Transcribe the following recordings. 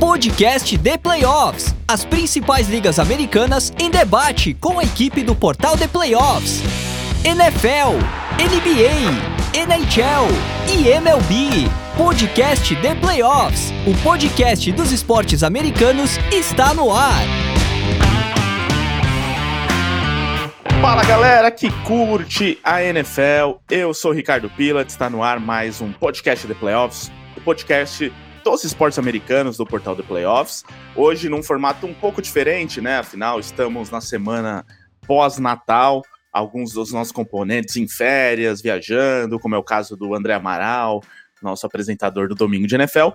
podcast de playoffs. As principais ligas americanas em debate com a equipe do portal de playoffs. NFL, NBA, NHL e MLB. Podcast de playoffs. O podcast dos esportes americanos está no ar. Fala galera que curte a NFL, eu sou Ricardo Pilat, está no ar mais um podcast de playoffs, o podcast dos esportes americanos do portal de playoffs. Hoje num formato um pouco diferente, né? Afinal, estamos na semana pós-natal, alguns dos nossos componentes em férias, viajando, como é o caso do André Amaral, nosso apresentador do Domingo de NFL.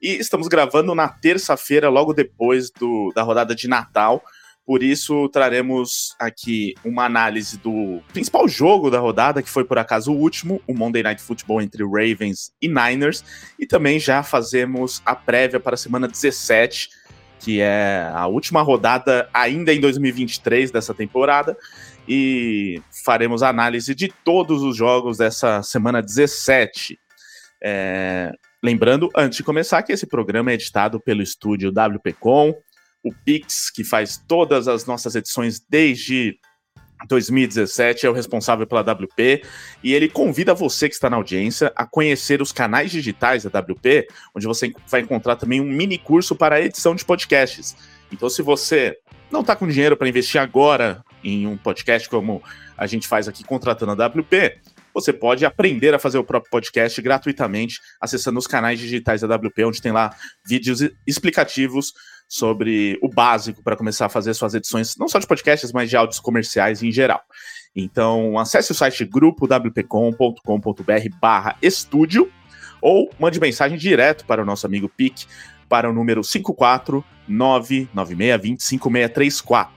E estamos gravando na terça-feira, logo depois do, da rodada de Natal. Por isso, traremos aqui uma análise do principal jogo da rodada, que foi por acaso o último, o Monday Night Football entre Ravens e Niners. E também já fazemos a prévia para a semana 17, que é a última rodada ainda em 2023 dessa temporada. E faremos a análise de todos os jogos dessa semana 17. É... Lembrando, antes de começar, que esse programa é editado pelo estúdio WPcom, o Pix, que faz todas as nossas edições desde 2017, é o responsável pela WP, e ele convida você que está na audiência a conhecer os canais digitais da WP, onde você vai encontrar também um mini curso para edição de podcasts. Então, se você não está com dinheiro para investir agora em um podcast como a gente faz aqui contratando a WP, você pode aprender a fazer o próprio podcast gratuitamente acessando os canais digitais da WP, onde tem lá vídeos explicativos sobre o básico para começar a fazer suas edições, não só de podcasts, mas de áudios comerciais em geral. Então, acesse o site grupowpcom.com.br barra estúdio ou mande mensagem direto para o nosso amigo Pic para o número 54996205634.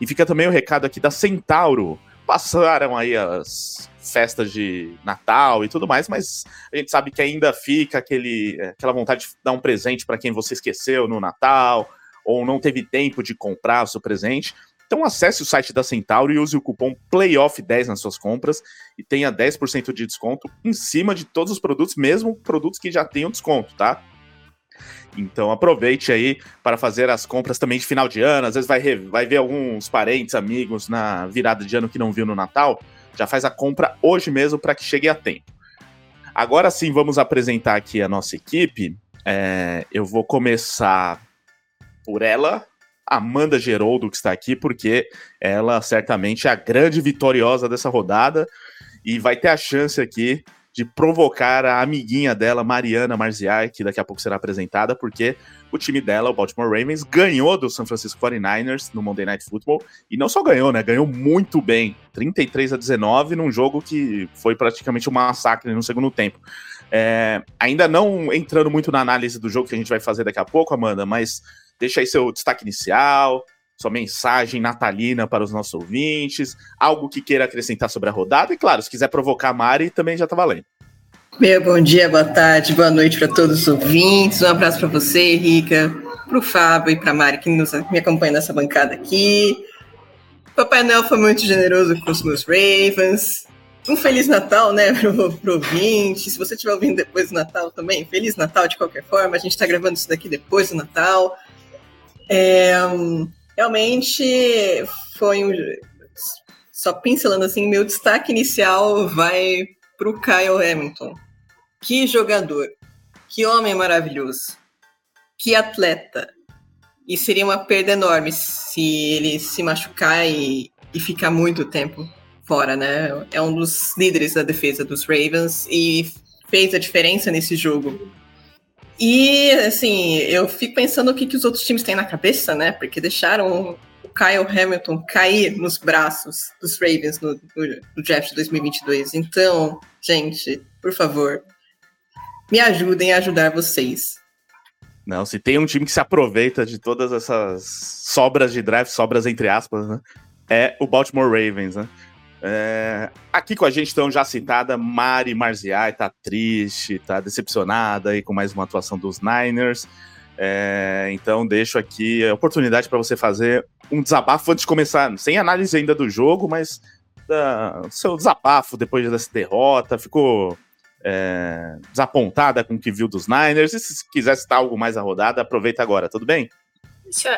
E fica também o recado aqui da Centauro. Passaram aí as festas de Natal e tudo mais, mas a gente sabe que ainda fica aquele, aquela vontade de dar um presente para quem você esqueceu no Natal ou não teve tempo de comprar o seu presente. Então acesse o site da Centauro e use o cupom PLAYOFF10 nas suas compras e tenha 10% de desconto em cima de todos os produtos, mesmo produtos que já tenham desconto, tá? Então aproveite aí para fazer as compras também de final de ano. Às vezes vai, vai ver alguns parentes, amigos na virada de ano que não viu no Natal já faz a compra hoje mesmo para que chegue a tempo. Agora sim, vamos apresentar aqui a nossa equipe. É, eu vou começar por ela, Amanda Geroldo, que está aqui, porque ela certamente é a grande vitoriosa dessa rodada e vai ter a chance aqui de provocar a amiguinha dela, Mariana Marziai, que daqui a pouco será apresentada, porque o time dela, o Baltimore Ravens, ganhou do San Francisco 49ers no Monday Night Football, e não só ganhou, né, ganhou muito bem, 33 a 19, num jogo que foi praticamente um massacre no segundo tempo. É, ainda não entrando muito na análise do jogo que a gente vai fazer daqui a pouco, Amanda, mas deixa aí seu destaque inicial, sua mensagem natalina para os nossos ouvintes, algo que queira acrescentar sobre a rodada, e claro, se quiser provocar a Mari, também já tá valendo. Meu bom dia, boa tarde, boa noite para todos os ouvintes. Um abraço para você, Rica, para o Fábio e para a Mari que nos, me acompanha nessa bancada aqui. Papai Noel foi muito generoso com os meus Ravens. Um Feliz Natal, né, pro, pro ouvinte. Se você estiver ouvindo depois do Natal também, Feliz Natal de qualquer forma. A gente está gravando isso daqui depois do Natal. É, realmente foi um. Só pincelando assim, meu destaque inicial vai para o Kyle Hamilton. Que jogador, que homem maravilhoso, que atleta. E seria uma perda enorme se ele se machucar e, e ficar muito tempo fora, né? É um dos líderes da defesa dos Ravens e fez a diferença nesse jogo. E, assim, eu fico pensando o que, que os outros times têm na cabeça, né? Porque deixaram o Kyle Hamilton cair nos braços dos Ravens no, no, draft de 2022. Então, gente, por favor, me ajudem a ajudar vocês. Não, se tem um time que se aproveita de todas essas sobras de draft, sobras entre aspas, né? É o Baltimore Ravens, né? É, aqui com a gente estão já citada Mari Marziai, tá triste, tá decepcionada aí com mais uma atuação dos Niners. É, então deixo aqui a oportunidade para você fazer um desabafo antes de começar, sem análise ainda do jogo, mas da, seu desabafo depois dessa derrota. Ficou é, desapontada com o que viu dos Niners. E se quiser citar algo mais a rodada, aproveita agora, tudo bem?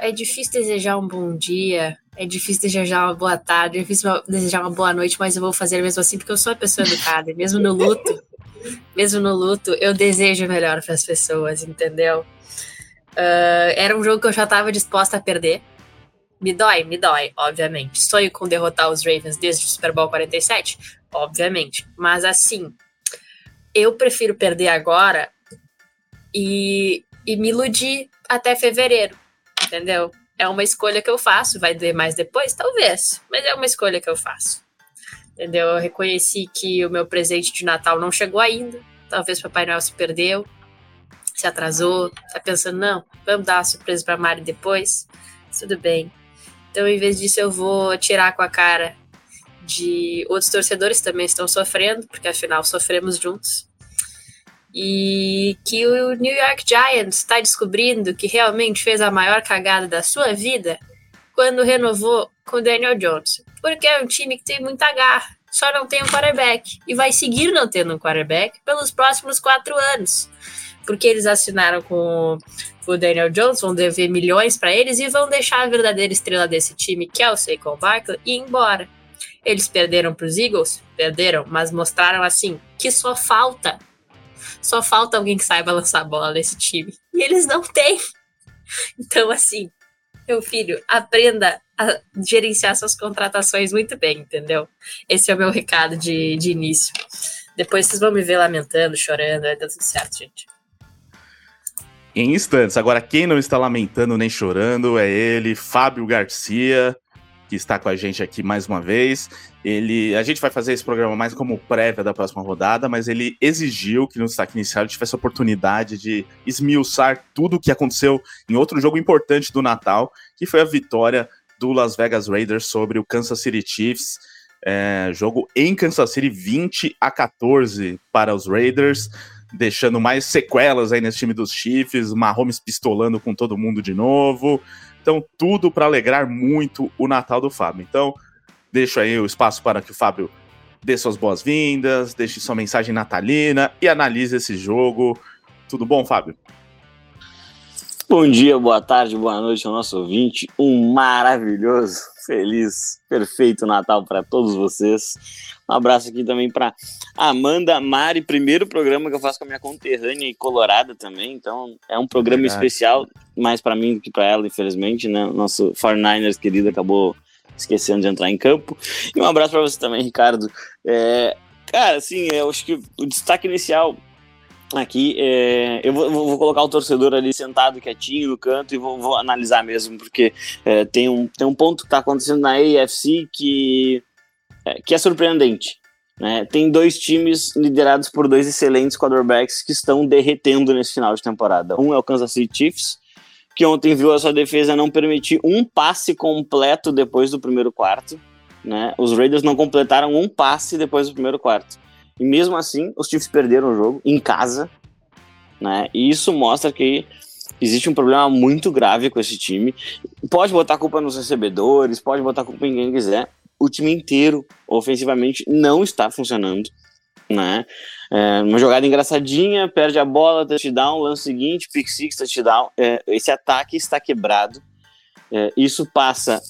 É difícil desejar um bom dia, é difícil desejar uma boa tarde, é difícil desejar uma boa noite, mas eu vou fazer mesmo assim, porque eu sou uma pessoa educada, mesmo no luto, mesmo no luto, eu desejo melhor para as pessoas, entendeu? Uh, era um jogo que eu já estava disposta a perder. Me dói, me dói, obviamente. Sonho com derrotar os Ravens desde o Super Bowl 47, obviamente. Mas assim, eu prefiro perder agora e, e me iludir até fevereiro entendeu? É uma escolha que eu faço, vai doer mais depois? Talvez, mas é uma escolha que eu faço. Entendeu? Eu reconheci que o meu presente de Natal não chegou ainda. Talvez Papai Noel se perdeu, se atrasou, tá pensando, não, vamos dar uma surpresa pra Mari depois. Tudo bem. Então, em vez disso, eu vou tirar com a cara de outros torcedores também estão sofrendo, porque afinal sofremos juntos e que o New York Giants está descobrindo que realmente fez a maior cagada da sua vida quando renovou com o Daniel Jones. Porque é um time que tem muita garra, só não tem um quarterback. E vai seguir não tendo um quarterback pelos próximos quatro anos. Porque eles assinaram com o Daniel Jones, vão dever milhões para eles e vão deixar a verdadeira estrela desse time, que é o Saquon Barkley, ir embora. Eles perderam para os Eagles? Perderam, mas mostraram assim que só falta só falta alguém que saiba lançar bola nesse time. E eles não têm. Então, assim, meu filho, aprenda a gerenciar suas contratações muito bem, entendeu? Esse é o meu recado de, de início. Depois vocês vão me ver lamentando, chorando, vai dar tudo certo, gente. Em instantes. Agora, quem não está lamentando nem chorando é ele, Fábio Garcia que está com a gente aqui mais uma vez. Ele, a gente vai fazer esse programa mais como prévia da próxima rodada, mas ele exigiu que no destaque inicial tivesse a oportunidade de esmiuçar tudo o que aconteceu em outro jogo importante do Natal, que foi a vitória do Las Vegas Raiders sobre o Kansas City Chiefs. É, jogo em Kansas City 20 a 14 para os Raiders, deixando mais sequelas aí nesse time dos Chiefs, Mahomes pistolando com todo mundo de novo. Então, tudo para alegrar muito o Natal do Fábio. Então, deixo aí o espaço para que o Fábio dê suas boas-vindas, deixe sua mensagem natalina e analise esse jogo. Tudo bom, Fábio? Bom dia, boa tarde, boa noite ao nosso ouvinte. Um maravilhoso, feliz, perfeito Natal para todos vocês. Um abraço aqui também para Amanda Mari, primeiro programa que eu faço com a minha conterrânea e colorada também. Então é um programa Verdade. especial, mais para mim do que para ela, infelizmente. Né? Nosso 49ers querido acabou esquecendo de entrar em campo. E um abraço para você também, Ricardo. É, cara, assim, eu acho que o destaque inicial aqui, é, eu vou, vou, colocar o torcedor ali sentado quietinho no canto e vou, vou analisar mesmo, porque é, tem, um, tem um ponto que está acontecendo na AFC que, é, que é surpreendente. Né? Tem dois times liderados por dois excelentes quarterbacks que estão derretendo nesse final de temporada. Um é o Kansas City Chiefs, que ontem viu a sua defesa não permitir um passe completo depois do primeiro quarto. Né? Os Raiders não completaram um passe depois do primeiro quarto. E mesmo assim, os Chiefs perderam o jogo em casa, né? E isso mostra que existe um problema muito grave com esse time. Pode botar culpa nos recebedores, pode botar culpa em quem quiser. O time inteiro, ofensivamente, não está funcionando, né? É, uma jogada engraçadinha, perde a bola, touchdown, lance seguinte, pick six, touchdown. É, esse ataque está quebrado. É, isso passa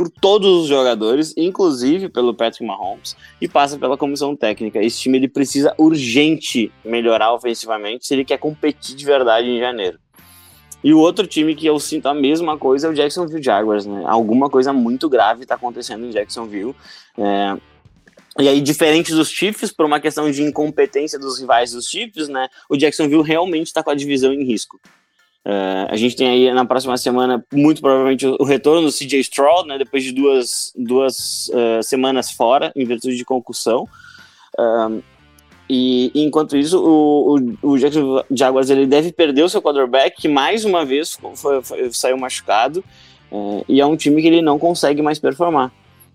por todos os jogadores, inclusive pelo Patrick Mahomes, e passa pela comissão técnica. Esse time ele precisa urgente melhorar ofensivamente se ele quer competir de verdade em janeiro. E o outro time que eu sinto a mesma coisa é o Jacksonville Jaguars, né? Alguma coisa muito grave está acontecendo em Jacksonville. É... E aí, diferente dos Chiefs, por uma questão de incompetência dos rivais dos Chiefs, né? O Jacksonville realmente está com a divisão em risco. Uh, a gente tem aí na próxima semana, muito provavelmente, o retorno do CJ Stroud, né, depois de duas, duas uh, semanas fora, em virtude de concussão. Uh, e enquanto isso, o, o, o Jacksonville Jaguars ele deve perder o seu quarterback, que mais uma vez foi, foi, saiu machucado, e é um time que ele não consegue mais performar.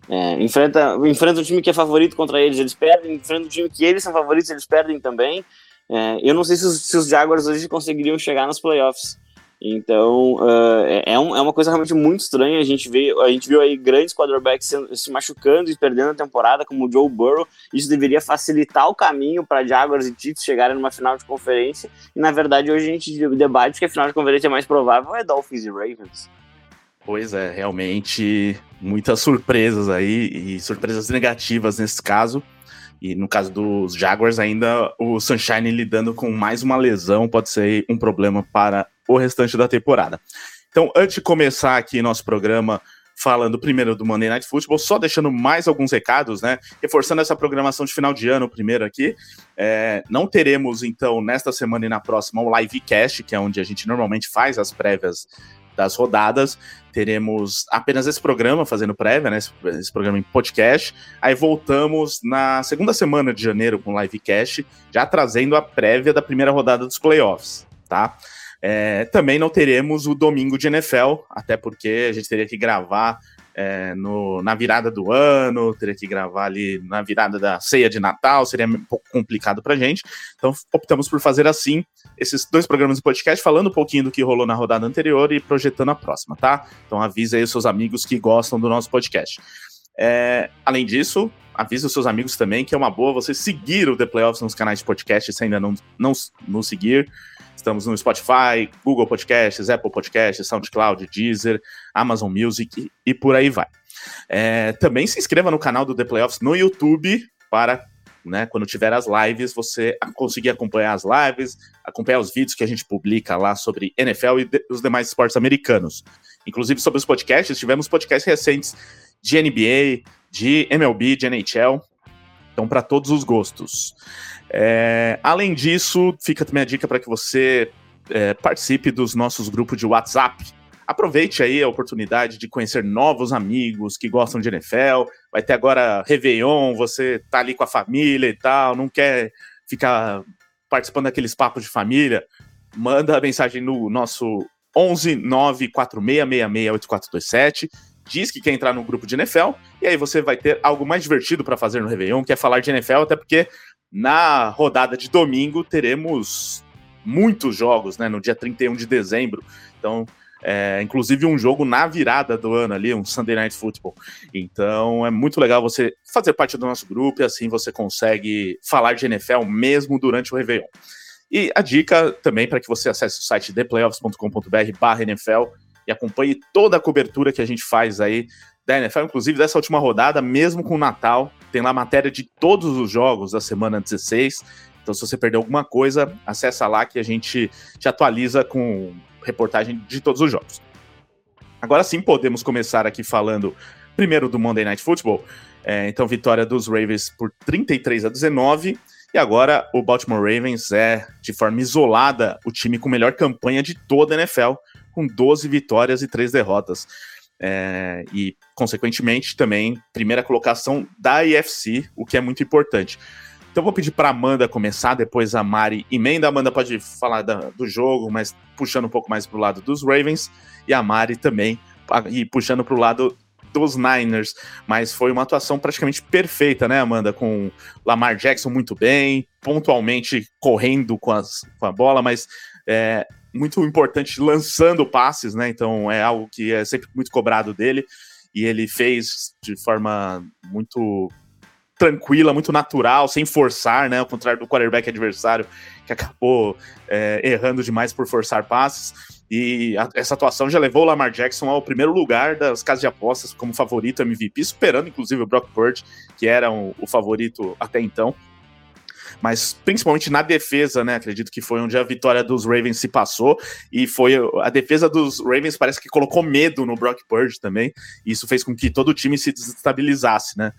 É, enfrenta, enfrenta um time que é favorito contra eles, eles perdem, enfrenta um time que eles são favoritos, eles perdem também. É, eu não sei se os, se os, Jaguars hoje conseguiriam chegar nos playoffs. Então, uh, é, um, é uma coisa realmente muito estranha. A gente, vê, a gente viu aí grandes quarterbacks se, se machucando e perdendo a temporada, como o Joe Burrow. Isso deveria facilitar o caminho para Jaguars e Chiefs chegarem numa final de conferência. E, na verdade, hoje a gente debate que a final de conferência mais provável é Dolphins e Ravens. Pois é, realmente muitas surpresas aí, e surpresas negativas nesse caso. E no caso dos Jaguars, ainda o Sunshine lidando com mais uma lesão pode ser um problema para o restante da temporada. Então, antes de começar aqui nosso programa, falando primeiro do Monday Night Football, só deixando mais alguns recados, né? Reforçando essa programação de final de ano, primeiro aqui. É, não teremos, então, nesta semana e na próxima, o livecast, que é onde a gente normalmente faz as prévias das rodadas. Teremos apenas esse programa fazendo prévia, né? Esse, esse, programa em podcast. Aí voltamos na segunda semana de janeiro com livecast, já trazendo a prévia da primeira rodada dos playoffs, tá? É, também não teremos o domingo de NFL, até porque a gente teria que gravar é, no, na virada do ano, teria que gravar ali na virada da ceia de Natal, seria um pouco complicado pra gente. Então optamos por fazer assim, esses dois programas de podcast, falando um pouquinho do que rolou na rodada anterior e projetando a próxima, tá? Então avisa aí os seus amigos que gostam do nosso podcast. É, além disso, avisa os seus amigos também que é uma boa você seguir o The Playoffs nos canais de podcast se ainda não, não, não seguir. Estamos no Spotify, Google Podcasts, Apple Podcasts, SoundCloud, Deezer, Amazon Music e por aí vai. É, também se inscreva no canal do The Playoffs no YouTube para, né, quando tiver as lives, você conseguir acompanhar as lives, acompanhar os vídeos que a gente publica lá sobre NFL e de, os demais esportes americanos. Inclusive sobre os podcasts, tivemos podcasts recentes de NBA, de MLB, de NHL. Então, para todos os gostos. É, além disso, fica também a dica para que você é, participe dos nossos grupos de WhatsApp. Aproveite aí a oportunidade de conhecer novos amigos que gostam de NFL. Vai ter agora Réveillon, você tá ali com a família e tal, não quer ficar participando daqueles papos de família. Manda a mensagem no nosso 11 946668427 diz que quer entrar no grupo de NFL, e aí você vai ter algo mais divertido para fazer no Réveillon, que é falar de NFL, até porque na rodada de domingo teremos muitos jogos, né? No dia 31 de dezembro. Então, é, inclusive um jogo na virada do ano ali, um Sunday Night Football. Então é muito legal você fazer parte do nosso grupo e assim você consegue falar de NFL mesmo durante o Réveillon. E a dica também para que você acesse o site theplayoffs.com.br/nfl e acompanhe toda a cobertura que a gente faz aí da NFL, inclusive dessa última rodada, mesmo com o Natal. Tem lá matéria de todos os jogos da semana 16. Então, se você perdeu alguma coisa, acessa lá que a gente te atualiza com reportagem de todos os jogos. Agora sim, podemos começar aqui falando primeiro do Monday Night Football. É, então, vitória dos Ravens por 33 a 19. E agora o Baltimore Ravens é, de forma isolada, o time com melhor campanha de toda a NFL, com 12 vitórias e 3 derrotas. É, e, consequentemente, também primeira colocação da IFC, o que é muito importante. Então, vou pedir para Amanda começar, depois a Mari emenda. A Amanda pode falar da, do jogo, mas puxando um pouco mais para o lado dos Ravens, e a Mari também, e puxando para o lado dos Niners. Mas foi uma atuação praticamente perfeita, né, Amanda? Com Lamar Jackson muito bem, pontualmente correndo com, as, com a bola, mas é, muito importante lançando passes, né? Então é algo que é sempre muito cobrado dele. E ele fez de forma muito tranquila, muito natural, sem forçar, né? Ao contrário do quarterback adversário, que acabou é, errando demais por forçar passes. E a, essa atuação já levou o Lamar Jackson ao primeiro lugar das casas de apostas como favorito MVP, superando inclusive o Brock Purdy, que era um, o favorito até então mas principalmente na defesa, né? Acredito que foi onde a vitória dos Ravens se passou e foi a defesa dos Ravens parece que colocou medo no Brock Purdy também. E isso fez com que todo o time se desestabilizasse, né?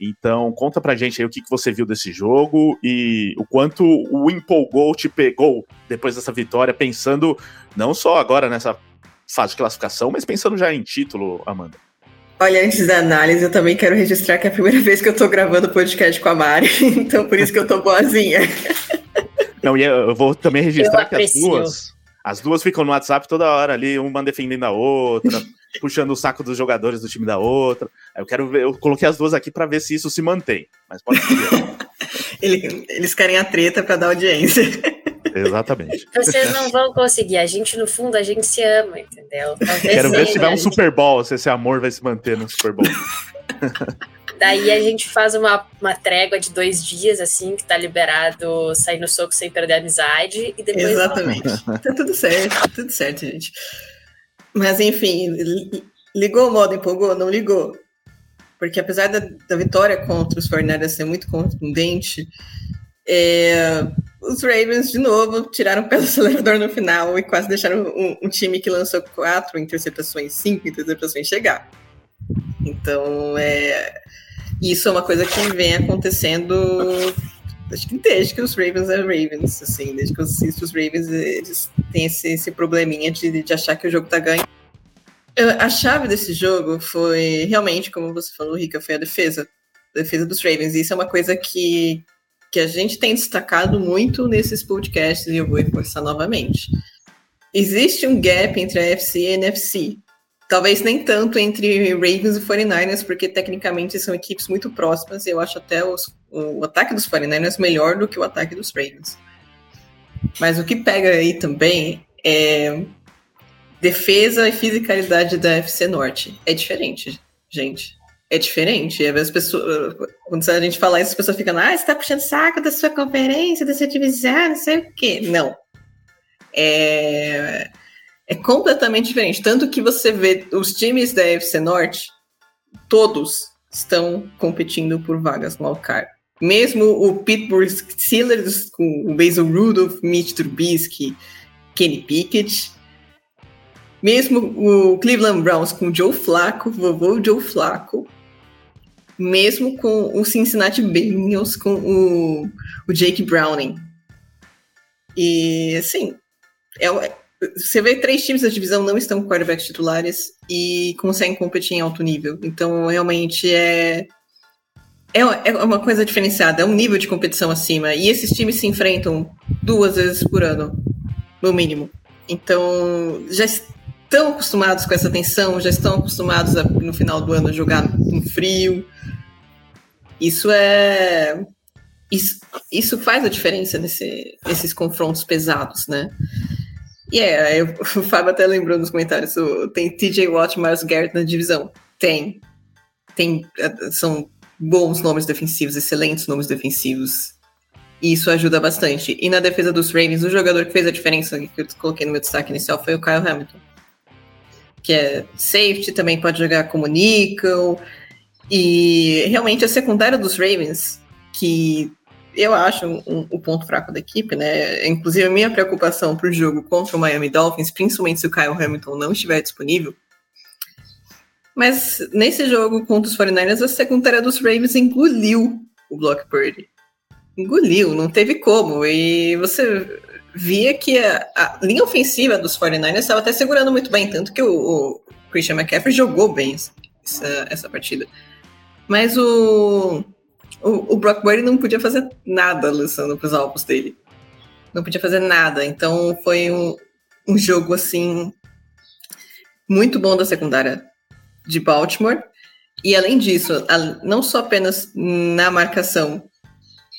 Então, conta pra gente aí o que, que você viu desse jogo e o quanto o empolgou te pegou depois dessa vitória, pensando não só agora nessa fase de classificação, mas pensando já em título, Amanda. Olha, antes da análise, eu também quero registrar que é a primeira vez que eu tô gravando podcast com a Mari, então por isso que eu tô boazinha. Não, e eu vou também registrar que as duas, as duas ficam no WhatsApp toda hora ali, uma defendendo a outra, puxando o saco dos jogadores do time da outra. Eu quero ver, eu coloquei as duas aqui para ver se isso se mantém, mas pode ser. Eles querem a treta para dar audiência. Exatamente. Vocês não vão conseguir. A gente, no fundo, a gente se ama, entendeu? Talvez Quero ver se tiver um. Super Bowl, se esse amor vai se manter no Super Bowl. Daí a gente faz uma, uma trégua de dois dias, assim, que tá liberado sair no soco sem perder a amizade. E depois Exatamente. tá tudo certo, tá tudo certo, gente. Mas enfim, li- ligou o modo empolgou? Não ligou. Porque apesar da, da vitória contra os 49ers ser muito contundente, é, os Ravens, de novo, tiraram o pé do acelerador no final e quase deixaram um, um time que lançou quatro interceptações, cinco interceptações chegar. Então, é, isso é uma coisa que vem acontecendo acho que desde que os Ravens é Ravens, assim, desde que eu assisto os Ravens, eles têm esse, esse probleminha de, de achar que o jogo tá ganho. A chave desse jogo foi realmente, como você falou, Rica, foi a defesa. A defesa dos Ravens. E isso é uma coisa que, que a gente tem destacado muito nesses podcasts e eu vou reforçar novamente. Existe um gap entre a FC e a NFC. Talvez nem tanto entre Ravens e 49ers, porque tecnicamente são equipes muito próximas e eu acho até os- o ataque dos 49ers melhor do que o ataque dos Ravens. Mas o que pega aí também é defesa e fisicalidade da FC Norte. É diferente, gente. É diferente. As pessoas, quando a gente fala isso, as pessoas ficam, ah, você tá puxando saco da sua conferência, da sua divisão, não sei o quê. Não. É, é completamente diferente. Tanto que você vê os times da FC Norte, todos estão competindo por vagas no Alcar. Mesmo o Pittsburgh Steelers com o Basil Rudolph, Mitch Trubisky, Kenny Pickett. Mesmo o Cleveland Browns com o Joe Flacco, vovô Joe Flacco. Mesmo com o Cincinnati Bengals com o, o Jake Browning. E, assim, é, você vê três times da divisão não estão com quarterbacks titulares e conseguem competir em alto nível. Então, realmente é, é, é uma coisa diferenciada, é um nível de competição acima. E esses times se enfrentam duas vezes por ano, no mínimo. Então, já estão acostumados com essa tensão, já estão acostumados a, no final do ano, jogar no frio. Isso é. Isso, isso faz a diferença nesse, nesses confrontos pesados, né? E é, eu- o Fábio até lembrou nos comentários, o- tem TJ Watt e Miles Garrett na divisão. Tem. Tem, eh, são bons nomes defensivos, excelentes nomes defensivos. E isso ajuda bastante. E na defesa dos Ravens, o jogador que fez a diferença, que eu coloquei no meu destaque inicial, foi o Kyle Hamilton. Que é safety, também pode jogar como nickel. E realmente a secundária dos Ravens, que eu acho um, um ponto fraco da equipe, né? Inclusive a minha preocupação para o jogo contra o Miami Dolphins, principalmente se o Kyle Hamilton não estiver disponível. Mas nesse jogo contra os 49ers, a secundária dos Ravens engoliu o Block Purdy. Engoliu, não teve como. E você via que a, a linha ofensiva dos 49ers estava até segurando muito bem, tanto que o, o Christian McCaffrey jogou bem essa, essa partida. Mas o, o, o Brock não podia fazer nada lançando para os alvos dele. Não podia fazer nada. Então foi um, um jogo assim muito bom da secundária de Baltimore. E além disso, não só apenas na marcação,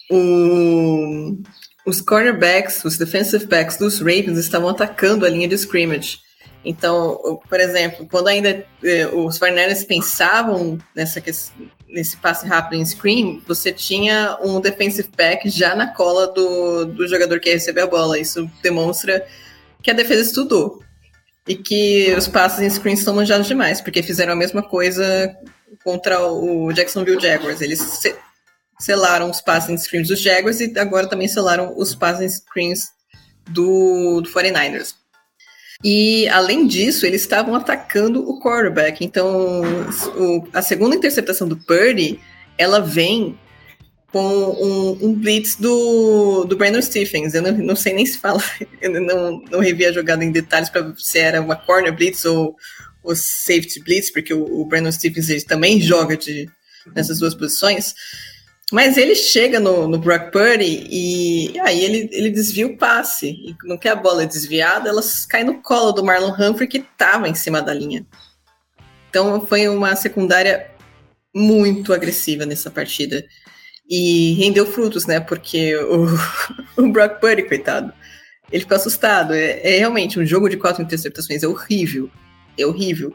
o- os cornerbacks, os defensive backs dos Ravens estavam atacando a linha de scrimmage. Então, por exemplo, quando ainda eh, os 49ers pensavam nessa ques- nesse passe rápido em screen, você tinha um defensive back já na cola do, do jogador que ia receber a bola. Isso demonstra que a defesa estudou e que os passes em screen estão manjados demais, porque fizeram a mesma coisa contra o Jacksonville Jaguars. Eles se- selaram os passes em screens dos Jaguars e agora também selaram os passes em screens do, do 49ers. E, além disso, eles estavam atacando o quarterback. Então, o- a segunda interceptação do Purdy, ela vem com um, um blitz do, do Brandon Stephens. Eu não, não sei nem se fala, eu não, não revi a jogada em detalhes para se era uma corner blitz ou o safety blitz, porque o, o Brandon Stephens também joga de, nessas duas posições. Mas ele chega no, no Brock Purdy e aí ele, ele desvia o passe. E não que a bola desviada, ela cai no colo do Marlon Humphrey, que estava em cima da linha. Então foi uma secundária muito agressiva nessa partida. E rendeu frutos, né? Porque o, o Brock Purdy, coitado, ele ficou assustado. É, é, realmente um jogo de quatro interceptações, é horrível. É horrível.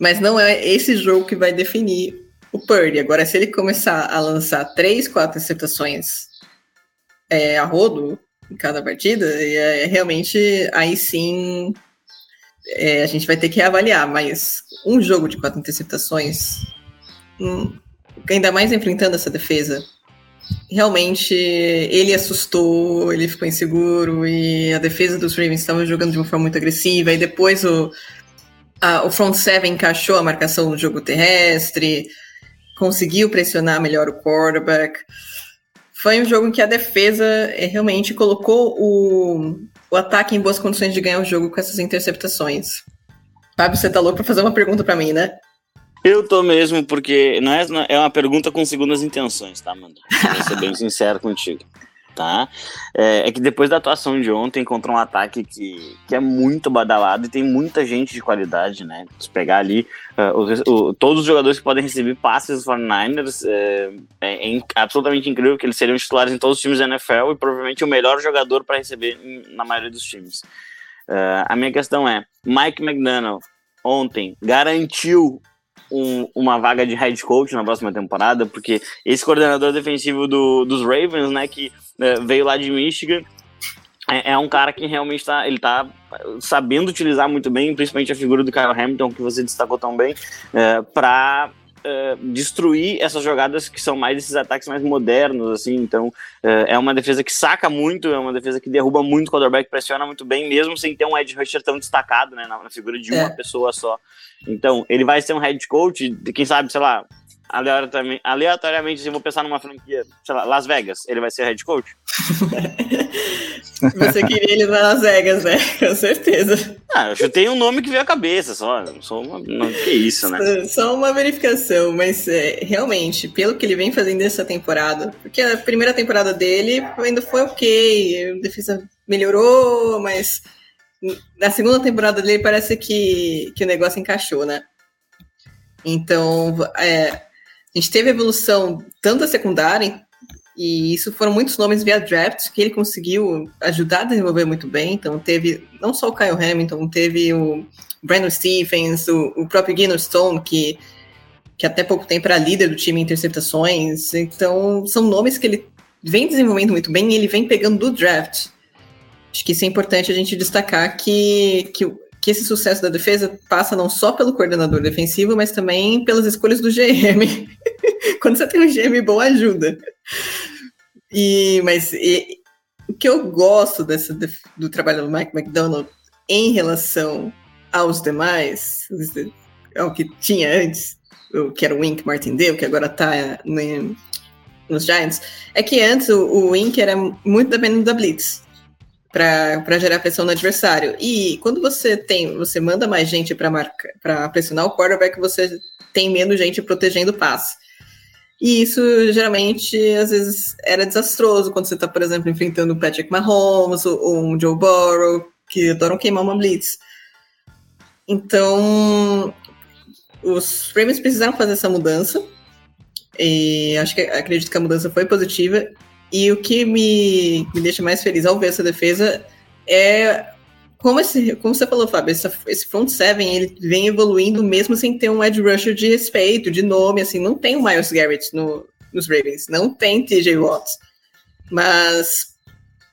Mas não é esse jogo que vai definir o Purdy. Agora, se ele começar a lançar três, quatro interceptações é, a rodo em cada partida, é, realmente aí sim é, a gente vai ter que reavaliar. Mas um jogo de quatro interceptações, hum, ainda mais enfrentando essa defesa, realmente ele assustou, ele ficou inseguro e a defesa dos Ravens estava jogando de uma forma muito agressiva e depois o, o front seven encaixou a marcação no jogo terrestre, conseguiu pressionar melhor o quarterback. Foi um jogo em que a defesa eh, realmente colocou o, o ataque em boas condições de ganhar o jogo com essas interceptações. Fábio, você tá louco pra fazer uma pergunta para mim, né? Eu tô mesmo, porque não é, é uma pergunta com segundas intenções, tá, mano? Vou ser bem sincero contigo. Tá? É, é, que depois da atuação de ontem encontrou um ataque que, que é muito badalado e tem muita gente de qualidade, né? Se pegar ali uh, o, o, todos os jogadores que podem receber passes dos 49ers, é, é, é, absolutamente incrível que eles seriam titulares em todos os times da NFL e provavelmente o melhor jogador para receber na maioria dos times. Uh, a minha questão é: Mike McDonald ontem garantiu um, uma vaga de head coach na próxima temporada, porque esse coordenador defensivo do, dos Ravens, né, que é, veio lá de Michigan, é, é, um cara que realmente está ele tá sabendo utilizar muito bem, principalmente a figura do Kyle Hamilton, que você destacou tão bem, é, para Uh, destruir essas jogadas que são mais esses ataques mais modernos, assim. Então, uh, é uma defesa que saca muito, é uma defesa que derruba muito o quarterback, pressiona muito bem, mesmo sem ter um edge rusher tão destacado, né, na, na figura de uma é. pessoa só. Então, ele vai ser um head coach, quem sabe, sei lá, aleatoriamente, aleatoriamente se eu vou pensar numa franquia, sei lá, Las Vegas, ele vai ser head coach? Você queria ele para Las Vegas, né? Com certeza. Ah, eu chutei um nome que veio à cabeça, só. Só uma. Não, que isso, né? Só uma verificação, mas é, realmente, pelo que ele vem fazendo essa temporada, porque a primeira temporada dele ainda foi ok, a defesa melhorou, mas na segunda temporada dele parece que, que o negócio encaixou, né? Então, é, a gente teve evolução tanto da secundária, e isso foram muitos nomes via draft que ele conseguiu ajudar a desenvolver muito bem. Então, teve não só o Kyle Hamilton, teve o Brandon Stephens, o, o próprio Gino Stone, que, que até pouco tempo era líder do time em interceptações. Então, são nomes que ele vem desenvolvendo muito bem e ele vem pegando do draft. Acho que isso é importante a gente destacar que, que, que esse sucesso da defesa passa não só pelo coordenador defensivo, mas também pelas escolhas do GM. Quando você tem um GM bom, ajuda. E, mas e, o que eu gosto desse, do trabalho do Mike McDonald em relação aos demais, ao que tinha antes, que era o Wink Martindale, que agora está nos Giants, é que antes o, o Wink era muito dependente da Blitz para gerar pressão no adversário. E quando você tem, você manda mais gente para pressionar o quarterback, você tem menos gente protegendo o passe. E isso geralmente às vezes era desastroso quando você está, por exemplo, enfrentando o Patrick Mahomes ou um Joe Burrow, que adoram queimar uma blitz. Então, os Ravens precisaram fazer essa mudança. E acho que acredito que a mudança foi positiva. E o que me, me deixa mais feliz ao ver essa defesa é como, esse, como você falou, Fábio, essa, esse front seven ele vem evoluindo mesmo sem ter um edge rusher de respeito, de nome, assim, não tem o Miles Garrett no, nos Ravens, não tem TJ Watts, mas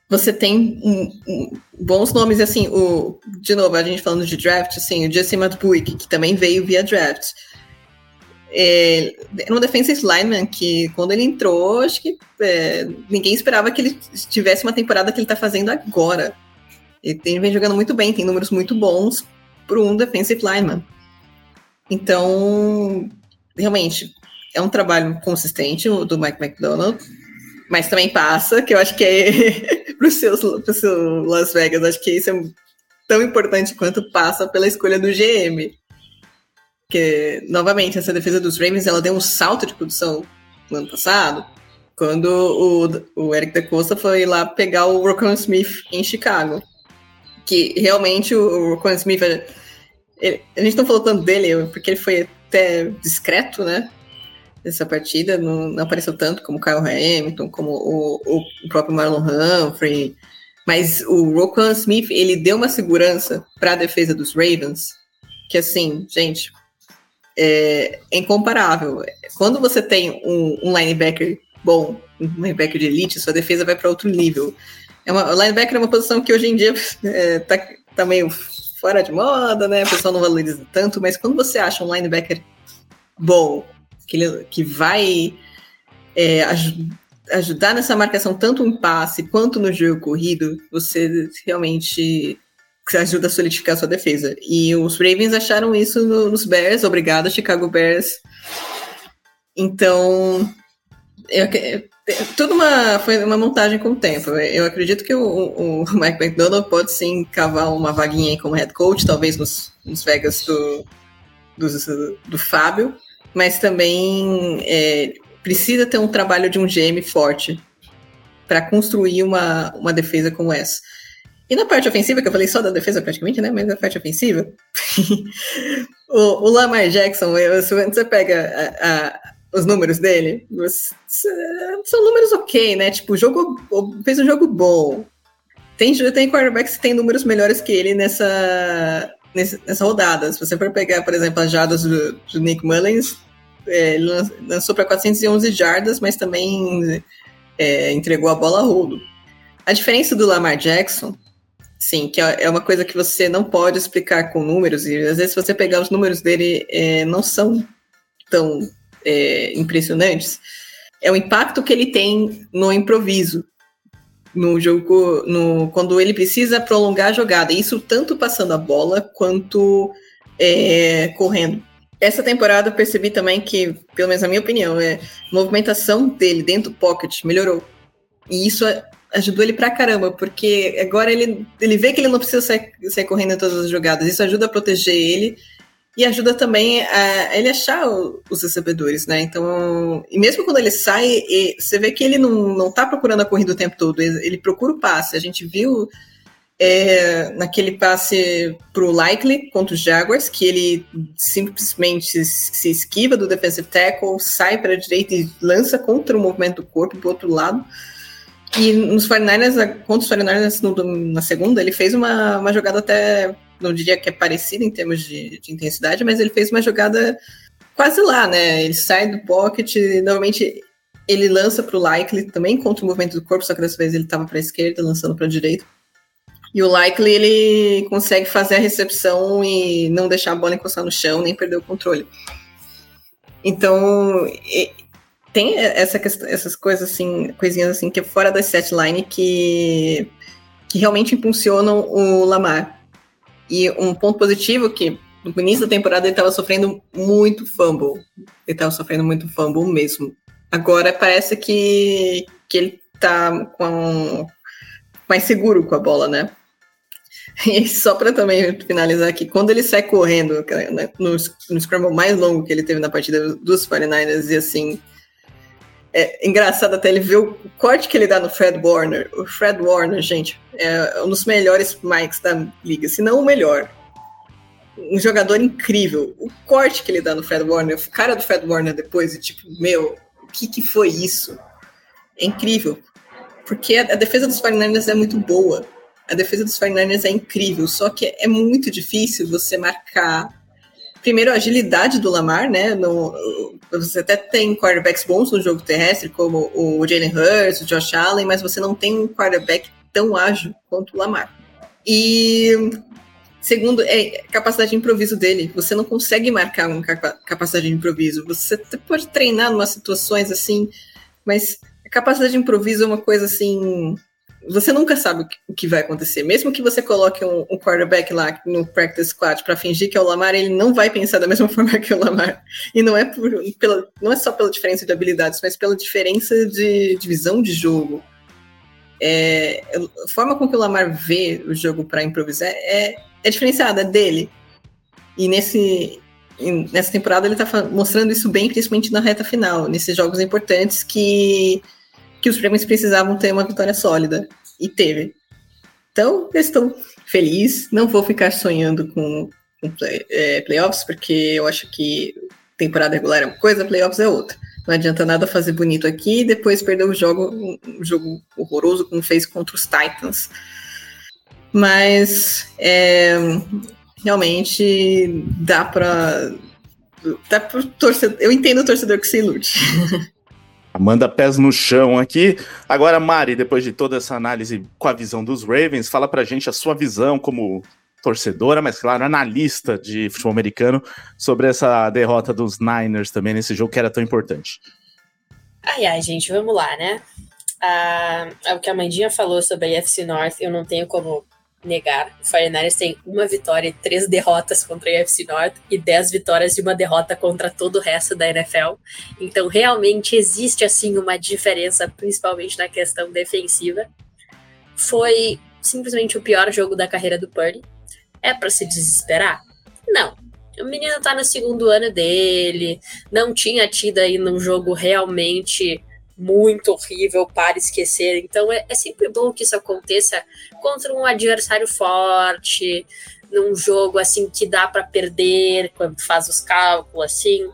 você tem um, um, bons nomes, assim, o, de novo, a gente falando de draft, assim, o Jesse Matbuik, que também veio via draft, é, era um defensive lineman que, quando ele entrou, acho que é, ninguém esperava que ele tivesse uma temporada que ele está fazendo agora. Ele vem jogando muito bem, tem números muito bons para um defensive lineman. Então, realmente, é um trabalho consistente do Mike McDonald, mas também passa, que eu acho que é para o seu Las Vegas, acho que isso é tão importante quanto passa pela escolha do GM. Porque, novamente, essa defesa dos Ravens ela deu um salto de produção no ano passado, quando o, o Eric da Costa foi lá pegar o Rocco Smith em Chicago. Que realmente o, Rocco Smith. Ele, a gente não falou tanto dele, porque ele foi até discreto, né? Nessa partida, não, não apareceu tanto como o Kyle Hamilton, como o, o, o próprio Marlon Humphrey. Mas o Roquan Smith, ele deu uma segurança para a defesa dos Ravens, que assim, gente, é, é incomparável. Quando você tem um, um, linebacker bom, um linebacker de elite, sua defesa vai para outro nível. É uma, o linebacker é uma posição que hoje em dia é, tá, tá meio fora de moda, né? O pessoal não valoriza tanto, mas quando você acha um linebacker bom, que, ele, que vai é, aj ajudar nessa marcação tanto em passe quanto no jogo corrido, você realmente ajuda a solidificar a sua defesa. E os Ravens acharam isso no, nos Bears, obrigado, Chicago Bears. Então, eu, tudo uma, foi uma montagem com o tempo. Eu acredito que o, o Mike McDonald pode sim cavar uma vaguinha aí como head coach, talvez nos, nos Vegas do, do, do Fábio, mas também é, precisa ter um trabalho de um GM forte para construir uma, uma defesa como essa. E na parte ofensiva, que eu falei só da defesa praticamente, né? Mas na parte ofensiva, o, o, Lamar Jackson, se você pega a, a, os números dele, são números ok, né? Tipo, jogo fez um jogo bom. Tem, tem quarterbacks que tem números melhores que ele nessa, nessa rodada. Se você for pegar, por exemplo, as jardas do, do Nick Mullins, é, lançou para 411 jardas, mas também é, entregou a bola a rolo. A diferença do Lamar Jackson, sim, que é, é uma coisa que você não pode explicar com números, e às vezes se você pegar os números dele, é, não são tão é, impressionantes, é o impacto que ele tem no improviso, no jogo, no, quando ele precisa prolongar a jogada. Isso tanto passando a bola quanto é, correndo. Essa temporada eu percebi também que, pelo menos na minha opinião, é, a movimentação dele dentro do pocket melhorou. E isso ajudou ele pra caramba, porque agora ele, ele vê que ele não precisa sair, sair correndo em todas as jogadas. Isso ajuda a proteger ele e ajuda também a ele achar os recebedores, né? Então, e mesmo quando ele sai, você vê que ele não, não tá procurando a corrida o tempo todo, ele procura o passe. A gente viu é, naquele passe pro Likely contra os Jaguars, que ele simplesmente se esquiva do defensive tackle, sai para a direita e lança contra o movimento do corpo do outro lado. E nos 49ers, contra os 49ers no, na segunda, ele fez uma, uma jogada até não diria que é parecido em termos de, de, intensidade, mas ele fez uma jogada quase lá, né? Ele sai do pocket, normalmente ele lança para o Likely também contra o movimento do corpo, só que dessa vez ele estava para a esquerda, lançando para a direita. E o Likely ele consegue fazer a recepção e não deixar a bola encostar no chão, nem perder o controle. Então, tem essa essas coisas assim, coisinhas assim que é fora da set line que que realmente impulsionam o Lamar. E um ponto positivo que no início da temporada ele estava sofrendo muito fumble. Ele estava sofrendo muito fumble mesmo. Agora parece que, que ele está com, mais seguro com a bola, né? E só para também finalizar aqui, quando ele sai correndo né, no, no scramble mais longo que ele teve na partida dos 49ers, e assim, é engraçado até ele ver o corte que ele dá no Fred Warner. O Fred Warner, gente, é um dos melhores mics da liga, se não o melhor. Um jogador incrível. O corte que ele dá no Fred Warner, o cara do Fred Warner depois, e tipo, meu, o que, que foi isso? É incrível. Porque a, a defesa dos 49ers é muito boa. A defesa dos 49ers é incrível, só que é muito difícil você marcar primeiro, a agilidade do Lamar, né? No, você até tem quarterbacks bons no jogo terrestre, como o Jalen Hurts, o Josh Allen, mas você não tem um quarterback tão ágil quanto o Lamar. E segundo, é capacidade de improviso dele. Você não consegue marcar uma capacidade de improviso. Você pode treinar em umas situações assim, mas a capacidade de improviso é uma coisa assim você nunca sabe o que vai acontecer. Mesmo que você coloque um, um quarterback lá no practice squad para fingir que é o Lamar, ele não vai pensar da mesma forma que o Lamar. E não é por, pela, não é só pela diferença de habilidades, mas pela diferença de, de visão de jogo. É, a forma com que o Lamar vê o jogo para improvisar é, é diferenciada é dele. E nesse, nessa temporada ele está mostrando isso bem, principalmente na reta final, nesses jogos importantes que que os prêmios precisavam ter uma vitória sólida. E teve. Então, eu estou feliz. Não vou ficar sonhando com, com play, é, playoffs, porque eu acho que temporada regular é uma coisa, playoffs é outra. Não adianta nada fazer bonito aqui e depois perder o jogo, um jogo horroroso como fez contra os Titans. Mas é, realmente dá para dá pro torcedor. Eu entendo o torcedor que se ilude. Amanda pés no chão aqui. Agora, Mari, depois de toda essa análise com a visão dos Ravens, fala pra gente a sua visão como torcedora, mas claro, analista de futebol americano, sobre essa derrota dos Niners também nesse jogo que era tão importante. Ai, ai, gente, vamos lá, né? Ah, é o que a Mandinha falou sobre a FC North, eu não tenho como negar. O 49ers tem uma vitória e três derrotas contra a UFC North e dez vitórias e uma derrota contra todo o resto da NFL. Então, realmente existe assim uma diferença, principalmente na questão defensiva. Foi simplesmente o pior jogo da carreira do Purdy. É para se desesperar? Não. O menino tá no segundo ano dele, não tinha tido aí num jogo realmente muito horrível para esquecer. Então é, é, sempre bom que isso aconteça contra um adversário forte, num jogo assim que dá para perder quando faz os cálculos assim.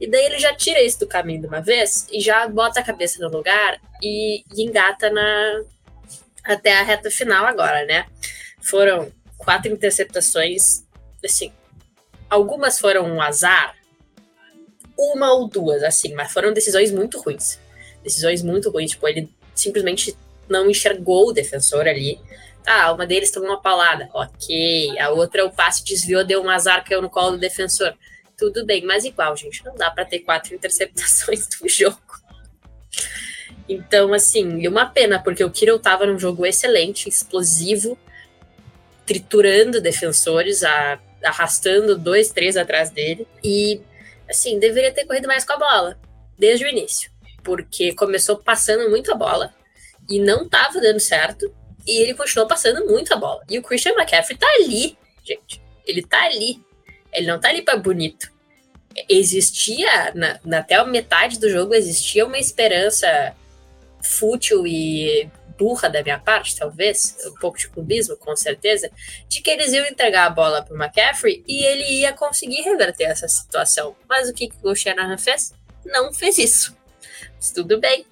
E daí ele já tira isso do caminho de uma vez e já bota a cabeça no lugar e, e engata na até a reta final agora, né? Foram quatro interceptações, assim, algumas foram um azar, uma ou duas, assim, mas foram decisões muito ruins decisões muito ruins. Tipo, ele simplesmente não enxergou o defensor ali. Ah, uma deles tomou uma palada. Ok. A outra, o passe desviou, deu um azar, caiu no colo do defensor. Tudo bem, mas igual, gente. Não dá para ter quatro interceptações no jogo. Então, assim, e uma pena, porque o Kirill tava num jogo excelente, explosivo, triturando defensores, a, arrastando dois, três atrás dele. E, assim, deveria ter corrido mais com a bola, desde o início porque começou passando muita bola e não tava dando certo, e ele continuou passando muita bola. E o Christian McCaffrey tá ali, gente. Ele tá ali. Ele não tá ali para bonito. Existia, na, na, até a metade do jogo, existia uma esperança fútil e burra da minha parte, talvez, um pouco de clubismo, com certeza, de que eles iam entregar a bola para McCaffrey e ele ia conseguir reverter essa situação. Mas o que, que o Shanahan fez? Não fez isso. Mas tudo bem.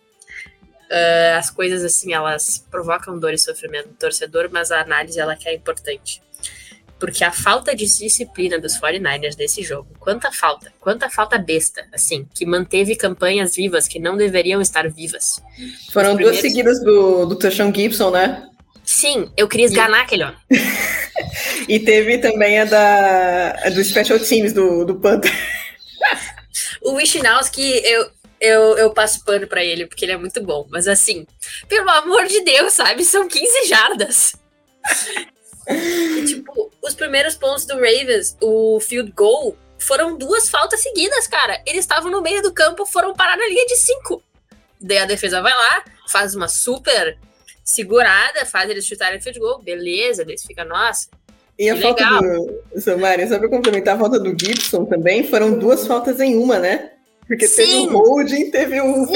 Uh, as coisas assim, elas provocam dor e sofrimento do torcedor, mas a análise ela que é importante. Porque a falta de disciplina dos 49ers nesse jogo, quanta falta, quanta falta besta, assim, que manteve campanhas vivas que não deveriam estar vivas. Foram primeiros... duas seguidas do, do Tashawn Gibson, né? Sim, eu queria esganar e... aquele homem. e teve também a da a do Special Teams do, do Panther. o Wishnowski, eu, eu, eu passo pano para ele, porque ele é muito bom. Mas assim, pelo amor de Deus, sabe? São 15 jardas. e, tipo, os primeiros pontos do Ravens, o field goal, foram duas faltas seguidas, cara. Eles estavam no meio do campo, foram parar na linha de cinco. Daí a defesa vai lá, faz uma super segurada, faz eles chutarem field goal, beleza, eles ficam, nossa. E a falta legal. do. Samara, só pra complementar, a falta do Gibson também, foram duas faltas em uma, né? Porque Sim. teve o holding, teve o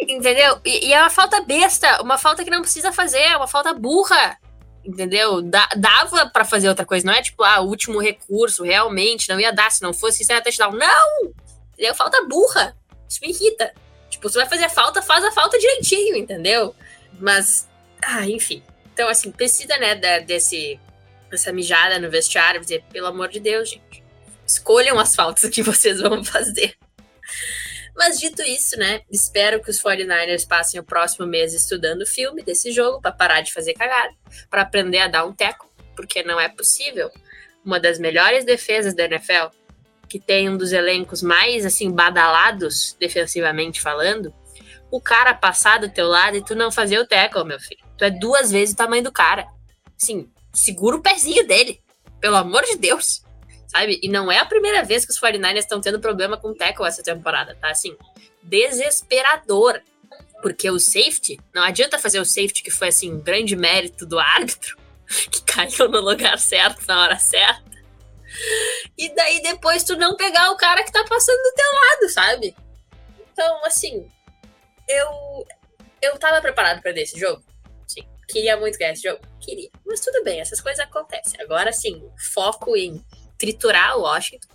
Entendeu? E, e, é uma falta besta, uma falta que não precisa fazer, é uma falta burra. Entendeu? Da, dava para fazer outra coisa, não é tipo, ah, último recurso, realmente, não ia dar, se não fosse isso, ia touchdown. Não! Entendeu? Falta burra. Isso me irrita. Tipo, você vai fazer a falta, faz a falta direitinho, entendeu? Mas, ah, enfim. Então, assim, precisa, né, da, desse, dessa mijada no vestiário, dizer, pelo amor de Deus, gente escolham as faltas que vocês vão fazer. Mas dito isso, né? Espero que os 49ers passem o próximo mês estudando o filme desse jogo para parar de fazer cagada, para aprender a dar um teco, porque não é possível. Uma das melhores defesas da NFL, que tem um dos elencos mais assim badalados defensivamente falando, o cara passar do teu lado e tu não fazer o tackle, meu filho. Tu é duas vezes o tamanho do cara. Sim, segura o pezinho dele. Pelo amor de Deus sabe? E não é a primeira vez que os 49ers estão tendo problema com tackle essa temporada, tá? Assim, desesperador. Porque o safety, não adianta fazer o safety que foi, assim, um grande mérito do árbitro, que caiu no lugar certo na hora certa. E daí depois tu não pegar o cara que tá passando do teu lado, sabe? Então, assim, eu eu tava preparado para esse jogo. Sim, queria muito ganhar esse jogo, queria. Mas tudo bem, essas coisas acontecem. Agora sim, foco em triturar o Washington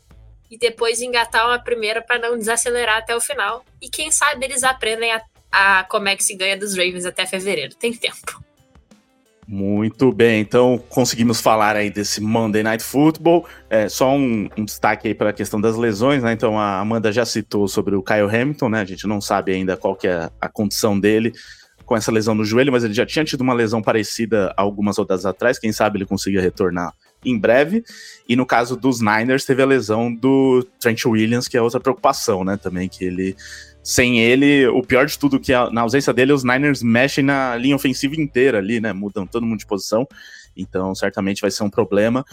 e depois engatar uma primeira para não desacelerar até o final. E quem sabe eles aprendem a, a, como é que se ganha dos Ravens até fevereiro. Tem tempo. Muito bem, então conseguimos falar aí desse Monday Night Football. É, só um, um destaque aí para a questão das lesões, né? Então a Amanda já citou sobre o Kyle Hamilton, né? A gente não sabe ainda qual que é a condição dele com essa lesão no joelho, mas ele já tinha tido uma lesão parecida algumas rodadas atrás. Quem sabe ele consiga retornar em breve. E no caso dos Niners, teve a lesão do Trent Williams, que é outra preocupação, né? Também que ele sem ele, o pior de tudo que na ausência dele, os Niners mexem na linha ofensiva inteira ali, né? Mudam todo mundo de posição. Então, certamente vai ser um problema.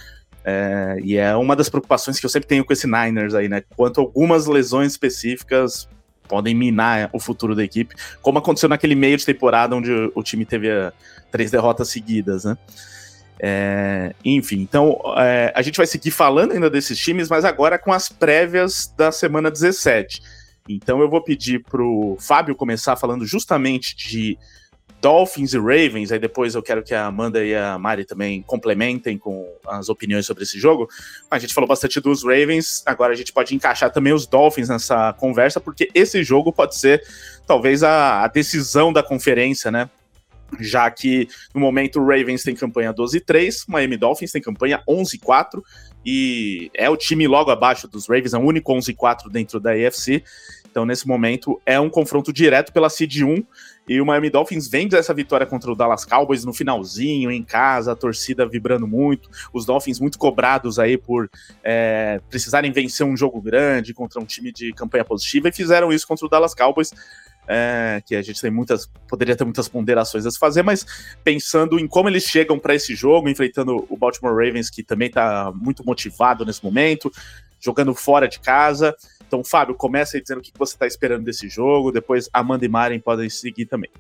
É, e é uma das preocupações que eu sempre tenho com esse Niners aí, né? Quanto algumas lesões específicas podem minar o futuro da equipe, como aconteceu naquele meio de temporada onde o time teve a, três derrotas seguidas, né? É, enfim, então é, a gente vai seguir falando ainda desses times, mas agora com as prévias da semana 17. Então eu vou pedir pro Fábio começar falando justamente de Dolphins e Ravens, aí depois eu quero que a Amanda e a Mari também complementem com as opiniões sobre esse jogo. A gente falou bastante dos Ravens, agora a gente pode encaixar também os Dolphins nessa conversa, porque esse jogo pode ser talvez a, a decisão da conferência, né? Já que no momento o Ravens tem campanha 12-3, o Miami Dolphins tem campanha 11-4, e é o time logo abaixo dos Ravens, é o único 11-4 dentro da AFC. Então, nesse momento, é um confronto direto pela Seed 1. E o Miami Dolphins vem dessa vitória contra o Dallas Cowboys no finalzinho, em casa, a torcida vibrando muito, os Dolphins muito cobrados aí por é, precisarem vencer um jogo grande contra um time de campanha positiva, e fizeram isso contra o Dallas Cowboys. É, que a gente tem muitas, poderia ter muitas ponderações a se fazer, mas pensando em como eles chegam para esse jogo, enfrentando o Baltimore Ravens, que também está muito motivado nesse momento, jogando fora de casa, então, Fábio, começa aí dizendo o que você está esperando desse jogo, depois Amanda e Maren podem seguir também.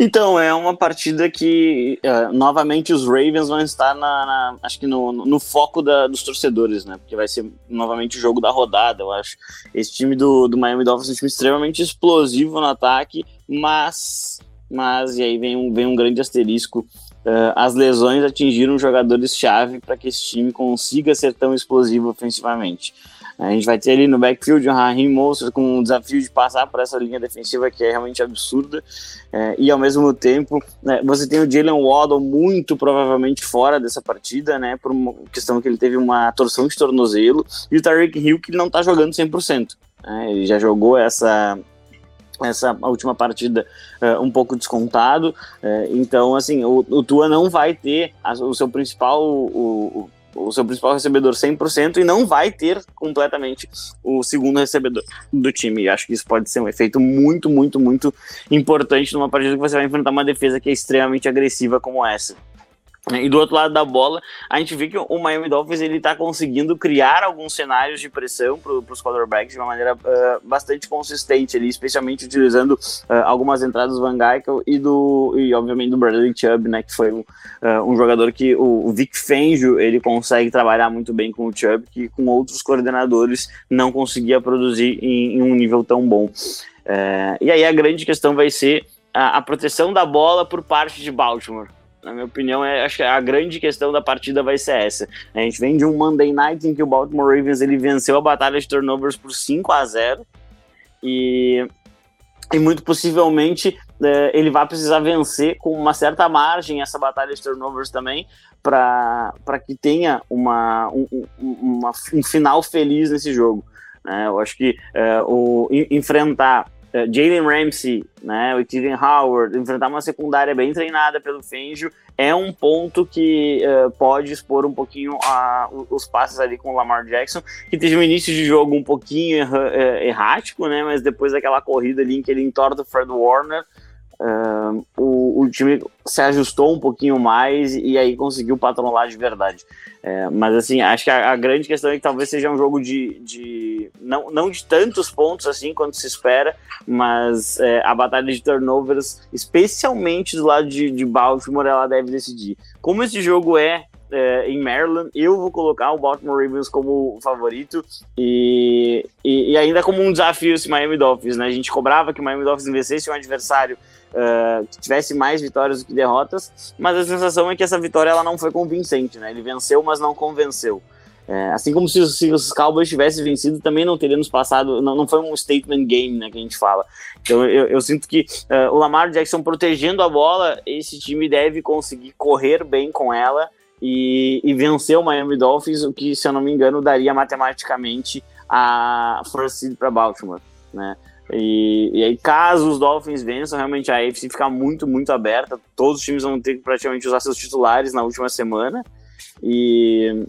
Então, é uma partida que, uh, novamente, os Ravens vão estar, na, na acho que no, no foco da, dos torcedores, né? Porque vai ser, novamente, o jogo da rodada, eu acho. Esse time do, do Miami Dolphins é um time extremamente explosivo no ataque, mas, mas e aí vem um, vem um grande asterisco, uh, as lesões atingiram jogadores-chave para que esse time consiga ser tão explosivo ofensivamente. A gente vai ter ali no backfield o Raheem Mostert com o desafio de passar por essa linha defensiva que é realmente absurda. É, e ao mesmo tempo, né, você tem o Jalen Waddle muito provavelmente fora dessa partida, né? Por uma questão que ele teve uma torção de tornozelo. E o Tyreek Hill que não está jogando 100%. Né, ele já jogou essa, essa última partida uh, um pouco descontado. Uh, então, assim, o, o Tua não vai ter a, o seu principal, o, o seu principal recebedor 100% e não vai ter completamente o segundo recebedor do time. E acho que isso pode ser um efeito muito, muito, muito importante numa partida que você vai enfrentar uma defesa que é extremamente agressiva como essa. E do outro lado da bola, a gente vê que o Miami Dolphins ele está conseguindo criar alguns cenários de pressão para os quarterbacks de uma maneira uh, bastante consistente, ali, especialmente utilizando uh, algumas entradas do Van Geikel e do e obviamente do Bradley Chubb, né, que foi um, uh, um jogador que o, Vic Fangio ele consegue trabalhar muito bem com o Chubb, que com outros coordenadores não conseguia produzir em, em um nível tão bom. e aí a grande questão vai ser a, a proteção da bola por parte de Baltimore na minha opinião, é, acho que a grande questão da partida vai ser essa. A gente vem de um Monday Night em que o Baltimore Ravens ele venceu a batalha de turnovers por 5 a 0 e, e muito possivelmente é, ele vai precisar vencer com uma certa margem essa batalha de turnovers também para que tenha uma, um, uma, um final feliz nesse jogo. Né? Eu acho que é, o, enfrentar uh, Jalen Ramsey, né, o Steven Howard, enfrentar uma secundária bem treinada pelo Fangio é um ponto que uh, pode expor um pouquinho a, os passes ali com o Lamar Jackson, que teve um início de jogo um pouquinho uh, errático, né, mas depois daquela corrida ali em que ele entorta o Fred Warner, Uh, o, o, time se ajustou um pouquinho mais e aí conseguiu patrolar de verdade. É, mas assim, acho que a, a, grande questão é que talvez seja um jogo de, de não, não de tantos pontos assim quanto se espera, mas é, a batalha de turnovers, especialmente do lado de, de Baltimore, ela deve decidir. Como esse jogo é é, em Maryland. Eu vou colocar o Baltimore Ravens como favorito e, e, e, ainda como um desafio esse Miami Dolphins, né? A gente cobrava que o Miami Dolphins vencesse um adversário uh, que tivesse mais vitórias do que derrotas, mas a sensação é que essa vitória ela não foi convincente, né? Ele venceu, mas não convenceu. É, assim como se, se, os Cowboys tivessem vencido, também não teríamos passado, não, não foi um statement game, né, que a gente fala. Então eu, eu sinto que uh, o Lamar Jackson protegendo a bola, esse time deve conseguir correr bem com ela e, e vencer o Miami Dolphins, o que, se eu não me engano, daria matematicamente a first seed para Baltimore, né? E, e, aí, caso os Dolphins vençam, realmente a AFC fica muito, muito aberta. Todos os times vão ter que praticamente usar seus titulares na última semana. E,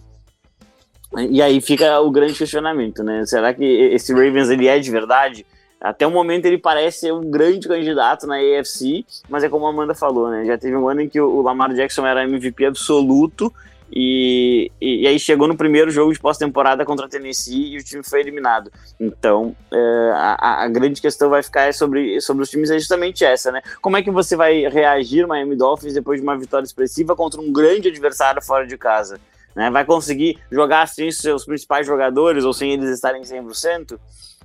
e aí fica o grande questionamento, né? Será que esse Ravens ele é de verdade? Até o momento ele parece ser um grande candidato na AFC, mas é como a Amanda falou, né? Já teve um ano em que o Lamar Jackson era MVP absoluto e, e, e, aí chegou no primeiro jogo de pós-temporada contra a Tennessee e o time foi eliminado. Então, é, a, a, grande questão vai ficar sobre, sobre os times é justamente essa, né? Como é que você vai reagir Miami Dolphins depois de uma vitória expressiva contra um grande adversário fora de casa? Né? Vai conseguir jogar sem seus principais jogadores ou sem eles estarem 100%?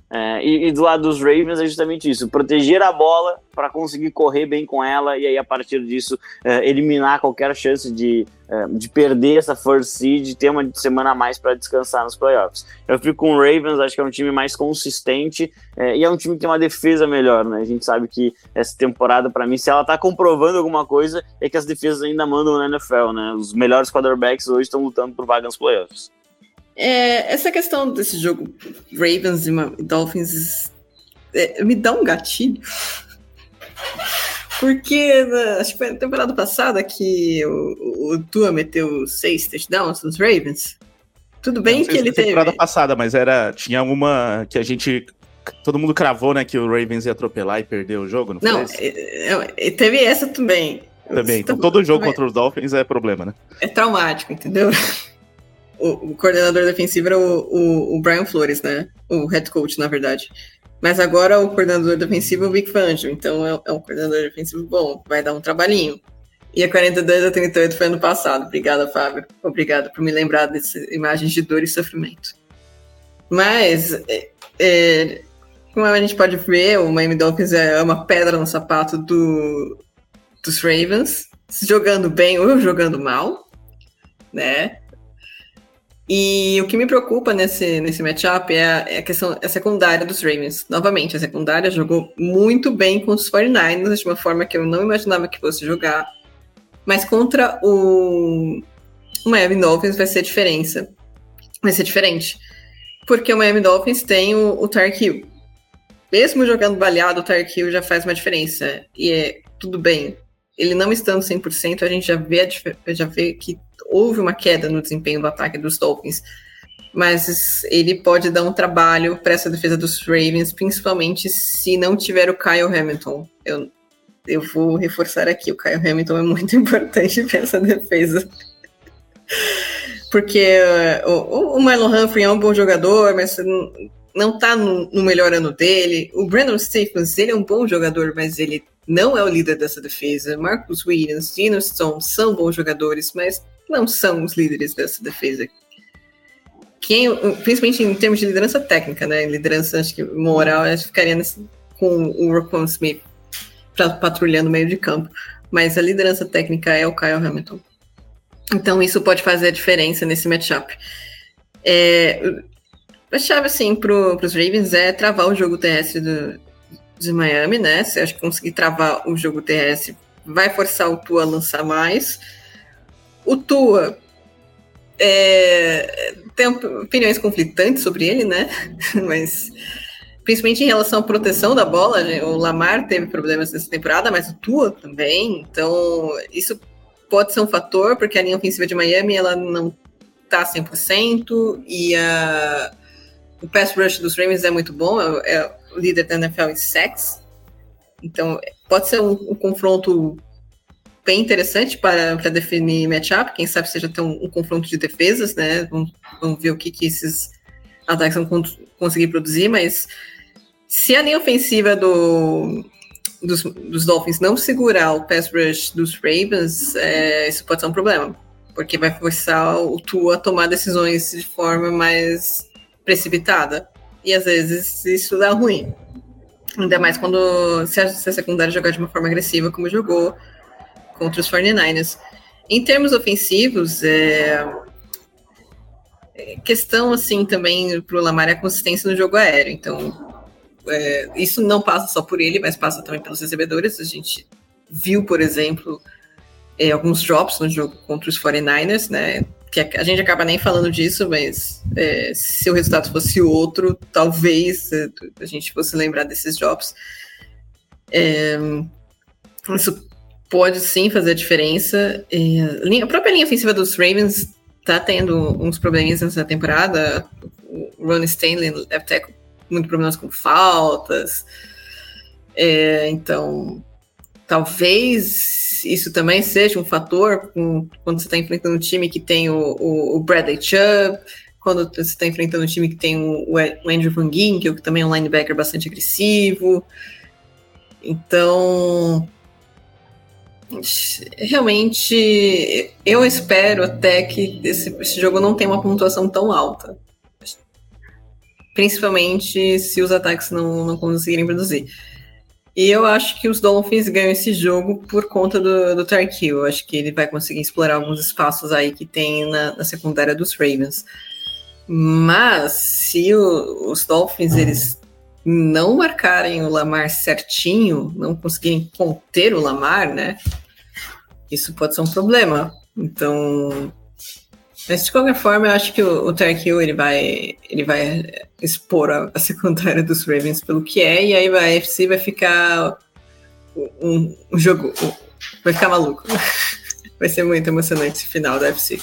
É, e, e, do lado dos Ravens é justamente isso: proteger a bola para conseguir correr bem com ela e aí a partir disso é, eliminar qualquer chance de, é, de perder essa first seed, ter uma semana a mais para descansar nos playoffs. Eu fico com o Ravens, acho que é um time mais consistente é, e é um time que tem uma defesa melhor, né? A gente sabe que essa temporada, para mim, se ela tá comprovando alguma coisa, é que as defesas ainda mandam na NFL, né? Os melhores quarterbacks hoje estão lutando por vagas nos playoffs. É, essa questão desse jogo Ravens e Dolphins é, me dá um gatilho. Porque na, acho que foi na temporada passada que o, o Tua meteu seis touchdowns nos Ravens. Tudo bem que ele teve. temporada passada, mas era tinha uma que a gente todo mundo cravou, né, que o Ravens ia atropelar e perder o jogo, não, não foi? Não, é, teve essa também. Também. Então, todo jogo contra os Dolphins é problema, né? É traumático, entendeu? O, o, coordenador defensivo era o, o, o, Brian Flores, né? O head coach, na verdade. Mas agora o coordenador defensivo é o Vic Fangio, então é, é um coordenador defensivo bom, vai dar um trabalhinho. E a 42 a 38 foi ano passado. Obrigada, Fábio. Obrigada por me lembrar dessas imagens de dor e sofrimento. Mas, é, é, como a gente pode ver, o Miami Dolphins é uma pedra no sapato do, dos Ravens, jogando bem ou jogando mal, né? E o que me preocupa nesse, nesse matchup é a, é a questão é a secundária dos Ravens. Novamente, a secundária jogou muito bem com os 49ers, de uma forma que eu não imaginava que fosse jogar. Mas contra o, o Miami Dolphins vai ser diferença. Vai ser diferente. Porque o Miami Dolphins tem o, o Tark Hill. Mesmo jogando baleado, o Tark Hill já faz uma diferença. E é tudo bem. Ele não estando 100%, a gente já vê, a, já vê que houve uma queda no desempenho do ataque dos Dolphins, mas ele pode dar um trabalho para essa defesa dos Ravens, principalmente se não tiver o Kyle Hamilton. Eu, eu vou reforçar aqui, o Kyle Hamilton é muito importante para essa defesa. Porque uh, o, o Humphrey é um bom jogador, mas não está no, no, melhor ano dele. O Brandon Stephens, ele é um bom jogador, mas ele não é o líder dessa defesa. Marcus Williams, Dino Stone são bons jogadores, mas não são os líderes dessa defesa. Quem, principalmente em termos de liderança técnica, né? Liderança, acho que moral, acho que ficaria nesse, com o Rockwell Smith patrulhando o meio de campo. Mas a liderança técnica é o Kyle Hamilton. Então isso pode fazer a diferença nesse matchup. É, a chave, assim, para os Ravens é travar o jogo terrestre do, de Miami, né? Se acho que conseguir travar o jogo terrestre, vai forçar o Tua a lançar mais. O Tua é, tem opiniões conflitantes sobre ele, né? Mas principalmente em relação à proteção da bola, o Lamar teve problemas nessa temporada, mas o Tua também. Então, isso pode ser um fator, porque a linha ofensiva de Miami ela não tá 100% e a, o pass rush dos Ravens é muito bom, é, é líder da NFL em sacks. Então, pode ser um, um confronto bem interessante para, para definir matchup. Quem sabe seja até um, um confronto de defesas, né? Vamos, vamos ver o que, que esses ataques vão conseguir produzir, mas se a linha ofensiva do, dos, dos Dolphins não segurar o pass rush dos Ravens, é, isso pode ser um problema, porque vai forçar o Tua a tomar decisões de forma mais precipitada. E às vezes isso dá ruim. Ainda mais quando se a, se a secundária jogar de uma forma agressiva, como jogou contra os 49ers. Em termos ofensivos, é, questão, assim, também para o Lamar é a consistência no jogo aéreo. Então, é, isso não passa só por ele, mas passa também pelos recebedores. A gente viu, por exemplo, é, alguns drops no jogo contra os 49ers, né? Que a, gente acaba nem falando disso, mas é, se o resultado fosse outro, talvez é, a gente fosse lembrar desses drops. É, isso pode sim fazer a diferença. É, a própria linha ofensiva dos Ravens tá tendo uns probleminhas nessa temporada. O Ron Stanley deve ter muito problemas com faltas. É, então, talvez isso também seja um fator com, quando você está enfrentando um time que tem o, o, o Bradley Chubb, quando você está enfrentando um time que tem o, o Andrew Van Gien, que também é um linebacker bastante agressivo. Então, realmente, eu espero até que esse, esse jogo não tenha uma pontuação tão alta. Principalmente se os ataques não, não conseguirem produzir. E eu acho que os Dolphins ganham esse jogo por conta do, do. Eu acho que ele vai conseguir explorar alguns espaços aí que tem na, na secundária dos Ravens. Mas se o, os Dolphins eles não marcarem o Lamar certinho, não conseguirem conter o Lamar, né? Isso pode ser um problema. Então, mas de qualquer forma, eu acho que o, o Tarek Hill ele vai, ele vai expor a, a, secundária dos Ravens pelo que é, e aí a FC vai ficar um, um jogo. Um, vai ficar maluco. vai ser muito emocionante esse final da FC.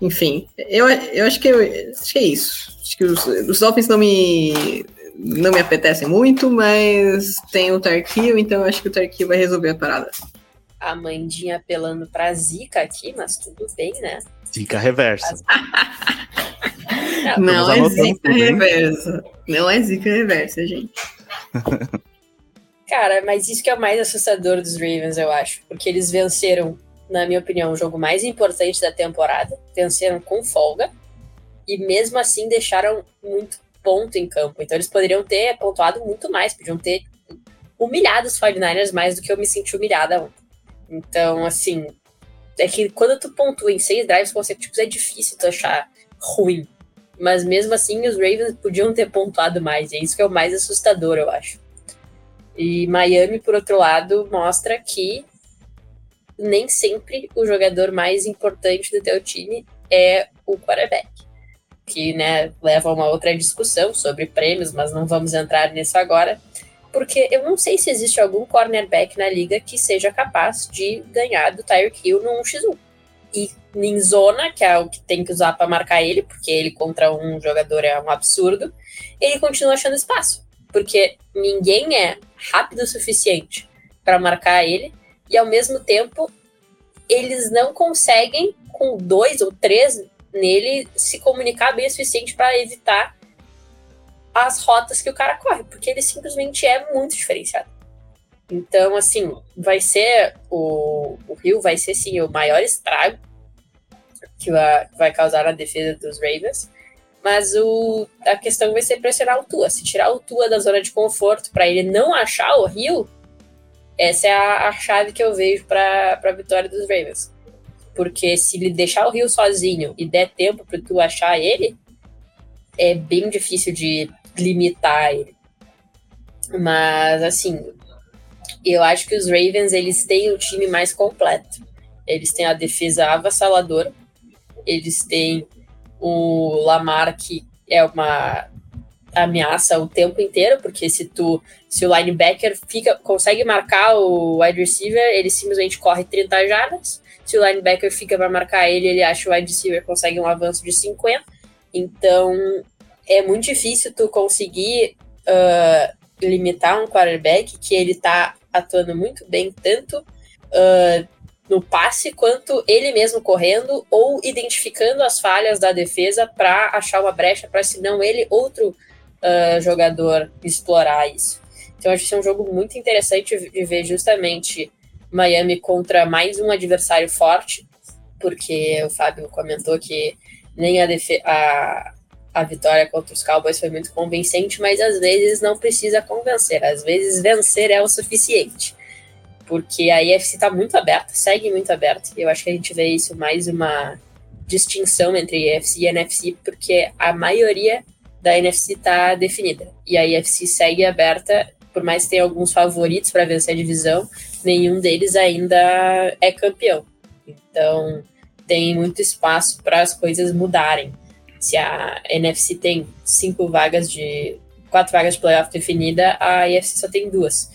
Enfim, eu, eu acho que eu, acho que é isso. Acho que os, os Dolphins não me não me apetecem muito, mas tem o Tarkio, então acho que o Tarkio vai resolver a parada. A Mandinha apelando pra Zica aqui, mas tudo bem, né? Zica reversa. Não, é zica reversa. Não é zica reversa, gente. Cara, mas isso que é o mais assustador dos Ravens, eu acho. Porque eles venceram, na minha opinião, o jogo mais importante da temporada. Venceram com folga. E mesmo assim deixaram muito ponto em campo. Então eles poderiam ter pontuado muito mais. Podiam ter humilhado os 49ers mais do que eu me senti humilhada ontem. Então, assim, é que quando tu pontua em seis drives consecutivos é difícil tu achar ruim. Mas mesmo assim, os Ravens podiam ter pontuado mais. É isso que é o mais assustador, eu acho. E Miami, por outro lado, mostra que nem sempre o jogador mais importante do teu time é o quarterback. Que né, leva a uma outra discussão sobre prêmios, mas não vamos entrar nisso agora porque eu não sei se existe algum cornerback na liga que seja capaz de ganhar do Tyreek Hill no 1x1. E em zona, que é o que tem que usar para marcar ele, porque ele contra um jogador é um absurdo, ele continua achando espaço, porque ninguém é rápido o suficiente para marcar ele, e ao mesmo tempo eles não conseguem, com dois ou três nele, se comunicar bem o suficiente para evitar as rotas que o cara corre, porque ele simplesmente é muito diferenciado. Então, assim, vai ser o, o Rio vai ser sim o maior estrago que vai, causar na defesa dos Ravens. Mas o, a questão vai ser pressionar o Tua. Se tirar o Tua da zona de conforto para ele não achar o Rio, essa é a, a chave que eu vejo para a vitória dos Ravens. Porque se ele deixar o Rio sozinho e der tempo para tu achar ele, é bem difícil de limitar ele. Mas, assim, eu acho que os Ravens, eles têm o time mais completo. Eles têm a defesa avassaladora, eles têm o Lamar, que é uma ameaça o tempo inteiro, porque se tu se o linebacker fica consegue marcar o wide receiver, ele simplesmente corre 30 jardas. Se o linebacker fica para marcar ele, ele acha o wide receiver consegue um avanço de 50. Então, é muito difícil tu conseguir uh, limitar um quarterback que ele tá atuando muito bem, tanto uh, no passe quanto ele mesmo correndo ou identificando as falhas da defesa para achar uma brecha para se não ele outro uh, jogador explorar isso. Então acho que é um jogo muito interessante de ver justamente Miami contra mais um adversário forte, porque o Fábio comentou que nem a, a, a vitória contra os Cowboys foi muito convincente, mas às vezes não precisa convencer, às vezes vencer é o suficiente. Porque a IFC está muito aberta, segue muito aberta, e eu acho que a gente vê isso mais uma distinção entre AFC e NFC, porque a maioria da NFC está definida. E a AFC segue aberta, por mais que tenha alguns favoritos para vencer a divisão, nenhum deles ainda é campeão. Então, tem muito espaço para as coisas mudarem. Se a NFC tem cinco vagas de. quatro vagas de playoff definida, a AFC só tem duas.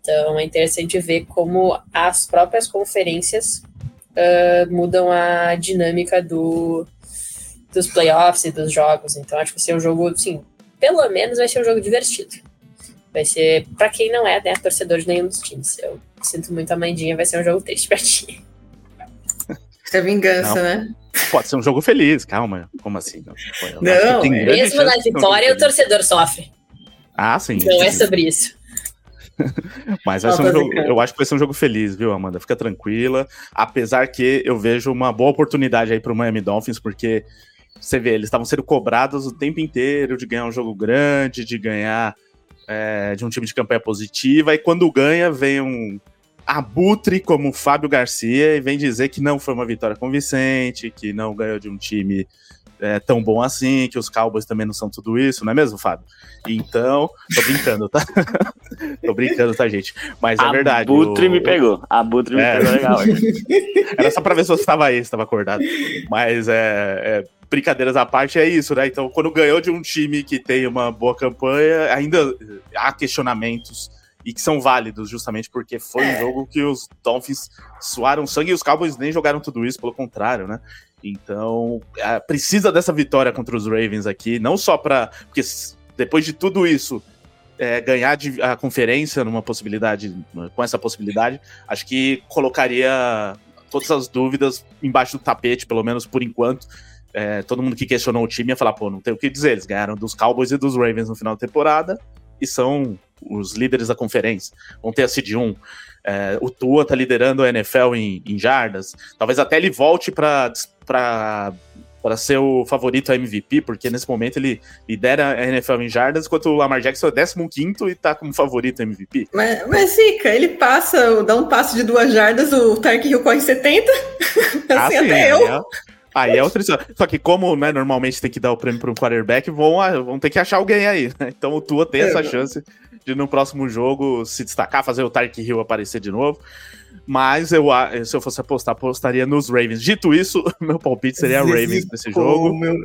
Então é interessante ver como as próprias conferências uh, mudam a dinâmica do, dos playoffs e dos jogos. Então acho que vai ser um jogo, assim, pelo menos vai ser um jogo divertido. Vai ser, para quem não é, né, torcedor de nenhum dos times. Eu sinto muito a mandinha, vai ser um jogo triste pra ti. Isso é vingança, Não. né? Pode ser um jogo feliz, calma. Como assim? Não, Não, acho que tem é- Mesmo na um vitória, o jogo feliz. torcedor sofre. Ah, sim. Não é sobre isso. Mas vai Não, ser um jogo, eu acho que vai ser um jogo feliz, viu, Amanda? Fica tranquila. Apesar que eu vejo uma boa oportunidade aí pro Miami Dolphins, porque você vê, eles estavam sendo cobrados o tempo inteiro de ganhar um jogo grande, de ganhar é, de um time de campanha positiva, e quando ganha, vem um abutre como o Fábio Garcia e vem dizer que não foi uma vitória convincente, que não ganhou de um time é, tão bom assim, que os Cowboys também não são tudo isso, não é mesmo, Fábio? Então, tô brincando, tá? tô brincando, tá, gente? Mas é verdade. Abutre o- me pegou. Abutre me É. pegou legal. Era só pra ver se você estava aí, se estava acordado. Mas é, é, brincadeiras à parte é isso, né? Então, quando ganhou de um time que tem uma boa campanha, ainda há questionamentos e que são válidos, justamente porque foi um jogo que os Dolphins suaram sangue e os Cowboys nem jogaram tudo isso, pelo contrário, né? Então, é, precisa dessa vitória contra os Ravens aqui, não só para Porque depois de tudo isso, é, ganhar de- a conferência numa possibilidade, com essa possibilidade, acho que colocaria todas as dúvidas embaixo do tapete, pelo menos por enquanto. É, todo mundo que questionou o time ia falar, pô, não tem o que dizer, eles ganharam dos Cowboys e dos Ravens no final da temporada e são os líderes da conferência. Vão ter a Seed 1. É, o Tua tá liderando a NFL em, em jardas. Talvez até ele volte para para ser o favorito a MVP, porque nesse momento ele lidera a NFL em jardas, enquanto o Lamar Jackson é 15 e tá como favorito a MVP. Mas, mas Zica, ele passa, dá um passo de duas jardas, o Tark Hill corre 70. assim, até aí eu. é- Aí é outra história. Só que como, né, normalmente tem que dar o prêmio para um quarterback, vão, vão ter que achar alguém aí, né? Então o Tua tem essa É. chance de no próximo jogo se destacar, fazer o Tark Hill aparecer de novo. Mas eu, se eu fosse apostar, apostaria nos Ravens. Dito isso, meu palpite seria Ravens nesse jogo. Meu...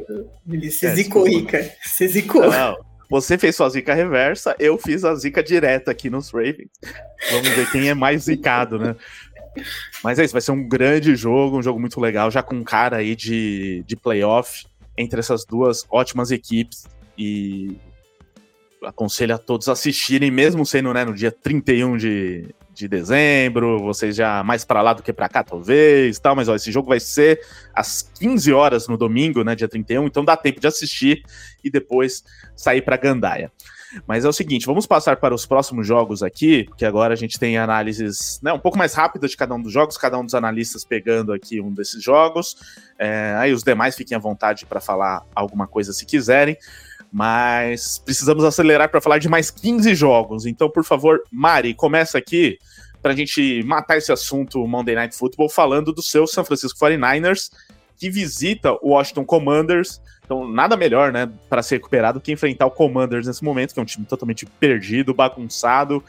Se É, zicou. Rica. Se zicou. Não, você fez sua zica reversa, eu fiz a zica direta aqui nos Ravens. Vamos ver quem é mais zicado, né? Mas é isso, vai ser um grande jogo, um jogo muito legal, já com cara aí de, de playoff entre essas duas ótimas equipes. E aconselho a todos assistirem, mesmo sendo né, no dia 31 de, de dezembro, vocês já mais pra lá do que pra cá, talvez, tal, mas ó, esse jogo vai ser às 15 horas no domingo, né, dia 31, então dá tempo de assistir e depois sair pra Gandaia. Mas é o seguinte, vamos passar para os próximos jogos aqui, porque agora a gente tem análises né, um pouco mais rápidas de cada um dos jogos, cada um dos analistas pegando aqui um desses jogos. É, aí os demais fiquem à vontade para falar alguma coisa se quiserem. Mas precisamos acelerar para falar de mais 15 jogos. Então, por favor, Mari, começa aqui para a gente matar esse assunto Monday Night Football falando do seu San Francisco 49ers, que visita o Washington Commanders. Então, nada melhor, né, para ser recuperado que enfrentar o Commanders nesse momento, que é um time totalmente perdido, bagunçado,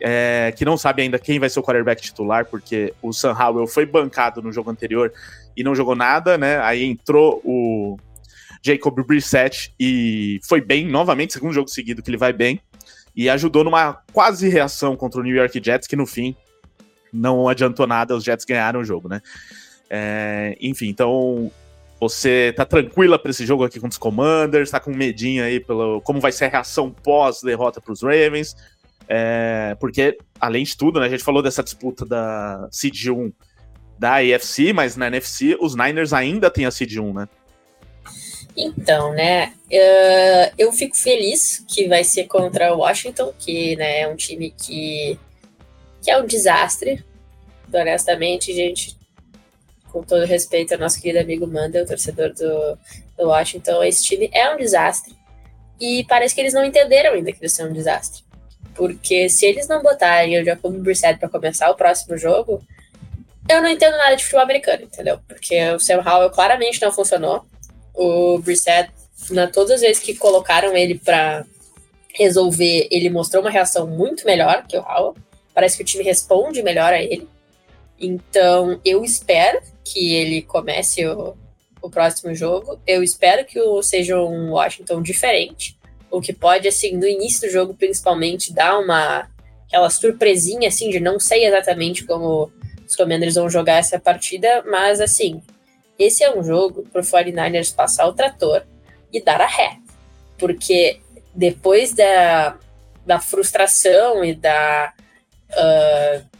é, que não sabe ainda quem vai ser o quarterback titular, porque o Sam Howell foi bancado no jogo anterior e não jogou nada, né? Aí entrou o Jacob Brissett e foi bem novamente, segundo jogo seguido que ele vai bem, e ajudou numa quase reação contra o New York Jets, que no fim não adiantou nada, os Jets ganharam o jogo, né? É, enfim, então você tá tranquila para esse jogo aqui contra os Commanders, tá com medinho aí pelo como vai ser a reação pós-derrota para os Ravens, é, porque além de tudo, né, a gente falou dessa disputa da Seed 1 da AFC, mas na NFC os Niners ainda têm a Seed 1, né? Então, né, uh, eu fico feliz que vai ser contra o Washington, que né, é um time que, que é um desastre. Honestamente, gente, com todo respeito ao nosso querido amigo Manda, o torcedor do, do Washington, esse time é um desastre. E parece que eles não entenderam ainda que eles são um desastre. Porque se eles não botarem o Jacob Brissett para começar o próximo jogo, eu não entendo nada de futebol americano, entendeu? Porque o Sam Howell claramente não funcionou. O Brissett, na todas as vezes que colocaram ele para resolver, ele mostrou uma reação muito melhor que o Howell. Parece que o time responde melhor a ele. Então, eu espero que ele comece o, o próximo jogo. Eu espero que o, seja um Washington diferente. O que pode, assim, no início do jogo, principalmente, dar uma aquela surpresinha, assim, de não sei exatamente como os Commanders vão jogar essa partida, mas, assim, esse é um jogo pro 49ers passar o trator e dar a ré. Porque depois da, da frustração e da. Uh,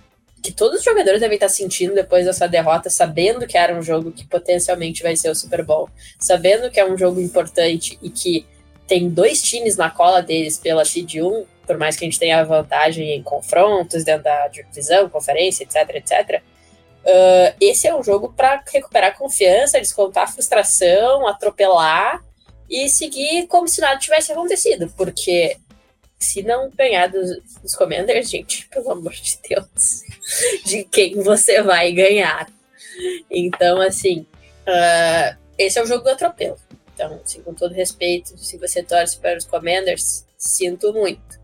que todos os jogadores devem estar sentindo depois dessa derrota, sabendo que era um jogo que potencialmente vai ser o Super Bowl, sabendo que é um jogo importante e que tem dois times na cola deles pela seed 1, por mais que a gente tenha vantagem em confrontos dentro da divisão, conferência, etc, etc. Uh, esse é um jogo para recuperar confiança, descontar a frustração, atropelar e seguir como se nada tivesse acontecido, porque se não ganhar dos, dos Commanders, gente, pelo amor de Deus, de quem você vai ganhar? Então, assim, uh, esse é o jogo do atropelo. Então, assim, com todo respeito, se você torce para os Commanders, sinto muito.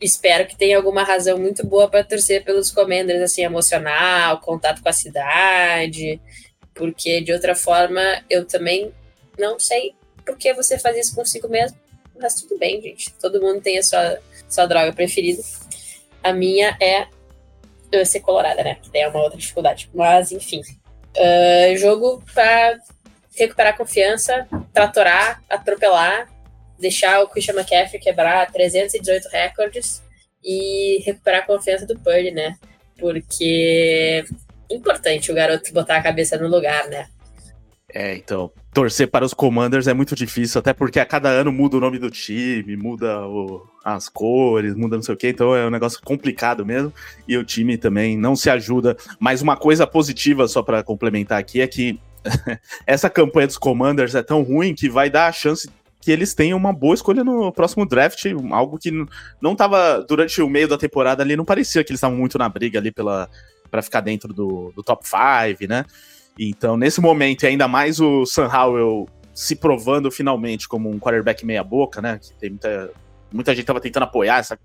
Espero que tenha alguma razão muito boa para torcer pelos Commanders, assim, emocional, contato com a cidade, porque de outra forma eu também não sei por que você faz isso consigo mesmo. Mas tudo bem, gente. Todo mundo tem a sua, sua droga preferida. A minha é eu ser colorada, né? Que é uma outra dificuldade. Mas, enfim. Uh, jogo para recuperar confiança, tratorar, atropelar, deixar o Christian McCaffrey quebrar 318 recordes e recuperar a confiança do Purdy, né? Porque é importante o garoto botar a cabeça no lugar, né? É, então, torcer para os Commanders é muito difícil, até porque a cada ano muda o nome do time, muda o, as cores, muda não sei o que, então é um negócio complicado mesmo. E o time também não se ajuda. Mas uma coisa positiva, só para complementar aqui, é que essa campanha dos Commanders é tão ruim que vai dar a chance que eles tenham uma boa escolha no próximo draft, algo que não estava durante o meio da temporada ali, não parecia que eles estavam muito na briga ali para ficar dentro do, do top 5, né? Então, nesse momento, e ainda mais o Sam Howell se provando finalmente como um quarterback meia-boca, né? Que tem muita, muita gente estava tentando apoiar essa,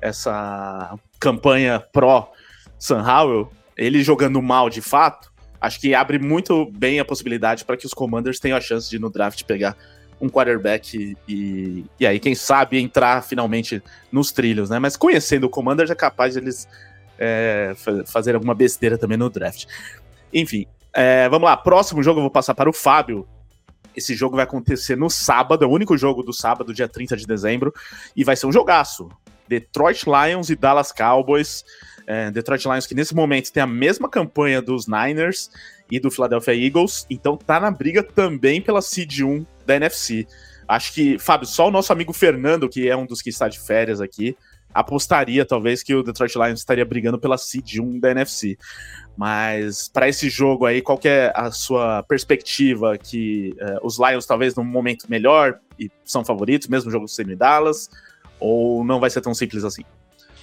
essa campanha pró-Sam Howell, ele jogando mal de fato, acho que abre muito bem a possibilidade para que os Commanders tenham a chance de no draft pegar um quarterback e, e aí, quem sabe, entrar finalmente nos trilhos, né? Mas conhecendo o Commanders é capaz de eles é, fazer alguma besteira também no draft. Enfim, é, vamos lá, próximo jogo eu vou passar para o Fábio. Esse jogo vai acontecer no sábado, é o único jogo do sábado, dia 30 de dezembro, e vai ser um jogaço. Detroit Lions e Dallas Cowboys. É, Detroit Lions que nesse momento tem a mesma campanha dos Niners e do Philadelphia Eagles, então tá na briga também pela seed 1 da NFC. Acho que, Fábio, só o nosso amigo Fernando, que é um dos que está de férias aqui, apostaria talvez que o Detroit Lions estaria brigando pela seed 1 da NFC. Mas para esse jogo aí, qual é a sua perspectiva? Que uh, os Lions talvez num momento melhor e são favoritos, mesmo jogo semi Dallas, ou não vai ser tão simples assim?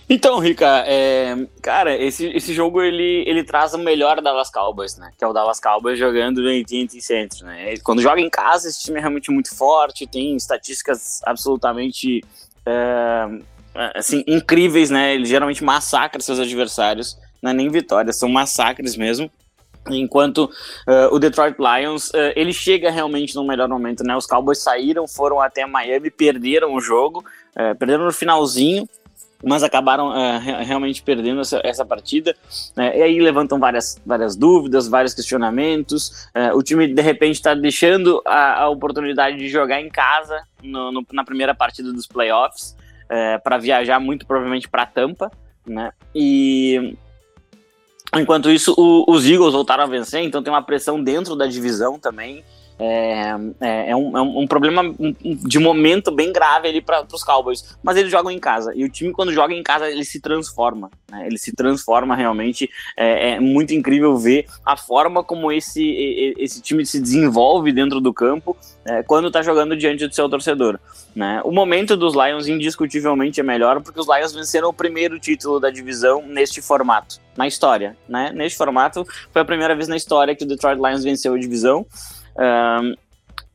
Então, Rica, é, cara, esse, esse jogo ele, ele traz o melhor Dallas Cowboys, né? Que é o Dallas Cowboys jogando no AT&T Center, né? Quando joga em casa, esse time é realmente muito forte, tem estatísticas absolutamente é, assim incríveis, né? Ele geralmente massacra seus adversários não é nem vitórias, são massacres mesmo. Enquanto uh, o Detroit Lions, uh, ele chega realmente no melhor momento, né? Os Cowboys saíram, foram até Miami, perderam o jogo, uh, perderam no finalzinho, mas acabaram realmente perdendo essa, essa partida. Né? e aí levantam várias, várias dúvidas, vários questionamentos. o time, de repente, está deixando a, a, oportunidade de jogar em casa no, no, na primeira partida dos playoffs, para viajar muito provavelmente para Tampa. Né? E Enquanto isso, o, os Eagles voltaram a vencer, então tem uma pressão dentro da divisão também. É, é, é, um, é um, problema de momento bem grave ali para os Cowboys. Mas eles jogam em casa. E o time, quando joga em casa, ele se transforma. Né? Ele se transforma realmente. É, é, muito incrível ver a forma como esse, esse time se desenvolve dentro do campo é, quando está jogando diante do seu torcedor. Né? O momento dos Lions, indiscutivelmente, é melhor porque os Lions venceram o primeiro título da divisão neste formato, na história. Né? Neste formato, foi a primeira vez na história que o Detroit Lions venceu a divisão. Um,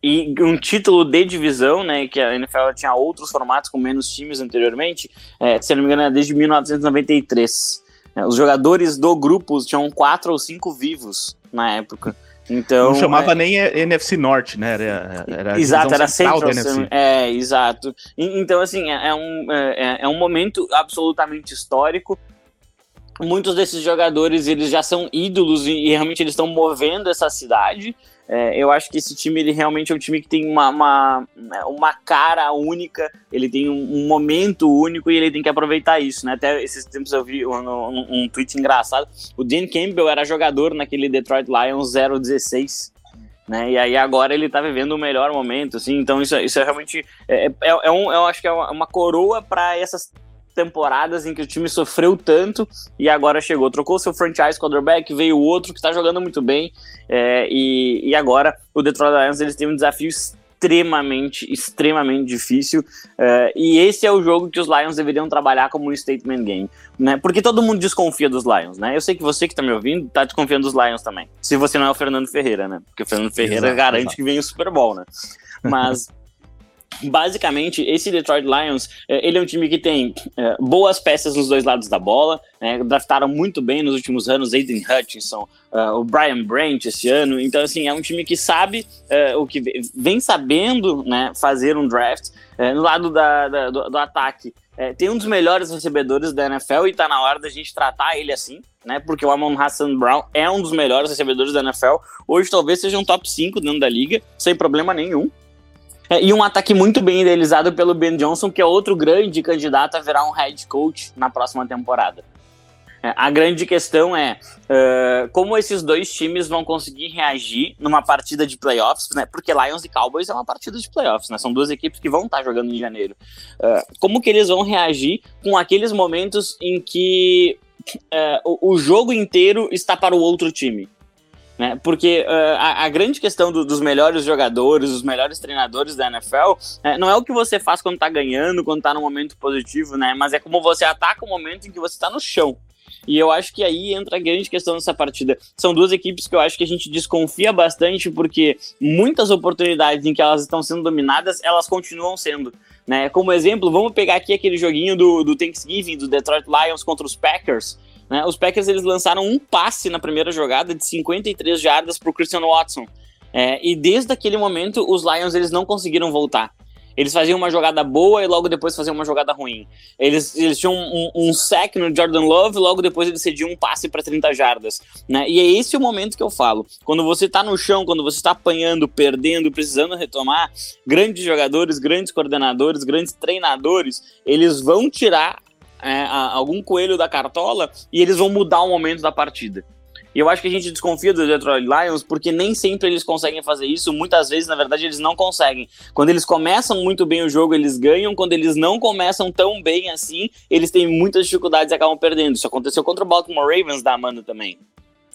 e um título de divisão, né, que a NFL tinha outros formatos com menos times anteriormente, é, se não me engano, é desde 1993. É, os jogadores do grupo tinham quatro ou cinco vivos na época. Então, não chamava é... nem NFC Norte, né? Era, era exato, era Central. É, exato. Então, assim, é, é um, é, é um momento absolutamente histórico muitos desses jogadores eles já são ídolos e, e realmente eles estão movendo essa cidade. É, eu acho que esse time ele realmente é um time que tem uma, uma, uma cara única, ele tem um, um, momento único e ele tem que aproveitar isso, né? Até esses tempos eu vi um, um, um tweet engraçado. O Dan Campbell era jogador naquele Detroit Lions 016. Né? E aí agora ele tá vivendo o melhor momento, assim, então isso, isso é realmente é, é, é um, eu acho que é uma coroa para essas temporadas em que o time sofreu tanto e agora chegou. Trocou seu franchise quarterback, veio outro que está jogando muito bem é, e, e agora o Detroit Lions eles têm um desafio extremamente, extremamente difícil. Uh, e esse é o jogo que os Lions deveriam trabalhar como um statement game, né? Porque todo mundo desconfia dos Lions, né? Eu sei que você que tá me ouvindo tá desconfiando dos Lions também. Se você não é o Fernando Ferreira, né? Porque o Fernando Ferreira exato, garante exato. que vem o Super Bowl, né? Mas basicamente, esse Detroit Lions, é, ele é um time que tem é, boas peças nos dois lados da bola, né, draftaram muito bem nos últimos anos, Aiden Hutchinson, uh, o Brian Branch esse ano, então assim, é um time que sabe uh, o que vem sabendo né, fazer um draft, no lado da, da do, do, ataque, tem um dos melhores recebedores da NFL e tá na hora da gente tratar ele assim, né? Porque o Amon Hassan Brown é um dos melhores recebedores da NFL. Hoje talvez seja um top 5 dentro da liga, sem problema nenhum. É, e um ataque muito bem idealizado pelo Ben Johnson, que é outro grande candidato a virar um head coach na próxima temporada. É, a grande questão é uh, como esses dois times vão conseguir reagir numa partida de playoffs, né? Porque Lions e Cowboys é uma partida de playoffs, né? São duas equipes que vão estar jogando em janeiro. Uh, como que eles vão reagir com aqueles momentos em que uh, o, o jogo inteiro está para o outro time? Né? Porque uh, a, a, grande questão do, dos melhores jogadores, dos melhores treinadores da NFL, é, não é o que você faz quando tá ganhando, quando tá num momento positivo, né? Mas é como você ataca o momento em que você tá no chão. E eu acho que aí entra a grande questão dessa partida. São duas equipes que eu acho que a gente desconfia bastante, porque muitas oportunidades em que elas estão sendo dominadas, elas continuam sendo. Né? Como exemplo, vamos pegar aqui aquele joguinho do, do Thanksgiving, do Detroit Lions contra os Packers. Né? Os Packers eles lançaram um passe na primeira jogada de 53 jardas para o Christian Watson. É, e desde aquele momento, os Lions eles não conseguiram voltar. Eles faziam uma jogada boa e logo depois faziam uma jogada ruim. Eles, eles tinham um, um sec no Jordan Love e logo depois eles cediam um passe para 30 jardas. Né? E é esse o momento que eu falo. Quando você está no chão, quando você está apanhando, perdendo, precisando retomar, grandes jogadores, grandes coordenadores, grandes treinadores, eles vão tirar é, algum coelho da cartola e eles vão mudar o momento da partida. E eu acho que a gente desconfia do Detroit Lions porque nem sempre eles conseguem fazer isso. Muitas vezes, na verdade, eles não conseguem. Quando eles começam muito bem o jogo, eles ganham. Quando eles não começam tão bem assim, eles têm muitas dificuldades e acabam perdendo. Isso aconteceu contra o Baltimore Ravens da Amanda também.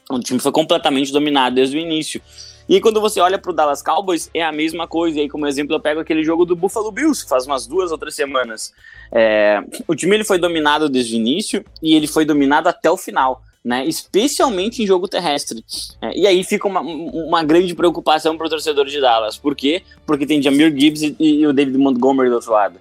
O time foi completamente dominado desde o início. E quando você olha para o Dallas Cowboys, é a mesma coisa. E aí, como exemplo, eu pego aquele jogo do Buffalo Bills, faz umas duas ou três semanas. É, o time ele foi dominado desde o início e ele foi dominado até o final. Né, especialmente em jogo terrestre. É, e aí fica uma, uma grande preocupação para o torcedor de Dallas. Por quê? Porque tem Jamir Gibbs e, e o David Montgomery do outro lado.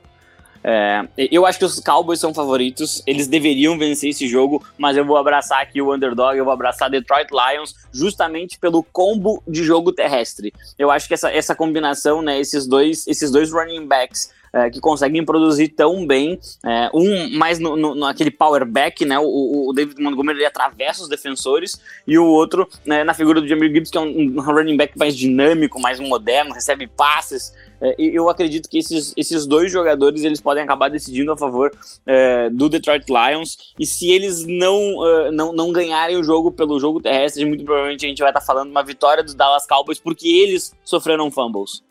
É, eu acho que os Cowboys são favoritos, eles deveriam vencer esse jogo, mas eu vou abraçar aqui o underdog, eu vou abraçar Detroit Lions justamente pelo combo de jogo terrestre. Eu acho que essa, essa combinação, né, esses dois, esses dois running backs é, que conseguem produzir tão bem. É, um mais no, naquele power back, né? O, o David Montgomery ele atravessa os defensores, e o outro né, na figura do Jamir Gibbs, que é um, um running back mais dinâmico, mais moderno, recebe passes. É, eu acredito que esses, esses dois jogadores eles podem acabar decidindo a favor é, do Detroit Lions. E se eles não, uh, não, não ganharem o jogo pelo jogo terrestre, muito provavelmente a gente vai estar tá falando uma vitória dos Dallas Cowboys porque eles sofreram fumbles.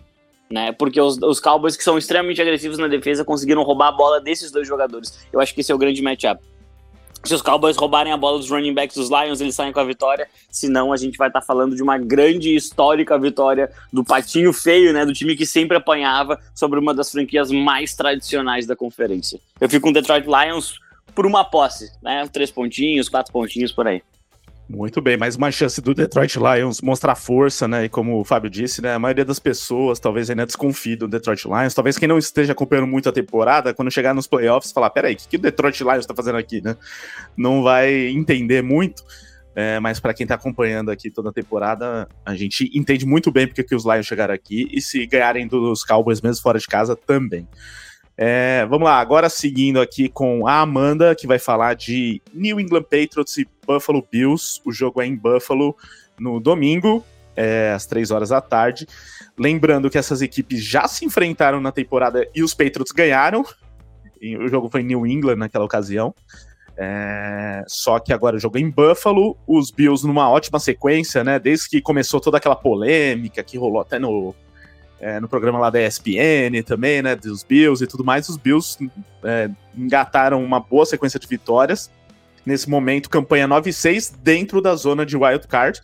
Né, porque os, os Cowboys, que são extremamente agressivos na defesa, conseguiram roubar a bola desses dois jogadores. Eu acho que esse é o grande matchup. Se os Cowboys roubarem a bola dos running backs dos Lions, eles saem com a vitória. Senão, a gente vai estar tá falando de uma grande histórica vitória do patinho feio, né? Do time que sempre apanhava sobre uma das franquias mais tradicionais da conferência. Eu fico com o Detroit Lions por uma posse, né? Três pontinhos, quatro pontinhos por aí. Muito bem, mais uma chance do Detroit Lions mostrar força, né? E como o Fábio disse, né? A maioria das pessoas talvez ainda desconfie do Detroit Lions. Talvez quem não esteja acompanhando muito a temporada, quando chegar nos playoffs, falar: peraí, o que, que o Detroit Lions tá fazendo aqui, né? Não vai entender muito. É, mas para quem tá acompanhando aqui toda a temporada, a gente entende muito bem porque que os Lions chegaram aqui e se ganharem dos Cowboys mesmo fora de casa também. É, vamos lá, agora seguindo aqui com a Amanda, que vai falar de New England Patriots e Buffalo Bills. O jogo é em Buffalo no domingo, é, às três horas da tarde. Lembrando que essas equipes já se enfrentaram na temporada e os Patriots ganharam. O jogo foi em New England naquela ocasião. É, só que agora o jogo é em Buffalo, os Bills numa ótima sequência, né? Desde que começou toda aquela polêmica que rolou até no é, no programa lá da ESPN também, né, dos Bills e tudo mais, os Bills é, engataram uma boa sequência de vitórias. Nesse momento, campanha 9-6 dentro da zona de wild card.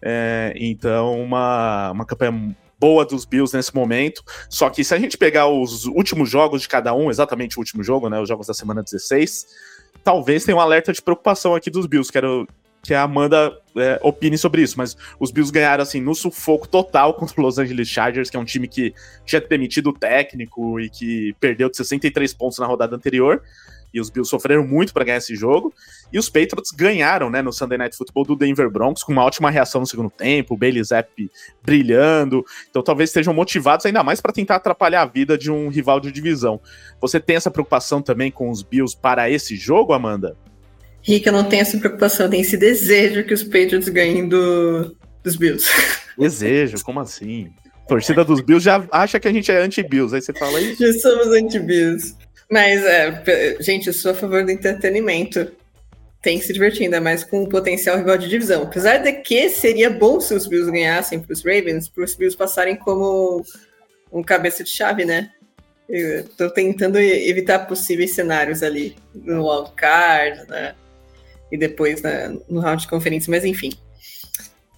É, então, uma, uma campanha boa dos Bills nesse momento. Só que se a gente pegar os últimos jogos de cada um, exatamente o último jogo, né, os jogos da semana 16, talvez tenha um alerta de preocupação aqui dos Bills. Quero que a Amanda é, opine sobre isso, mas os Bills ganharam assim no sufoco total contra o Los Angeles Chargers, que é um time que tinha demitido o técnico e que perdeu de 63 pontos na rodada anterior. E os Bills sofreram muito para ganhar esse jogo. E os Patriots ganharam, né, no Sunday Night Football do Denver Broncos, com uma ótima reação no segundo tempo, o Bailey Zapp brilhando. Então talvez estejam motivados ainda mais para tentar atrapalhar a vida de um rival de divisão. Você tem essa preocupação também com os Bills para esse jogo, Amanda? Rica não tem essa preocupação, tem esse desejo que os Patriots ganhem do, dos Bills. Desejo? Como assim? A torcida dos Bills já acha que a gente é anti-Bills, aí você fala isso. Já somos anti-Bills. Mas, é, gente, eu sou a favor do entretenimento. Tem que se divertir, ainda mais com o potencial rival de divisão. Apesar de que seria bom se os Bills ganhassem para os Ravens, para os Bills passarem como um cabeça de chave, né? Estou tentando evitar possíveis cenários ali no wildcard, né? E depois no round de conferência, mas enfim.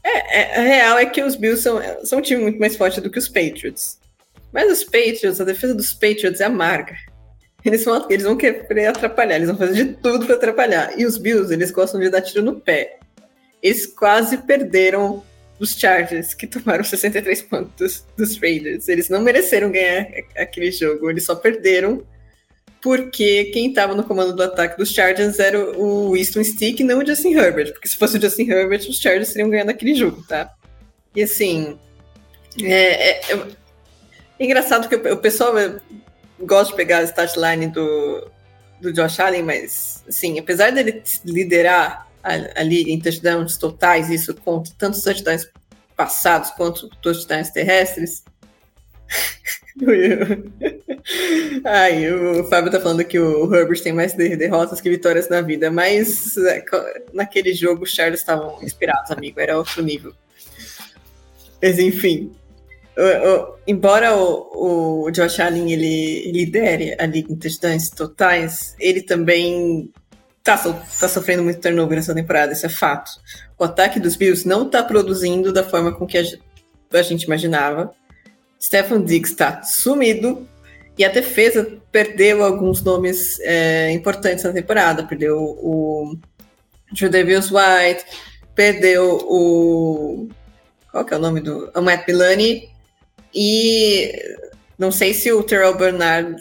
É, é, a real é que os Bills são, são um time muito mais forte do que os Patriots. Mas os Patriots, a defesa dos Patriots é amarga. Eles vão, eles vão querer atrapalhar, eles vão fazer de tudo para atrapalhar. E os Bills, eles gostam de dar tiro no pé. Eles quase perderam os Chargers, que tomaram 63 pontos dos Raiders. Eles não mereceram ganhar aquele jogo, eles só perderam porque quem estava no comando do ataque dos Chargers era o Winston Stick e não o Justin Herbert, porque se fosse o Justin Herbert, os Chargers teriam ganhado aquele jogo, tá? E assim, é, é, é engraçado que o, o pessoal gosta de pegar a statline do, do Josh Allen, mas assim, apesar dele liderar a, a liga em touchdowns totais, isso conta tanto touchdowns passados quanto touchdowns terrestres, Ai, o Fábio tá falando que o Herbert tem mais derrotas que vitórias na vida, mas é, naquele jogo os Chargers estavam inspirados, amigo, era outro nível. Mas enfim, o, o, embora o, o, Josh Allen ele lidere a liga em touchdowns totais, ele também tá, tá sofrendo muito turnover nessa temporada, isso é fato. O ataque dos Bills não tá produzindo da forma com que a, a gente imaginava. Stefan Diggs está sumido e a defesa perdeu alguns nomes é, importantes na temporada. Perdeu o Judavius White, perdeu o. Qual que é o nome do. O Matt Milani. E não sei se o Terrell Bernard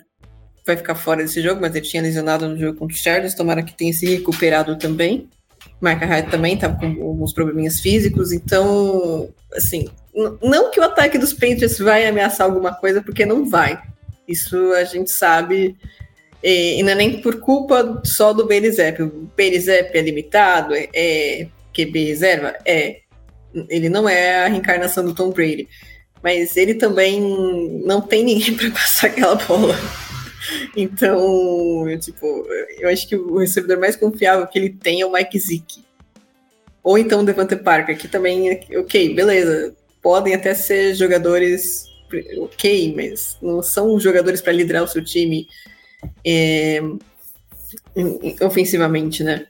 vai ficar fora desse jogo, mas ele tinha lesionado no jogo contra os Chargers. Tomara que tenha se recuperado também. Micah Hyde também estava com alguns probleminhas físicos. Então, assim, não que o ataque dos Patriots vai ameaçar alguma coisa, porque não vai. Isso a gente sabe, e, e não é nem por culpa só do Berizep. O Berizep é limitado, é, é QB reserva? É. Ele não é a reencarnação do Tom Brady. Mas ele também não tem ninguém para passar aquela bola. Então, eu, tipo, eu acho que o recebedor mais confiável que ele tem é o Mike Zick. Ou então o Devante Parker, que também, ok, beleza, podem até ser jogadores ok, mas não são jogadores para liderar o seu time é, ofensivamente, né?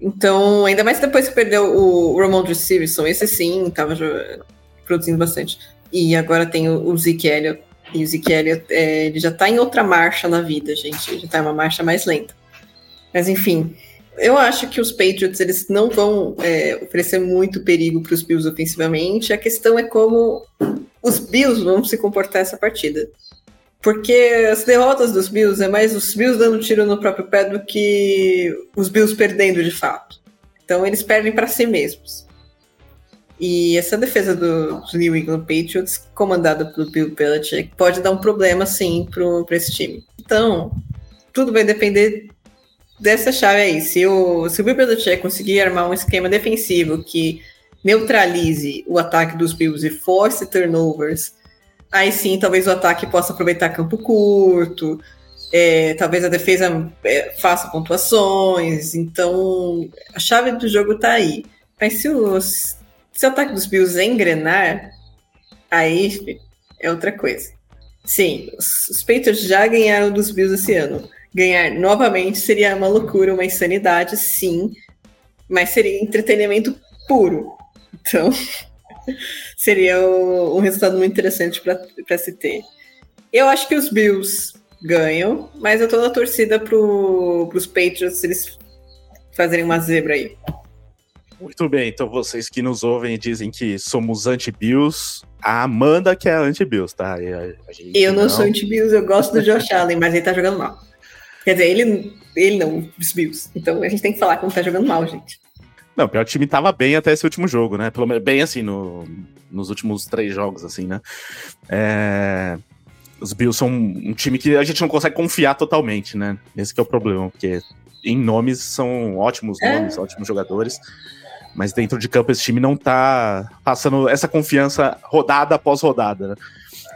Então, ainda mais depois que perdeu o Ramondre Stevenson, esse sim estava produzindo bastante. E agora tem o, o Elliott. E o Zeke Elliott é, ele já está em outra marcha na vida, gente. Ele já está em uma marcha mais lenta. Mas enfim, eu acho que os Patriots eles não vão é, oferecer muito perigo para os Bills ofensivamente. A questão é como os Bills vão se comportar essa partida. Porque as derrotas dos Bills é mais os Bills dando tiro no próprio pé do que os Bills perdendo de fato. Então eles perdem para si mesmos. E essa defesa dos New England Patriots, comandada pelo Bill Belichick, pode dar um problema sim para esse time. Então, tudo vai depender dessa chave aí. Se o, se o Bill conseguir armar um esquema defensivo que neutralize o ataque dos Bills e force turnovers, aí sim talvez o ataque possa aproveitar campo curto, é, talvez a defesa é, faça pontuações. Então, a chave do jogo está aí. Mas se os se o ataque dos Bills engrenar, aí é outra coisa. Sim, os, os Patriots já ganharam dos Bills esse ano. Ganhar novamente seria uma loucura, uma insanidade, sim, mas seria entretenimento puro. Então, seria um resultado muito interessante para se ter. Eu acho que os Bills ganham, mas eu tô na torcida para os Patriots eles fazerem uma zebra aí. Muito bem, então vocês que nos ouvem e dizem que somos anti-Bills, a Amanda que é anti-Bills, tá? A, a eu não, não, sou anti-Bills, eu gosto do Josh Allen, mas ele tá jogando mal. Quer dizer, ele, ele não, os Bills. Então a gente tem que falar como tá jogando mal, gente. Não, o pior time tava bem até esse último jogo, né? Pelo menos bem assim, no, nos últimos três jogos, assim, né? É, os Bills são um time que a gente não consegue confiar totalmente, né? Esse é o problema, porque em nomes são ótimos é. nomes, ótimos jogadores. Mas dentro de campo esse time não tá passando essa confiança rodada após rodada, né?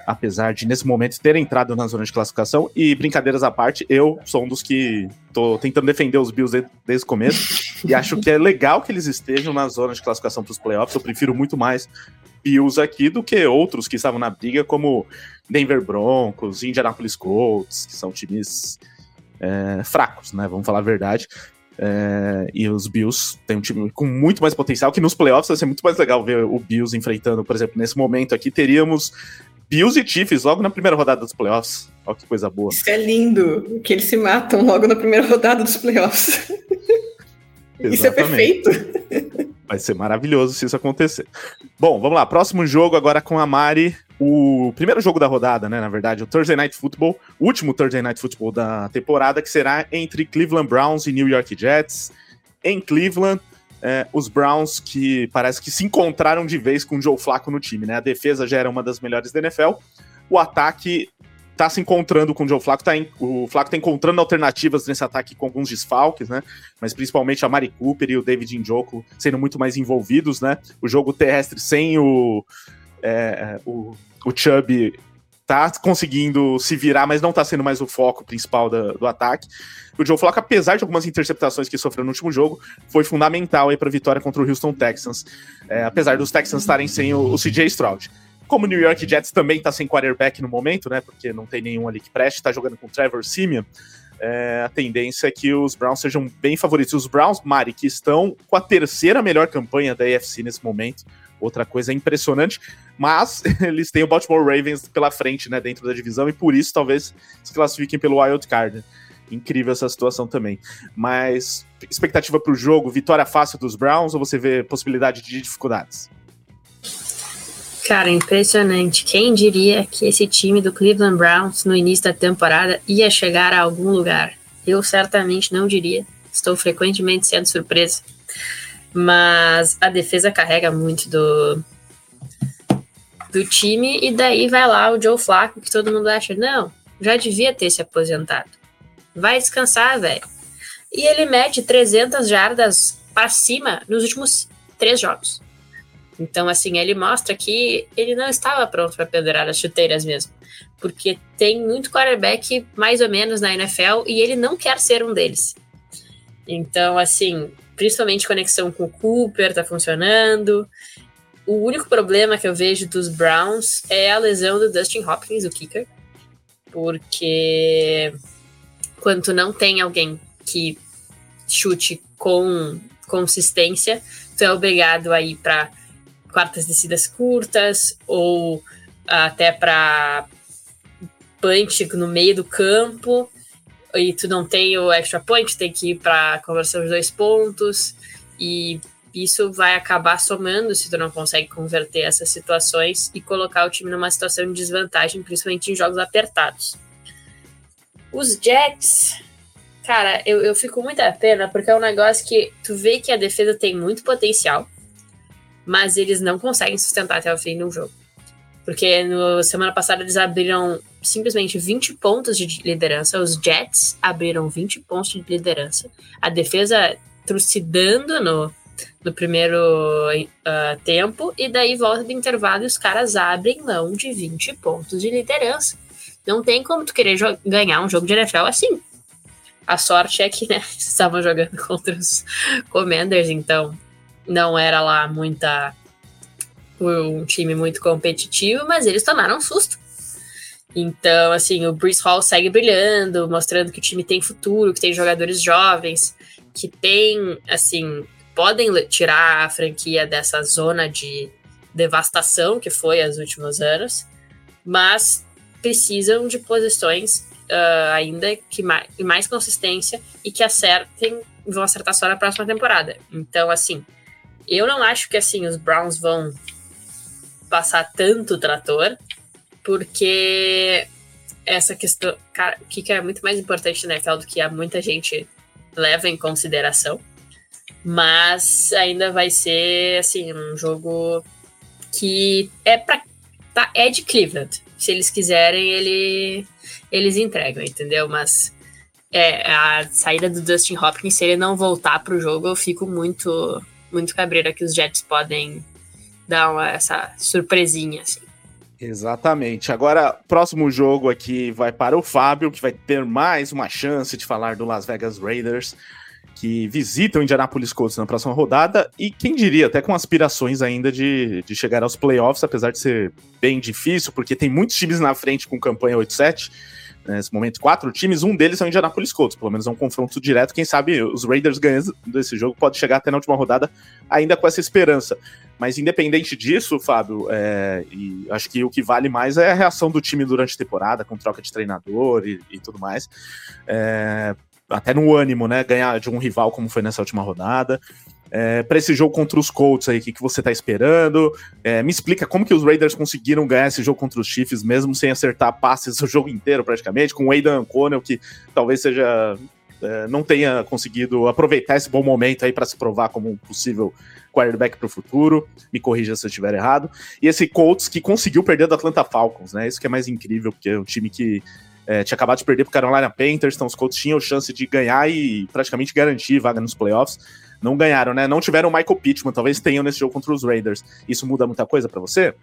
Apesar de, nesse momento, ter entrado na zona de classificação. E brincadeiras à parte, eu sou um dos que tô tentando defender os Bills desde, desde o começo. e acho que é legal que eles estejam na zona de classificação para os playoffs. Eu prefiro muito mais Bills aqui do que outros que estavam na briga, como Denver Broncos, Indianapolis Colts, que são times é, fracos, né? Vamos falar a verdade. É, e os Bills têm um time com muito mais potencial, que nos playoffs vai ser muito mais legal ver o Bills enfrentando, por exemplo, nesse momento aqui, teríamos Bills e Chiefs logo na primeira rodada dos playoffs. Olha que coisa boa. Isso é lindo, que eles se matam logo na primeira rodada dos playoffs. isso é perfeito. Vai ser maravilhoso se isso acontecer. Bom, vamos lá. Próximo jogo agora com a Mari. O primeiro jogo da rodada, né? Na verdade, o Thursday Night Football, o último Thursday Night Football da temporada, que será entre Cleveland Browns e New York Jets. Em Cleveland, é, os Browns que parece que se encontraram de vez com o Joe Flacco no time, né? A defesa já era uma das melhores da NFL. O ataque tá se encontrando com o Joe Flacco, tá em, o Flacco tá encontrando alternativas nesse ataque com alguns desfalques, né? Mas principalmente a Mari Cooper e o David Njoku sendo muito mais envolvidos, né? O jogo terrestre sem o, é, o, o Chubb tá conseguindo se virar, mas não tá sendo mais o foco principal da, do ataque. O Joe Flacco, apesar de algumas interceptações que sofreu no último jogo, foi fundamental aí para a vitória contra o Houston Texans, é, apesar dos Texans estarem sem o, o CJ Stroud. Como o New York Jets também está sem quarterback no momento, né? Porque não tem nenhum ali que preste, está jogando com Trevor Simeon. É, a tendência é que os Browns sejam bem favoritos. Os Browns, Mari, que estão com a terceira melhor campanha da AFC nesse momento, outra coisa impressionante, mas eles têm o Baltimore Ravens pela frente, né, dentro da divisão, e por isso talvez se classifiquem pelo Wild Card. Incrível essa situação também. Mas expectativa para o jogo, vitória fácil dos Browns ou você vê possibilidade de dificuldades? Cara, impressionante. Quem diria que esse time do Cleveland Browns no início da temporada ia chegar a algum lugar? Eu certamente não diria. Estou frequentemente sendo surpresa. Mas a defesa carrega muito do do time, e daí vai lá o Joe Flacco, que todo mundo acha, não, já devia ter se aposentado. Vai descansar, velho. E ele mete 300 jardas para cima nos últimos três jogos. Então, assim, ele mostra que ele não estava pronto para pendurar as chuteiras mesmo. Porque tem muito quarterback mais ou menos na NFL e ele não quer ser um deles. Então, assim, principalmente conexão com o Cooper tá funcionando. O único problema que eu vejo dos Browns é a lesão do Dustin Hopkins, o kicker. Porque quando tu não tem alguém que chute com consistência, tu é obrigado a ir para quartas descidas curtas ou até para punch no meio do campo e tu não tem o extra point, tem que ir para conversão de dois pontos e isso vai acabar somando se tu não consegue converter essas situações e colocar o time numa situação de desvantagem, principalmente em jogos apertados. Os Jets, cara, eu, eu fico muito a pena porque é um negócio que tu vê que a defesa tem muito potencial, mas eles não conseguem sustentar até o fim do jogo. Porque no semana passada eles abriram simplesmente 20 pontos de liderança. Os Jets abriram 20 pontos de liderança. A defesa trucidando no, no primeiro uh, tempo. E daí volta do intervalo e os caras abrem mão de 20 pontos de liderança. Não tem como tu querer ganhar um jogo de NFL assim. A sorte é que, né, estavam jogando contra os Commanders, então não era lá muita um time muito competitivo, mas eles tomaram um susto. Então, assim, o Bruce Hall segue brilhando, mostrando que o time tem futuro, que tem jogadores jovens, que tem, assim, podem tirar a franquia dessa zona de devastação que foi os últimos anos, mas precisam de posições uh, ainda que mais, mais consistência e que acertem, vão acertar só na próxima temporada. Então, assim, eu não acho que assim os Browns vão passar tanto trator, porque essa questão, cara, o que é muito mais importante na NFL do que há muita gente leva em consideração. Mas ainda vai ser assim um jogo que é para tá, é de Cleveland. Se eles quiserem, ele, eles entregam, entendeu? Mas é, a saída do Dustin Hopkins, se ele não voltar para o jogo, eu fico muito muito cabreira que os Jets podem dar uma, essa surpresinha, assim. Exatamente. Agora, próximo jogo aqui vai para o Fábio, que vai ter mais uma chance de falar do Las Vegas Raiders, que visita o Indianapolis Colts na próxima rodada, e quem diria, até com aspirações ainda de, de chegar aos playoffs, apesar de ser bem difícil, porque tem muitos times na frente com campanha 8-7, nesse momento, quatro times, um deles é o Indianapolis Colts, pelo menos é um confronto direto, quem sabe os Raiders ganhando desse jogo pode chegar até na última rodada ainda com essa esperança. Mas independente disso, Fábio, é, acho que o que vale mais é a reação do time durante a temporada, com troca de treinador e, e tudo mais. É, até no ânimo, né? Ganhar de um rival como foi nessa última rodada. É, para esse jogo contra os Colts aí, o que, que você tá esperando? É, me explica como que os Raiders conseguiram ganhar esse jogo contra os Chiefs, mesmo sem acertar passes o jogo inteiro praticamente, com o Aidan Connell, que talvez seja é, não tenha conseguido aproveitar esse bom momento aí para se provar como um possível quarterback para o futuro. Me corrija se eu estiver errado. E esse Colts que conseguiu perder do Atlanta Falcons, né? Isso que é mais incrível, porque é um time que é, tinha acabado de perder para o Carolina Panthers, então os Colts tinham chance de ganhar e praticamente garantir vaga nos playoffs não ganharam, né? Não tiveram o Michael Pittman, talvez tenham nesse jogo contra os Raiders. Isso muda muita coisa para você?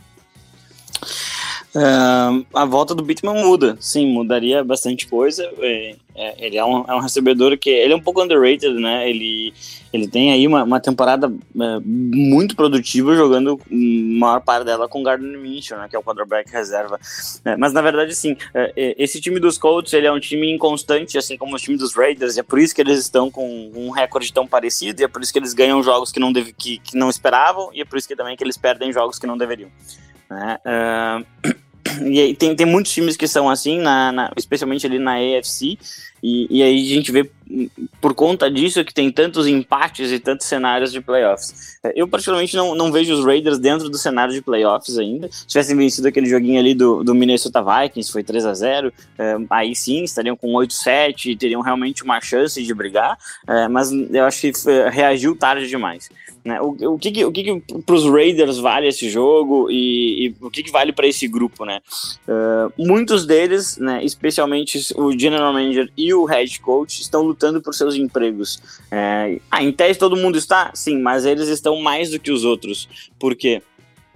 Uh, a volta do Pittman muda, sim, mudaria bastante coisa. É, é, ele é um, é um recebedor que ele é um pouco underrated, né? Ele, ele tem aí uma, uma temporada é, muito produtiva jogando maior parte dela com Gardner Minshew, né? Que é o quarterback reserva. É, mas na verdade, sim, é, é, esse time dos Colts ele é um time inconstante, assim como o time dos Raiders. E é por isso que eles estão com um recorde tão parecido. E é por isso que eles ganham jogos que não, deve, que, que não esperavam. E é por isso que também que eles perdem jogos que não deveriam. Né? Uh, e tem, tem muitos times que são assim, na, na, especialmente ali na AFC, e, e aí a gente vê por conta disso que tem tantos empates e tantos cenários de playoffs. É, eu, particularmente, não, não vejo os Raiders dentro do cenário de playoffs ainda. Se tivessem vencido aquele joguinho ali do, do Minnesota Vikings, foi 3 a 0 é, aí sim, estariam com 8-7 e teriam realmente uma chance de brigar, é, mas eu acho que foi, reagiu tarde demais. Né? O, o que, que o que, que para os Raiders vale esse jogo e, e o que, que vale para esse grupo, né? Uh, muitos deles, né, especialmente o general manager e o head coach, estão lutando por seus empregos. É, ah, em tese todo mundo está, sim, mas eles estão mais do que os outros. Por quê?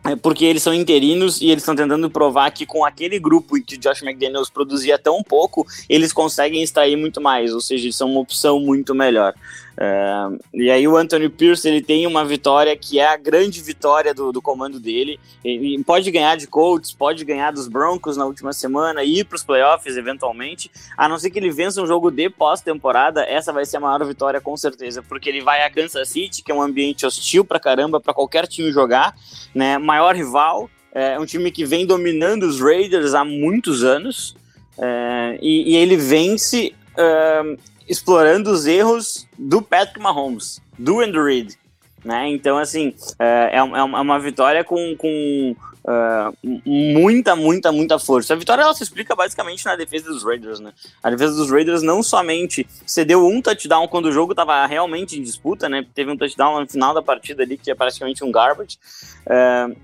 É porque eles são interinos e eles estão tentando provar que com aquele grupo em que Josh McDaniels produzia tão pouco, eles conseguem extrair muito mais, ou seja, eles são uma opção muito melhor. Uh, e aí o Anthony Pierce ele tem uma vitória que é a grande vitória do, do comando dele. Ele pode ganhar de Colts, pode ganhar dos Broncos na última semana e ir para os playoffs eventualmente. A não ser que ele vença um jogo de pós-temporada, essa vai ser a maior vitória com certeza, porque ele vai a Kansas City, que é um ambiente hostil para caramba para qualquer time jogar, né? Maior rival, é um time que vem dominando os Raiders há muitos anos. É, e, e, ele vence uh, explorando os erros do Patrick Mahomes, do Andy Reid. Né? Então, assim, é, é, é uma vitória com, com uh, muita, muita, muita força. A vitória ela se explica basicamente na defesa dos Raiders. Né? A defesa dos Raiders não somente cedeu um touchdown quando o jogo estava realmente em disputa, né? teve um touchdown no final da partida ali que é praticamente um garbage. Uh,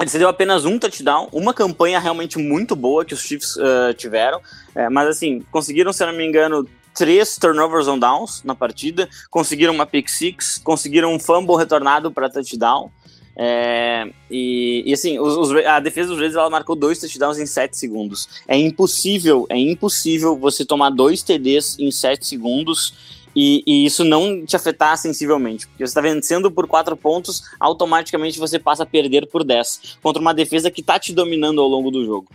ele cedeu apenas um touchdown, uma campanha realmente muito boa que os Chiefs uh, tiveram, é, mas assim, conseguiram, se não me engano, três turnovers on downs na partida, conseguiram uma pick six, conseguiram um fumble retornado para touchdown. É, e, e, assim, os, os, a defesa dos Raiders ela marcou dois touchdowns em sete segundos. É impossível, é impossível você tomar dois TDs em sete segundos e, e, isso não te afetar sensivelmente. Porque você está vencendo por quatro pontos, automaticamente você passa a perder por 10 contra uma defesa que está te dominando ao longo do jogo.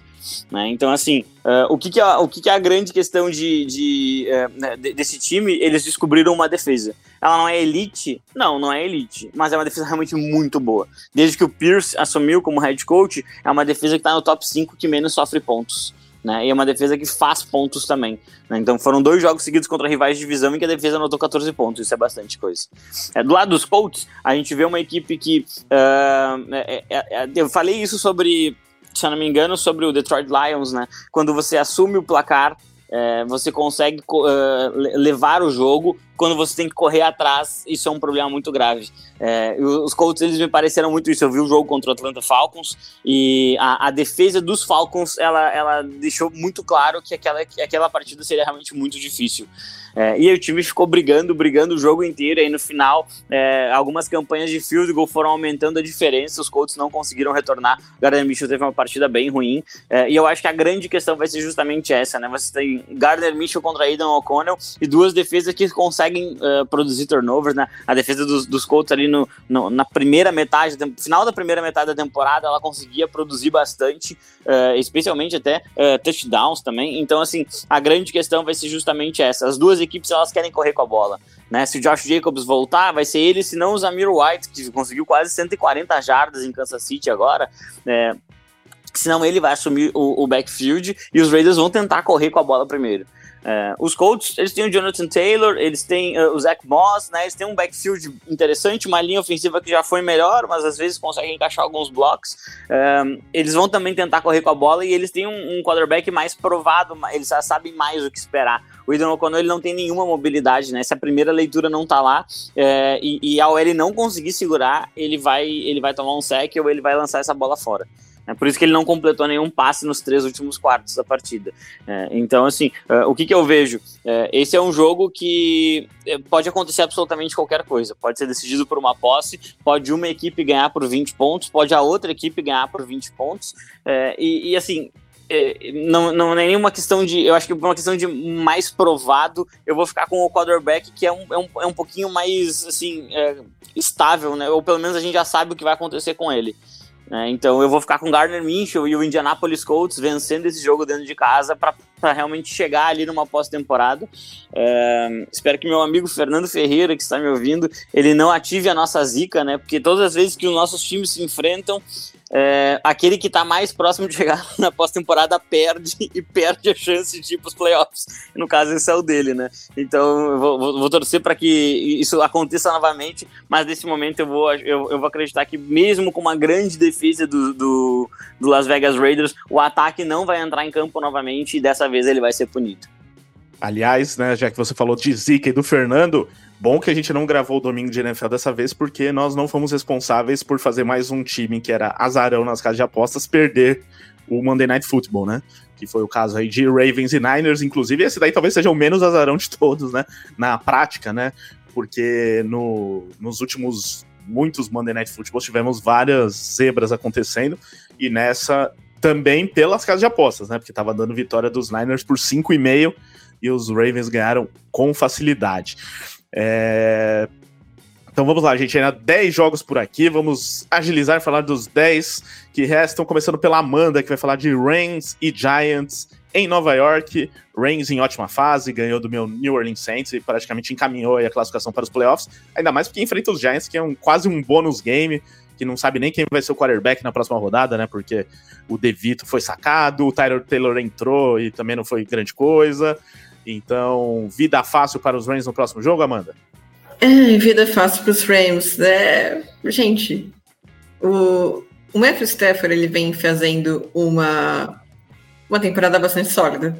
Né? Então, assim, uh, o, que, que, é, o que, que é a grande questão de, de, uh, desse time? Eles descobriram uma defesa. Ela não é elite? Não, não é elite, mas é uma defesa realmente muito boa. Desde que o Pierce assumiu como head coach, é uma defesa que está no top 5 que menos sofre pontos. Né? E é uma defesa que faz pontos também. Né? Então foram dois jogos seguidos contra rivais de divisão em que a defesa anotou 14 pontos, isso é bastante coisa. É, do lado dos Colts, a gente vê uma equipe que. Uh, é, é, eu falei isso sobre se eu não me engano, sobre o Detroit Lions, né? Quando você assume o placar, é, você consegue uh, levar o jogo. Quando você tem que correr atrás, isso é um problema muito grave. É, os Colts, eles me pareceram muito isso. Eu vi o jogo contra o Atlanta Falcons e a, a defesa dos Falcons, ela, ela deixou muito claro que aquela, que aquela partida seria realmente muito difícil. É, e o time ficou brigando, brigando o jogo inteiro. E aí no final, é, algumas campanhas de field goal foram aumentando a diferença. Os Colts não conseguiram retornar. O Gardner Mitchell teve uma partida bem ruim. É, e eu acho que a grande questão vai ser justamente essa, né? Você tem Gardner Mitchell contra Aidan O'Connell e duas defesas que conseguem uh, produzir turnovers, né? A defesa dos, dos Colts ali no, no, na primeira metade, final da primeira metade da temporada, ela conseguia produzir bastante, uh, especialmente até uh, touchdowns também. Então, assim, a grande questão vai ser justamente essa. As duas equipes elas querem correr com a bola. Né? Se o Josh Jacobs voltar, vai ser ele, se não o Zamir White, que conseguiu quase 140 jardas em Kansas City agora. É, senão ele vai assumir o, o backfield e os Raiders vão tentar correr com a bola primeiro. É, os Colts, eles têm o Jonathan Taylor, eles têm uh, o Zach Moss, né? Eles têm um backfield interessante, uma linha ofensiva que já foi melhor, mas às vezes conseguem encaixar alguns blocos. É, eles vão também tentar correr com a bola e eles têm um, um quarterback mais provado, eles já sabem mais o que esperar. O Idon O'Connell ele não tem nenhuma mobilidade, né? Se a primeira leitura não tá lá é, e, e ao ele não conseguir segurar, ele vai, ele vai tomar um sec ou ele vai lançar essa bola fora. É por isso que ele não completou nenhum passe nos três últimos quartos da partida. É, então, assim, uh, o que, que eu vejo? É, esse é um jogo que é, pode acontecer absolutamente qualquer coisa. Pode ser decidido por uma posse, pode uma equipe ganhar por 20 pontos, pode a outra equipe ganhar por 20 pontos. É, e, e, assim, é, não, não é nenhuma questão de. Eu acho que por uma questão de mais provado, eu vou ficar com o quarterback que é um, é um, é um pouquinho mais assim, é, estável, né? Ou pelo menos a gente já sabe o que vai acontecer com ele. Né? Então eu vou ficar com Gardner Minshew e o Indianapolis Colts vencendo esse jogo dentro de casa para realmente chegar ali numa pós-temporada. É, espero que meu amigo Fernando Ferreira, que está me ouvindo, ele não ative a nossa zica, né? Porque todas as vezes que os nossos times se enfrentam, é, aquele que tá mais próximo de chegar na pós-temporada perde e perde a chance de ir pros playoffs. No caso, esse é o dele, né? Então, eu vou, vou, vou torcer para que isso aconteça novamente, mas nesse momento eu vou, eu, eu vou acreditar que, mesmo com uma grande defesa do, do, do Las Vegas Raiders, o ataque não vai entrar em campo novamente e dessa vez ele vai ser punido. Aliás, né, já que você falou de Zika e do Fernando, bom que a gente não gravou o domingo de NFL dessa vez, porque nós não fomos responsáveis por fazer mais um time que era azarão nas casas de apostas perder o Monday Night Football, né? Que foi o caso aí de Ravens e Niners, inclusive esse daí talvez seja o menos azarão de todos, né? Na prática, né? Porque no, nos últimos muitos Monday Night Football tivemos várias zebras acontecendo, e nessa também pelas casas de apostas, né? Porque tava dando vitória dos Niners por 5,5 e os Ravens ganharam com facilidade. É... Então vamos lá, gente. Ainda 10 jogos por aqui. Vamos agilizar e falar dos 10 que restam, começando pela Amanda, que vai falar de Reigns e Giants em Nova York. Reigns em ótima fase, ganhou do meu New Orleans Saints e praticamente encaminhou a classificação para os playoffs. Ainda mais porque enfrenta os Giants, que é um, quase um bônus game, que não sabe nem quem vai ser o quarterback na próxima rodada, né? Porque o DeVito foi sacado, o Tyler Taylor entrou e também não foi grande coisa. Então, vida fácil para os Rams no próximo jogo, Amanda? É, vida fácil para os Rams. É, gente, o, o Matthew Stafford ele vem fazendo uma, uma temporada bastante sólida.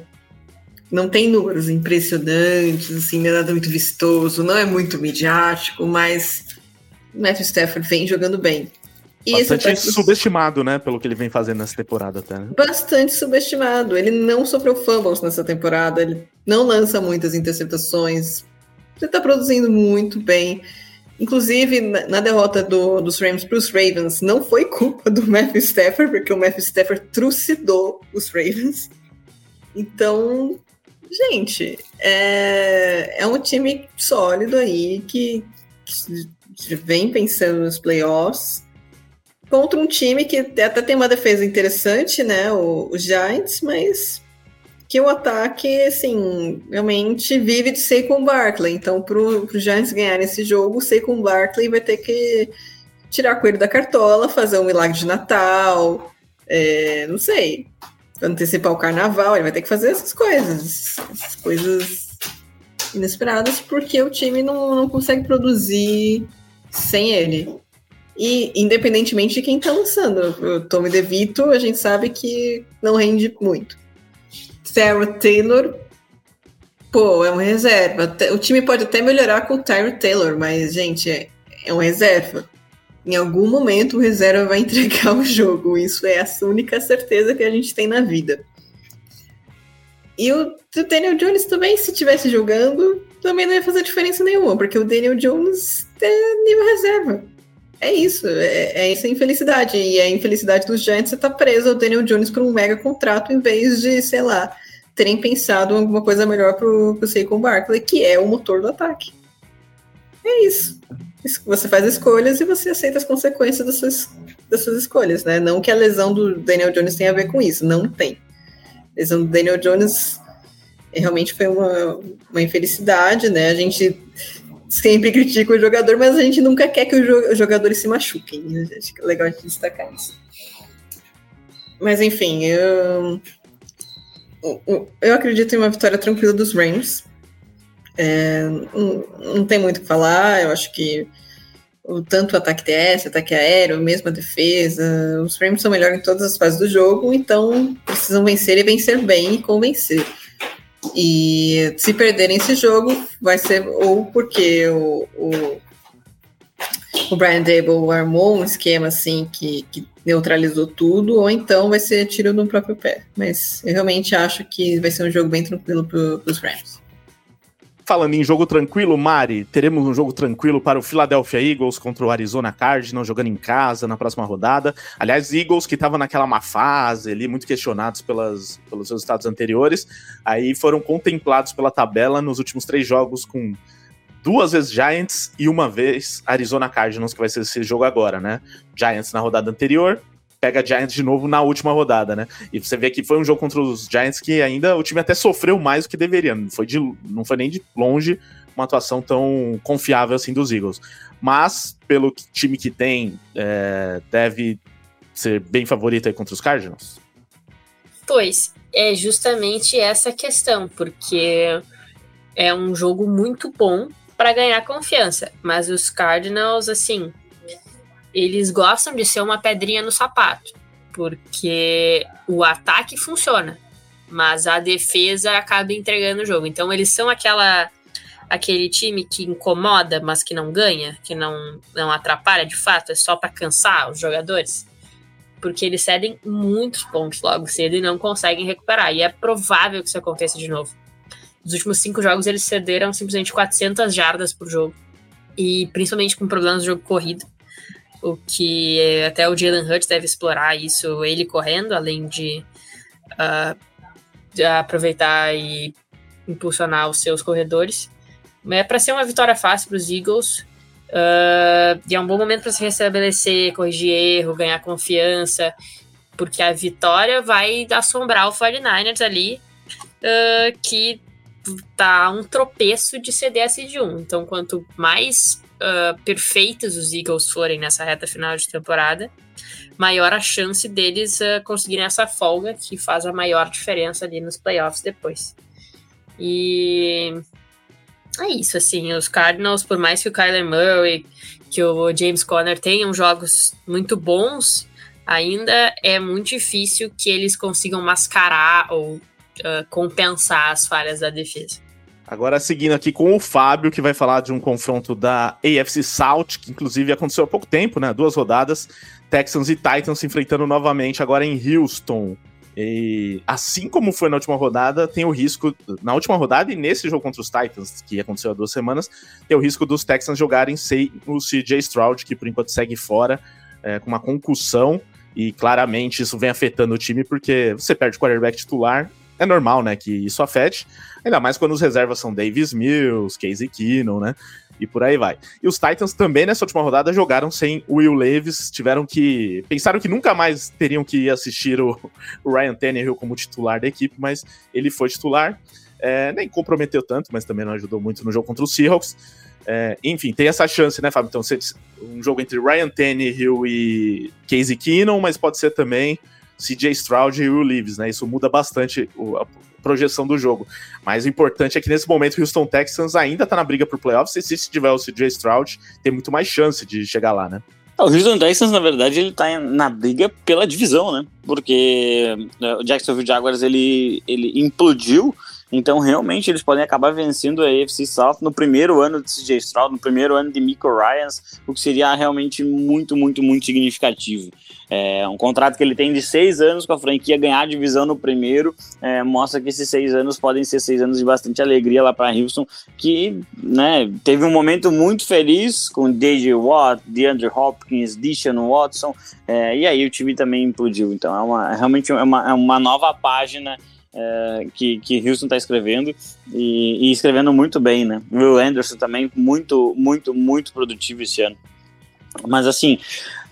Não tem números impressionantes, assim, é nada muito vistoso, não é muito midiático, mas o Matthew Stafford vem jogando bem. E Bastante subestimado, né? Pelo que ele vem fazendo nessa temporada até. Né? Bastante subestimado. Ele não sofreu fumbles nessa temporada, ele não lança muitas interceptações. Ele tá produzindo muito bem. Inclusive, na, derrota do, dos Rams para os Ravens, não foi culpa do Matthew Stafford, porque o Matthew Stafford trucidou os Ravens. Então, gente, é, é um time sólido aí que, que vem pensando nos playoffs contra um time que até tem uma defesa interessante, né? O, o Giants, mas que o ataque, assim, realmente vive de Saquon Barkley. Então, para o Giants ganhar esse jogo, o Saquon Barkley vai ter que tirar coelho da cartola, fazer um milagre de Natal, é, não sei, antecipar o carnaval, ele vai ter que fazer essas coisas, essas coisas inesperadas, porque o time não, não consegue produzir sem ele. E independentemente de quem está lançando, o Tommy DeVito, a gente sabe que não rende muito. Sarah Taylor, pô, é uma reserva. O time pode até melhorar com o Tyra Taylor, mas, gente, é, é uma reserva. Em algum momento o reserva vai entregar o jogo. Isso é a única certeza que a gente tem na vida. E o, Daniel Jones também, se estivesse jogando, também não ia fazer diferença nenhuma, porque o Daniel Jones é nível reserva é isso, é, é essa infelicidade. E a infelicidade dos Giants é estar tá preso ao Daniel Jones por um mega contrato em vez de, sei lá, terem pensado alguma coisa melhor pro, pro Saquon Barkley, que é o motor do ataque. É isso. Você faz escolhas e você aceita as consequências das suas, das suas escolhas, né? Não que a lesão do Daniel Jones tenha a ver com isso, não tem. A lesão do Daniel Jones realmente foi uma, uma infelicidade, né? A gente sempre critica o jogador, mas a gente nunca quer que os jogadores se machuquem. Né? Acho que é legal a gente destacar isso. Mas enfim, eu, eu acredito em uma vitória tranquila dos Rams. É, não, não, tem muito o que falar, eu acho que o, tanto o ataque TS, ataque aéreo, mesmo a defesa, os Rams são melhores em todas as fases do jogo, então precisam vencer e vencer bem e convencer. E se perderem esse jogo, vai ser ou porque o, o, o Brian Dable armou um esquema assim que, que, neutralizou tudo, ou então vai ser tiro no próprio pé. Mas eu realmente acho que vai ser um jogo bem tranquilo para os Rams. Falando em jogo tranquilo, Mari, teremos um jogo tranquilo para o Philadelphia Eagles contra o Arizona Cardinals, jogando em casa na próxima rodada. Aliás, Eagles que estavam naquela má fase ali, muito questionados pelas, pelos resultados anteriores, aí foram contemplados pela tabela nos últimos três jogos com duas vezes Giants e uma vez Arizona Cardinals, que vai ser esse jogo agora, né? Giants na rodada anterior, pega Giants de novo na última rodada, né? E você vê que foi um jogo contra os Giants que ainda o time até sofreu mais do que deveria. Não foi, de, não foi nem de longe uma atuação tão confiável assim dos Eagles. Mas, pelo time que tem, é, deve ser bem favorita contra os Cardinals? Pois, é justamente essa questão, porque é um jogo muito bom para ganhar confiança, mas os Cardinals, assim, eles gostam de ser uma pedrinha no sapato, porque o ataque funciona, mas a defesa acaba entregando o jogo. Então eles são aquela aquele time que incomoda, mas que não ganha, que não não atrapalha de fato, é só para cansar os jogadores. Porque eles cedem muitos pontos logo cedo e não conseguem recuperar. E é provável que isso aconteça de novo. Nos últimos cinco jogos, eles cederam simplesmente 400 jardas por jogo. E principalmente com problemas no jogo corrido. O que até o Jalen Hurts deve explorar isso, ele correndo, além de, uh, de aproveitar e impulsionar os seus corredores. É para ser uma vitória fácil para os Eagles. Uh, e é um bom momento para se restabelecer, corrigir erro, ganhar confiança, porque a vitória vai assombrar o 49ers ali, uh, que tá um tropeço de CDS de 1. Então, quanto mais uh, perfeitos os Eagles forem nessa reta final de temporada, maior a chance deles uh, conseguirem essa folga que faz a maior diferença ali nos playoffs depois. E é isso, assim, os Cardinals, por mais que o Kyler Murray, que o James Conner tenham jogos muito bons, ainda é muito difícil que eles consigam mascarar ou uh, compensar as falhas da defesa. Agora seguindo aqui com o Fábio, que vai falar de um confronto da AFC South, que inclusive aconteceu há pouco tempo, né? Duas rodadas, Texans e Titans se enfrentando novamente agora em Houston. E assim como foi na última rodada, tem o risco, na última rodada e nesse jogo contra os Titans, que aconteceu há duas semanas, tem o risco dos Texans jogarem sem o CJ Stroud, que por enquanto segue fora, é, com uma concussão, e claramente isso vem afetando o time, porque você perde o quarterback titular, é normal, né, que isso afete, ainda mais quando os reservas são Davis Mills, Casey Keenum, né, e por aí vai. E os Titans também nessa última rodada jogaram sem Will Levis, tiveram que pensaram que nunca mais teriam que assistir o, Ryan Tannehill como titular da equipe, mas ele foi titular, é, nem comprometeu tanto, mas também não ajudou muito no jogo contra os Seahawks. É, enfim, tem essa chance, né, Fábio? Então, um jogo entre Ryan Tannehill e Casey Keenum, mas pode ser também CJ Stroud e Will Leaves, né? Isso muda bastante a projeção do jogo. Mas o importante é que nesse momento o Houston Texans ainda tá na briga pro playoffs, e se tiver o CJ Stroud, tem muito mais chance de chegar lá, né? O Houston Texans, na verdade, ele tá na briga pela divisão, né? Porque né, o Jacksonville Jaguars, ele, ele implodiu então, realmente, eles podem acabar vencendo a AFC South no primeiro ano de CJ Stroud, no primeiro ano de Miko Ryans, o que seria realmente muito, muito, muito significativo. É um contrato que ele tem de seis anos com a franquia, ganhar a divisão no primeiro, é, mostra que esses seis anos podem ser seis anos de bastante alegria lá para Houston, que né, teve um momento muito feliz com DJ Watt, DeAndre Hopkins, Deshaun Watson, é, e aí o time também implodiu. Então, é uma, realmente é uma, é uma nova página é, que, que Houston está escrevendo e, e, escrevendo muito bem, né? Will Anderson também muito, muito, muito produtivo esse ano. Mas assim,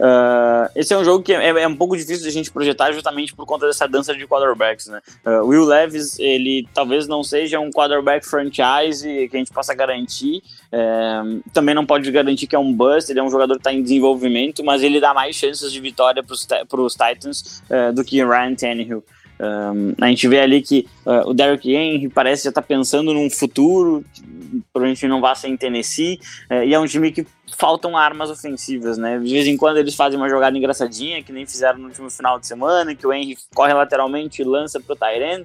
uh, esse é um jogo que é, é, um pouco difícil de a gente projetar justamente por conta dessa dança de quarterbacks, né? Uh, Will Levis, ele talvez não seja um quarterback franchise que a gente possa garantir, é, também não pode garantir que é um bust, ele é um jogador que está em desenvolvimento, mas ele dá mais chances de vitória para os Titans do que Ryan Tannehill. Um, a gente vê ali que uh, o Derrick Henry parece já estar tá pensando num futuro, provavelmente não vai ser em Tennessee, uh, e é um time que faltam armas ofensivas, né? De vez em quando eles fazem uma jogada engraçadinha, que nem fizeram no último final de semana, que o Henry corre lateralmente e lança pro Tyrant.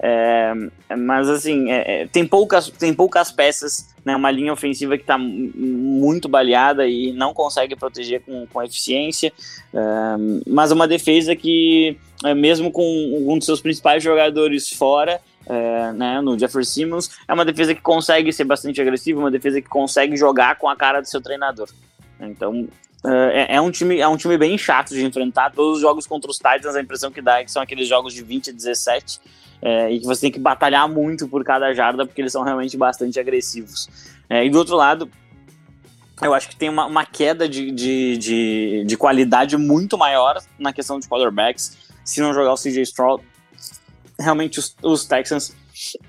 É, mas assim, é, é, tem, poucas, tem poucas peças, né, uma linha ofensiva que está muito baleada e não consegue proteger com, com eficiência, é, mas uma defesa que, mesmo com um dos seus principais jogadores fora, é, né, no Jeffrey Simmons, é uma defesa que consegue ser bastante agressiva, uma defesa que consegue jogar com a cara do seu treinador. Então, é, é, um time, é um time bem chato de enfrentar. Todos os jogos contra os Titans, a impressão que dá é que são aqueles jogos de 20 a 17 é, e que você tem que batalhar muito por cada jarda, porque eles são realmente bastante agressivos. É, e do outro lado, eu acho que tem uma, uma queda de, de, de, de, qualidade muito maior na questão de quarterbacks. Se não jogar o CJ Stroud, realmente os, os Texans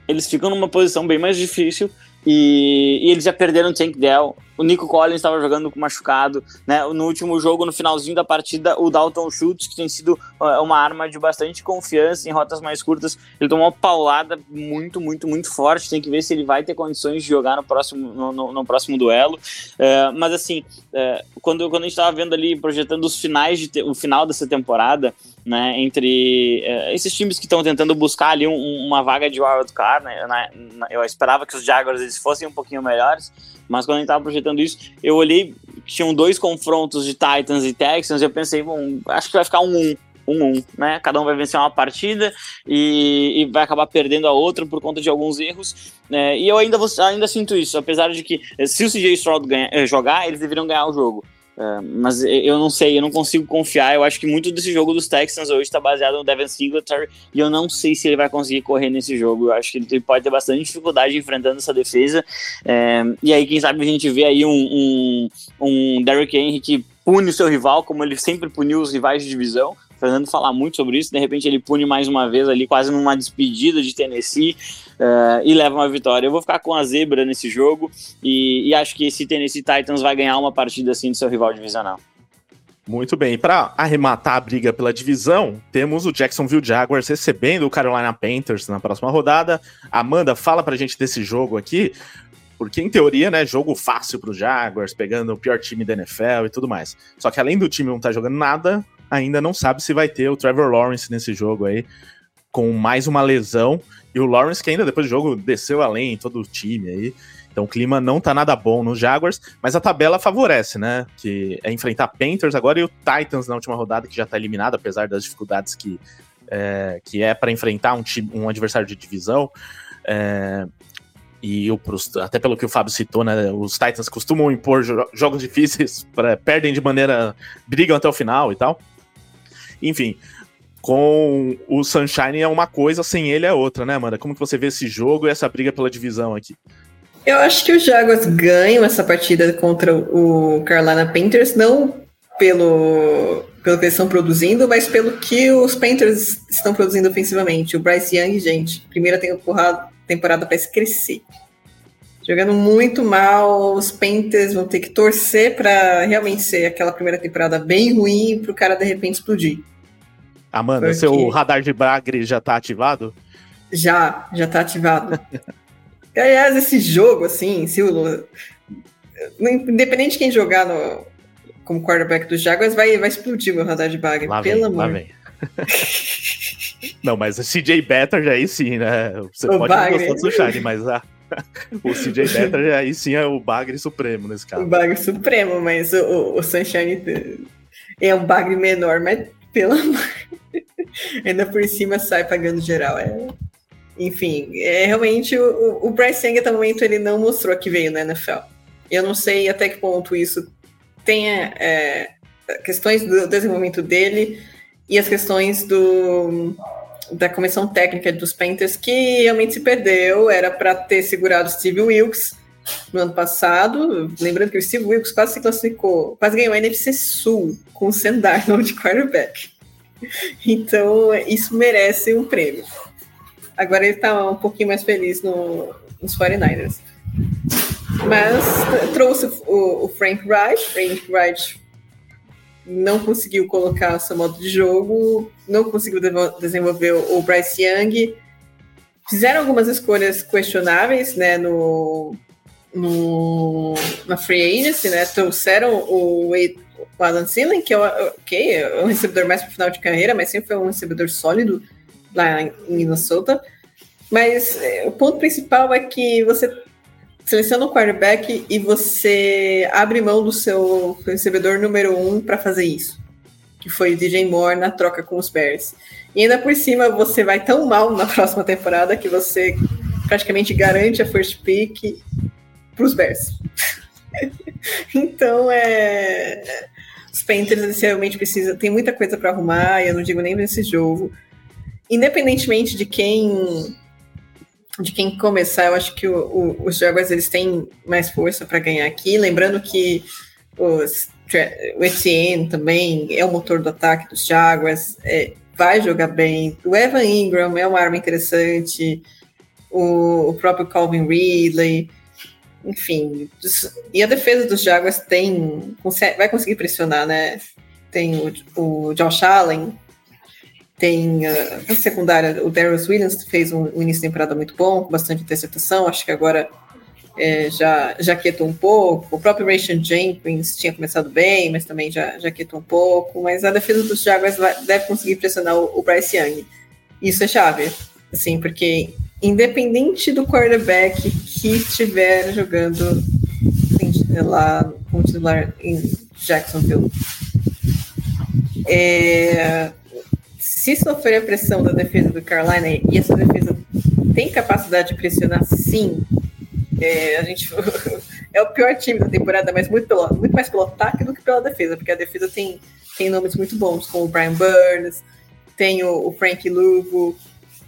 eles ficam numa posição bem mais difícil e, e eles já perderam o Tank Dell o Nico Collins estava jogando com machucado, né? No último jogo, no finalzinho da partida, o Dalton Schultz, que tem sido uh, uma arma de bastante confiança em rotas mais curtas, ele tomou uma paulada muito, muito, muito forte. Tem que ver se ele vai ter condições de jogar no próximo, no, no, no próximo duelo. Uh, mas assim, uh, quando, quando a gente estava vendo ali, projetando os finais de te, o final dessa temporada, né? Entre esses times que estão tentando buscar ali um, uma vaga de wild card, né? Eu esperava que os Jaguars eles fossem um pouquinho melhores, mas quando a gente estava projetando isso, eu olhei que tinham dois confrontos de Titans e Texans, e eu pensei, bom, acho que vai ficar um 1 um, um, né? Cada um vai vencer uma partida e, e vai acabar perdendo a outra por conta de alguns erros. Né? E eu ainda, vou, ainda sinto isso, apesar de que se o CJ Stroud ganha, eh, jogar, eles deveriam ganhar o jogo. Uh, mas eu não sei, eu não consigo confiar. Eu acho que muito desse jogo dos Texans hoje está baseado no Devin Singletary e eu não sei se ele vai conseguir correr nesse jogo. Eu acho que ele pode ter bastante dificuldade enfrentando essa defesa. É, e aí, quem sabe a gente vê aí um, um, um Derrick Henry que pune o seu rival, como ele sempre puniu os rivais de divisão. Fernando falar muito sobre isso. De repente ele pune mais uma vez ali, quase numa despedida de Tennessee uh, e leva uma vitória. Eu vou ficar com a zebra nesse jogo e, e, acho que esse Tennessee Titans vai ganhar uma partida assim do seu rival divisional. Muito bem, para arrematar a briga pela divisão, temos o Jacksonville Jaguars recebendo o Carolina Panthers na próxima rodada. Amanda, fala pra gente desse jogo aqui, porque em teoria, né, jogo fácil pro Jaguars, pegando o pior time da NFL e tudo mais. Só que além do time não estar tá jogando nada, ainda não sabe se vai ter o Trevor Lawrence nesse jogo aí, com mais uma lesão. E o Lawrence, que ainda depois do jogo desceu além, todo o time aí. Então o clima não tá nada bom nos Jaguars, mas a tabela favorece, né? Que é enfrentar Panthers agora e o Titans na última rodada, que já tá eliminado, apesar das dificuldades que é, que é para enfrentar um, time, um adversário de divisão. É, e o, até pelo que o Fábio citou, né, os Titans costumam impor jogos difíceis, pra, perdem de maneira. brigam até o final e tal. Enfim, com o Sunshine é uma coisa, sem ele é outra, né, Amanda? Como que você vê esse jogo e essa briga pela divisão aqui? Eu acho que os Jaguars ganham essa partida contra o Carolina Panthers, não pelo, pelo que eles estão produzindo, mas pelo que os Panthers estão produzindo ofensivamente. O Bryce Young, gente, primeira temporada, para crescer. Jogando muito mal, os Panthers vão ter que torcer para realmente ser aquela primeira temporada bem ruim para o cara de repente explodir. Amanda, Porque... seu radar de Bagre já tá ativado? Já, já tá ativado. Aliás, esse jogo, assim, se o, independente de quem jogar no, como quarterback dos Jaguars, vai, vai explodir meu radar de Bagre, lá pelo vem, amor. Lá vem. não, mas o CJ Better já aí sim, né? Você o pode Bagre. não gostar do Sunshine, mas a, o CJ Better já aí sim é o Bagre Supremo nesse caso. O Bagre Supremo, mas o, o, o Sunshine é um Bagre menor, mas pelo amor. Ainda por cima sai pagando geral. É... Enfim, é realmente o, o Bryce Young até o momento ele não mostrou que veio na NFL. Eu não sei até que ponto isso tenha é, questões do desenvolvimento dele e as questões do, da comissão técnica dos Panthers que realmente se perdeu. Era para ter segurado Steve Wilkes no ano passado. Lembrando que o Steve Wilkes quase se classificou, quase ganhou a NFC Sul com o Sam Darnold de quarterback. Então, isso merece um prêmio. Agora ele está um pouquinho mais feliz no, nos 49ers. Mas trouxe o, o Frank Reich. Frank Reich não conseguiu colocar seu modo de jogo, não conseguiu desenvolver o Bryce Young. Fizeram algumas escolhas questionáveis né, no, no, na free agency, né? Trouxeram o, o Sillen, que é, okay, é um recebedor mais para final de carreira, mas sempre foi um recebedor sólido lá em Minnesota. Mas é, o ponto principal é que você seleciona o quarterback e você abre mão do seu recebedor número um para fazer isso, que foi o DJ Moore na troca com os Bears. E ainda por cima você vai tão mal na próxima temporada que você praticamente garante a first pick para os Bears. então, é. Os Panthers realmente precisam. Tem muita coisa para arrumar, eu não digo nem nesse jogo. Independentemente de quem de quem começar, eu acho que o, o, os Jaguars eles têm mais força para ganhar aqui. Lembrando que os, o Etienne também é o motor do ataque dos Jaguars, é, vai jogar bem. O Evan Ingram é uma arma interessante. O, o próprio Calvin Ridley. Enfim. E a defesa dos Jaguars tem. vai conseguir pressionar, né? Tem o, o Josh Allen, tem uh, a secundária, o Darius Williams fez um, um, início de temporada muito bom, com bastante interceptação. Acho que agora é, já, já quietou um pouco. O próprio Rayshon Jenkins tinha começado bem, mas também já, já quietou um pouco. Mas a defesa dos Jaguars vai, deve conseguir pressionar o, o Bryce Young. Isso é chave, assim, porque independente do quarterback que estiver jogando lá como titular em Jacksonville, é, se sofrer a pressão da defesa do Carolina, e essa defesa tem capacidade de pressionar, sim, é, a gente é o pior time da temporada, mas muito, pelo, muito mais pelo ataque do que pela defesa, porque a defesa tem, tem nomes muito bons, como o Brian Burns, tem o, o Frank Lugo,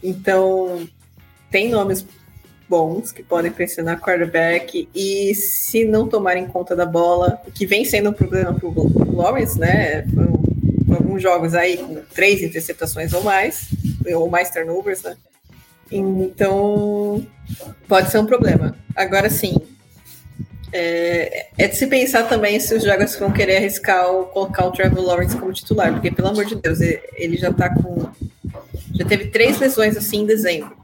então tem nomes bons que podem pressionar quarterback e se não tomarem conta da bola, que vem sendo um problema para o Lawrence, né? Alguns jogos aí com três interceptações ou mais, ou mais turnovers, né? Então, pode ser um problema. Agora sim, é, é, de se pensar também se os Jaguars vão querer arriscar o, colocar o Trevor Lawrence como titular, porque pelo amor de Deus, ele, ele já tá com. Já teve três lesões assim em dezembro.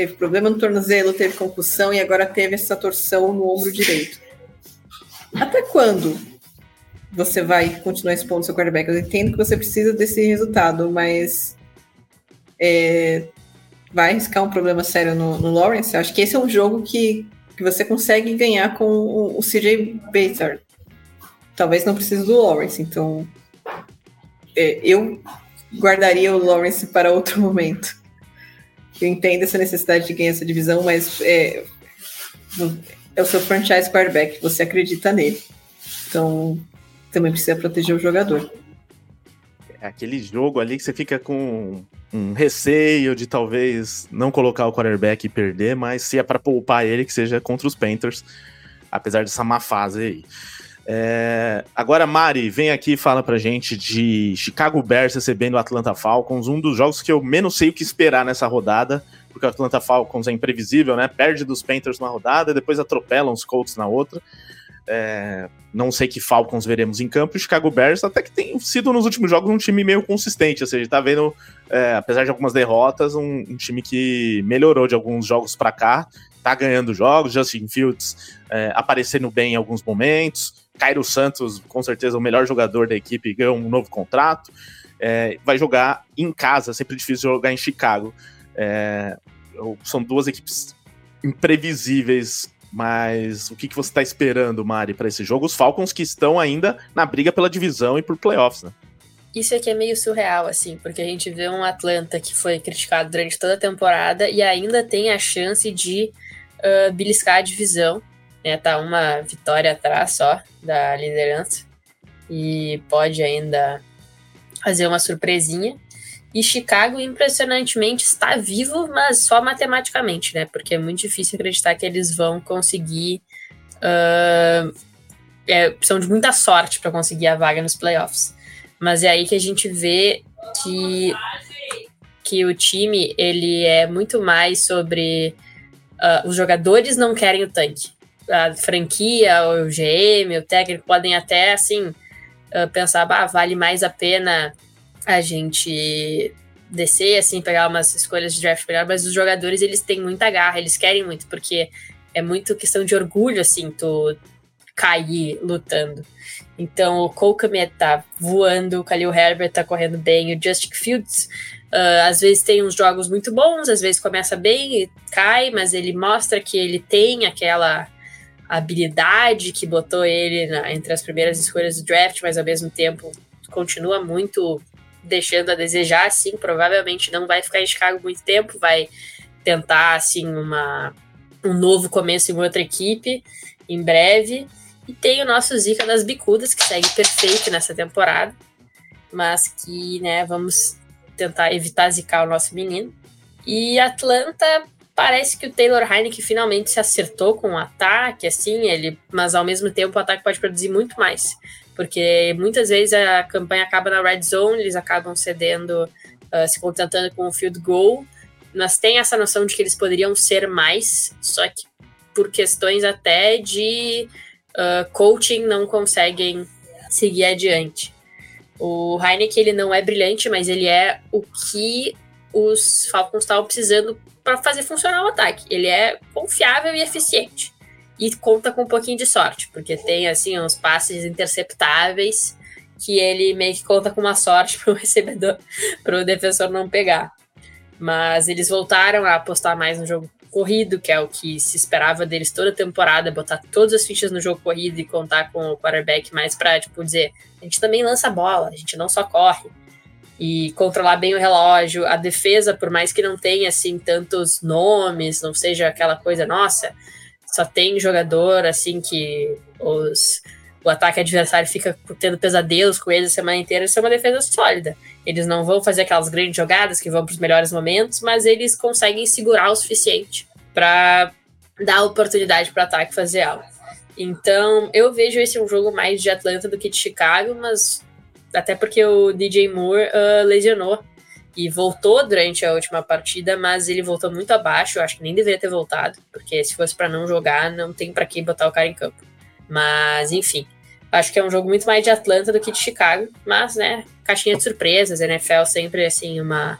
Teve problema no tornozelo, teve concussão e agora teve essa torção no ombro direito. Até quando você vai continuar expondo seu quarterback? Eu entendo que você precisa desse resultado, mas é, vai arriscar um problema sério no, no Lawrence? Eu acho que esse é um jogo que, que você consegue ganhar com o, o CJ Baker. Talvez não precise do Lawrence, então é, eu guardaria o Lawrence para outro momento. Eu entendo essa necessidade de ganhar essa divisão, mas é, é o seu franchise quarterback, você acredita nele. Então, também precisa proteger o jogador. É aquele jogo ali que você fica com um receio de talvez não colocar o quarterback e perder, mas se é para poupar ele, que seja contra os Panthers, apesar dessa má fase aí. É... Agora, Mari, vem aqui e fala pra gente de Chicago Bears recebendo o Atlanta Falcons, um dos jogos que eu menos sei o que esperar nessa rodada, porque o Atlanta Falcons é imprevisível, né? Perde dos Panthers numa rodada, depois atropelam os Colts na outra. É, não sei que Falcons veremos em campo. O Chicago Bears até que tem sido nos últimos jogos um time meio consistente. Ou seja, tá vendo, é, apesar de algumas derrotas, um, um, time que melhorou de alguns jogos para cá. Tá ganhando jogos. Justin Fields é, aparecendo bem em alguns momentos. Cairo Santos, com certeza o melhor jogador da equipe, ganhou um novo contrato. É, vai jogar em casa, sempre difícil jogar em Chicago. É, são duas equipes imprevisíveis mas o que, que você está esperando, Mari, para esse jogo? Os Falcons que estão ainda na briga pela divisão e por playoffs, né? Isso aqui é meio surreal, assim, porque a gente vê um Atlanta que foi criticado durante toda a temporada e ainda tem a chance de uh, beliscar a divisão, né? Tá uma vitória atrás só da liderança e pode ainda fazer uma surpresinha. E Chicago, impressionantemente, está vivo, mas só matematicamente, né? Porque é muito difícil acreditar que eles vão conseguir. Uh, é, precisam de muita sorte para conseguir a vaga nos playoffs. Mas é aí que a gente vê que, que o time ele é muito mais sobre. Uh, os jogadores não querem o tanque. A franquia, o GM, o técnico podem até assim uh, pensar, bah, vale mais a pena a gente descer, assim, pegar umas escolhas de draft melhor, mas os jogadores, eles têm muita garra, eles querem muito, porque é muito questão de orgulho, assim, tu cair lutando. Então, o Cole tá voando, o Khalil Herbert tá correndo bem, o Justin Fields uh, às vezes tem uns jogos muito bons, às vezes começa bem e cai, mas ele mostra que ele tem aquela habilidade que botou ele na, entre as primeiras escolhas do draft, mas ao mesmo tempo continua muito deixando a desejar, assim, provavelmente não vai ficar em Chicago muito tempo, vai tentar, assim, uma, um novo começo em outra equipe em breve. E tem o nosso Zica das Bicudas, que segue perfeito nessa temporada, mas que, né, vamos tentar evitar zicar o nosso menino. E Atlanta, parece que o Taylor Heineken finalmente se acertou com o ataque, assim, ele, mas ao mesmo tempo o ataque pode produzir muito mais porque muitas vezes a campanha acaba na red zone, eles acabam cedendo, uh, se contentando com o field goal, mas tem essa noção de que eles poderiam ser mais, só que por questões até de uh, coaching, não conseguem seguir adiante. O Heineken ele não é brilhante, mas ele é o que os Falcons estavam precisando para fazer funcionar o ataque. Ele é confiável e eficiente. E conta com um pouquinho de sorte, porque tem assim uns passes interceptáveis que ele meio que conta com uma sorte para o recebedor, para o defensor não pegar. Mas eles voltaram a apostar mais no jogo corrido, que é o que se esperava deles toda a temporada, botar todas as fichas no jogo corrido e contar com o quarterback mais para, tipo, dizer, a gente também lança bola, a gente não só corre. E controlar bem o relógio, a defesa, por mais que não tenha, assim, tantos nomes, não seja aquela coisa, nossa, só tem jogador, assim, que os o ataque adversário fica tendo pesadelos com eles a semana inteira, isso é uma defesa sólida. Eles não vão fazer aquelas grandes jogadas que vão para os melhores momentos, mas eles conseguem segurar o suficiente para dar oportunidade para o ataque fazer algo. Então, eu vejo esse um jogo mais de Atlanta do que de Chicago, mas até porque o DJ Moore uh, lesionou e voltou durante a última partida, mas ele voltou muito abaixo. Eu acho que nem deveria ter voltado, porque se fosse para não jogar, não tem para que botar o cara em campo. Mas, enfim, acho que é um jogo muito mais de Atlanta do que de Chicago. Mas, né, caixinha de surpresas, NFL sempre, assim, uma.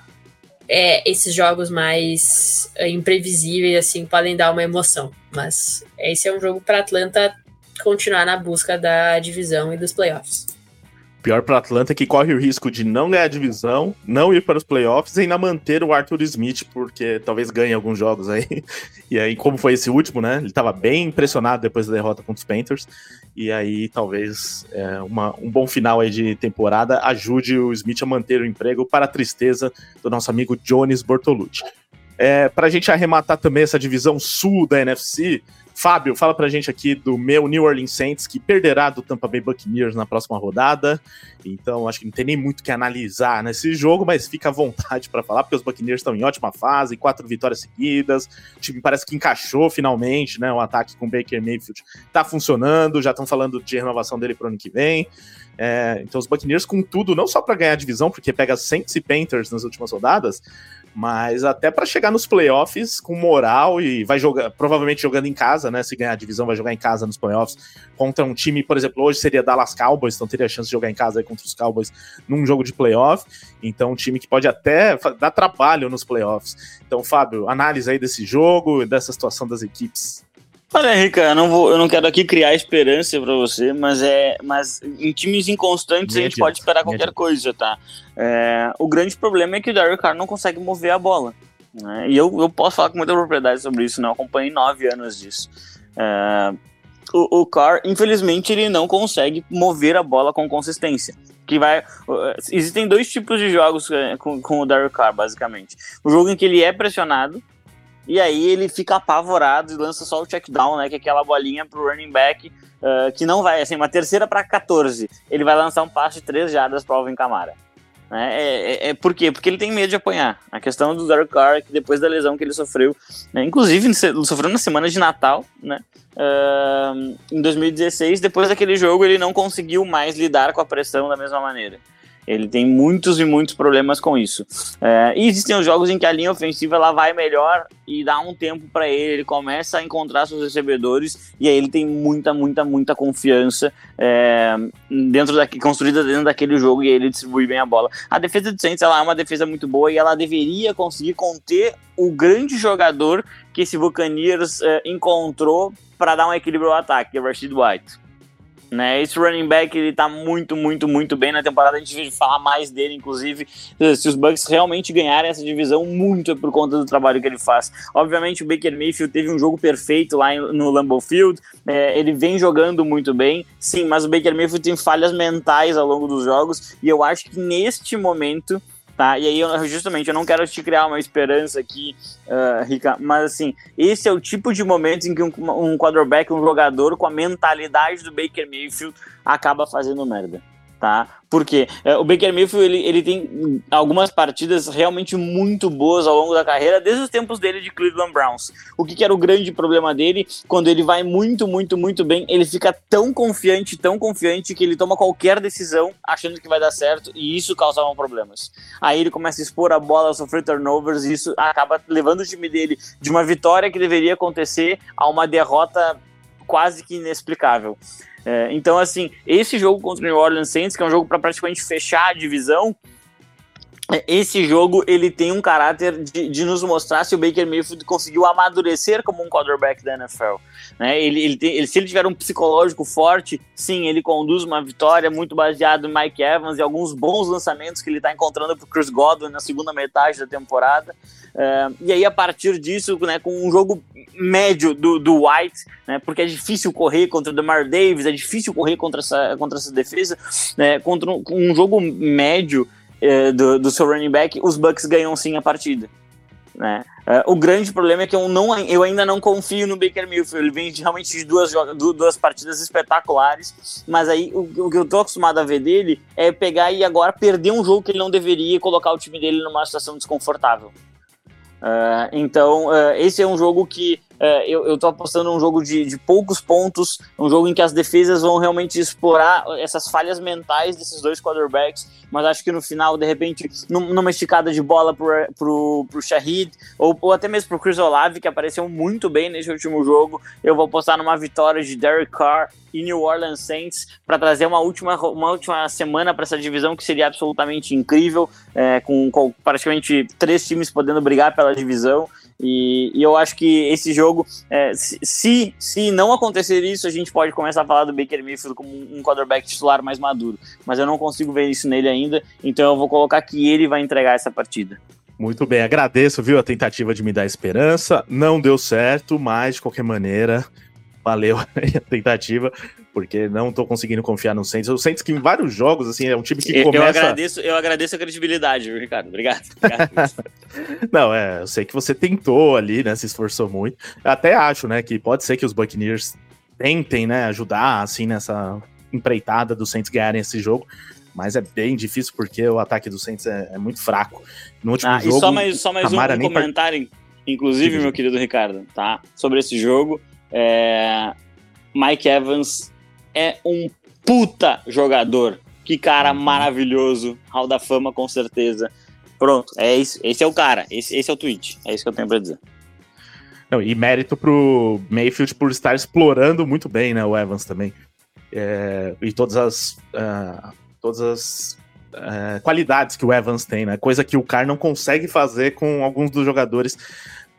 É, esses jogos mais é, imprevisíveis, assim, podem dar uma emoção. Mas esse é um jogo para Atlanta continuar na busca da divisão e dos playoffs. Pior para Atlanta que corre o risco de não ganhar a divisão, não ir para os playoffs e ainda manter o Arthur Smith, porque talvez ganhe alguns jogos aí. E aí, como foi esse último, né? Ele estava bem impressionado depois da derrota contra os Panthers. E aí, talvez é, uma, um bom final aí de temporada ajude o Smith a manter o emprego para a tristeza do nosso amigo Jones Bortolucci. É, para a gente arrematar também essa divisão sul da NFC, Fábio, fala pra gente aqui do meu New Orleans Saints, que perderá do Tampa Bay Buccaneers na próxima rodada. Então, acho que não tem nem muito que analisar nesse jogo, mas fica à vontade para falar, porque os Buccaneers estão em ótima fase, quatro vitórias seguidas. O time parece que encaixou finalmente, né? O ataque com Baker Mayfield tá funcionando, já estão falando de renovação dele pro ano que vem. É, então, os Buccaneers com tudo, não só para ganhar a divisão, porque pega Saints e Panthers nas últimas rodadas, mas até para chegar nos playoffs com moral e vai jogar, provavelmente jogando em casa, né? Se ganhar a divisão, vai jogar em casa nos playoffs contra um time, por exemplo, hoje seria Dallas Cowboys, então teria a chance de jogar em casa contra os Cowboys num jogo de playoff. Então, um time que pode até dar trabalho nos playoffs. Então, Fábio, análise aí desse jogo, dessa situação das equipes. Olha, Rica, eu não, vou, eu não quero aqui criar esperança para você, mas é, mas em times inconstantes a gente pode esperar qualquer coisa, tá? É, o grande problema é que o Derek Carr não consegue mover a bola. Né? E eu, eu posso falar com muita propriedade sobre isso, né? Eu acompanhei nove anos disso. É, o, o Carr, infelizmente, ele não consegue mover a bola com consistência. Que vai, existem dois tipos de jogos é, com, com o Derek Carr, basicamente. O jogo em que ele é pressionado, e aí ele fica apavorado e lança só o check down, né? Que é aquela bolinha pro running back uh, que não vai, assim, uma terceira para 14. Ele vai lançar um passe de 3 jardas pro Alvin Kamara. Né? É, é, é, por quê? Porque ele tem medo de apanhar. A questão do Derek Carr, que depois da lesão que ele sofreu, né? inclusive sofreu na semana de Natal, né? Uh, em 2016, depois daquele jogo, ele não conseguiu mais lidar com a pressão da mesma maneira. Ele tem muitos e muitos problemas com isso. É, e existem os jogos em que a linha ofensiva ela vai melhor e dá um tempo para ele, ele começa a encontrar seus recebedores e aí ele tem muita, muita, muita confiança é, dentro da, construída dentro daquele jogo e ele distribui bem a bola. A defesa do Saints ela é uma defesa muito boa e ela deveria conseguir conter o grande jogador que esse Buccaneers é, encontrou para dar um equilíbrio ao ataque, que é o Rashid White. Né? Esse running back ele tá muito, muito, muito bem na temporada. A gente vai falar mais dele, inclusive. Se os Bucks realmente ganharem essa divisão, muito é por conta do trabalho que ele faz. Obviamente, o Baker Mayfield teve um jogo perfeito lá no Lambeau Field. É, ele vem jogando muito bem, sim, mas o Baker Mayfield tem falhas mentais ao longo dos jogos. E eu acho que neste momento tá? E aí, eu, justamente, eu não quero te criar uma esperança aqui, uh, Rica, mas assim, esse é o tipo de momento em que um, um quarterback, um jogador com a mentalidade do Baker Mayfield acaba fazendo merda. Tá? Porque é, o Baker Mayfield ele, ele tem algumas partidas realmente muito boas ao longo da carreira, desde os tempos dele de Cleveland Browns. O que, que, era o grande problema dele? Quando ele vai muito, muito, muito bem, ele fica tão confiante, tão confiante, que ele toma qualquer decisão achando que vai dar certo, e isso causava problemas. Aí ele começa a expor a bola, a sofrer turnovers, e isso acaba levando o time dele de uma vitória que deveria acontecer a uma derrota quase que inexplicável. É, então, assim, esse jogo contra o New Orleans Saints, que é um jogo para praticamente fechar a divisão, esse jogo ele tem um caráter de, de, nos mostrar se o Baker Mayfield conseguiu amadurecer como um quarterback da NFL. Né? Ele, ele, tem, ele, se ele tiver um psicológico forte, sim, ele conduz uma vitória muito baseado em Mike Evans e alguns bons lançamentos que ele está encontrando para Chris Godwin na segunda metade da temporada. É, e aí, a partir disso, né, com um jogo médio do, do White, né, porque é difícil correr contra o DeMar Davis, é difícil correr contra essa, contra essa defesa, né, contra um, um jogo médio do, do seu running back, os Bucks ganham sim a partida. Né? Uh, o grande problema é que eu, não, eu ainda não confio no Baker Mayfield. Ele vem de, realmente de duas, duas partidas espetaculares, mas aí o, o, que eu tô acostumado a ver dele é pegar e agora perder um jogo que ele não deveria e colocar o time dele numa situação desconfortável. Uh, então, uh, esse é um jogo que eu, eu tô apostando um jogo de, de poucos pontos, um jogo em que as defesas vão realmente explorar essas falhas mentais desses dois quarterbacks, mas acho que no final, de repente, numa esticada de bola pro, pro, pro Shahid, ou, ou até mesmo pro Chris Olave, que apareceu muito bem nesse último jogo, eu vou apostar numa vitória de Derek Carr e New Orleans Saints para trazer uma última, uma última semana para essa divisão que seria absolutamente incrível, é, com, com, praticamente três times podendo brigar pela divisão. E, e eu acho que esse jogo, é, se, se não acontecer isso, a gente pode começar a falar do Baker Mayfield como um quarterback titular mais maduro. Mas eu não consigo ver isso nele ainda, então eu vou colocar que ele vai entregar essa partida. Muito bem, agradeço, viu, a tentativa de me dar esperança. Não deu certo, mas de qualquer maneira, valeu a tentativa, porque não tô conseguindo confiar no Saints. O Saints que em vários jogos, assim, é um time que começa... Eu agradeço, eu agradeço a credibilidade, Ricardo. Obrigado. obrigado. não, é, eu sei que você tentou ali, né, se esforçou muito. Eu até acho, né, que pode ser que os Buccaneers tentem, né, ajudar, assim, nessa empreitada do Saints ganharem esse jogo, mas é bem difícil porque o ataque do Saints é, é muito fraco. No último ah, jogo, e só mais, só mais um, um comentário, inclusive, meu querido Ricardo, tá? Sobre esse jogo. É... Mike Evans é um puta jogador. Que cara uhum. maravilhoso. Hall da Fama, com certeza. Pronto, é isso. Esse é o cara. Esse, esse é o tweet. É isso que eu tenho pra dizer. Não, e mérito pro Mayfield por estar explorando muito bem, né, o Evans também. É, e todas as, uh, todas as uh, qualidades que o Evans tem, né? Coisa que o Carr não consegue fazer com alguns dos jogadores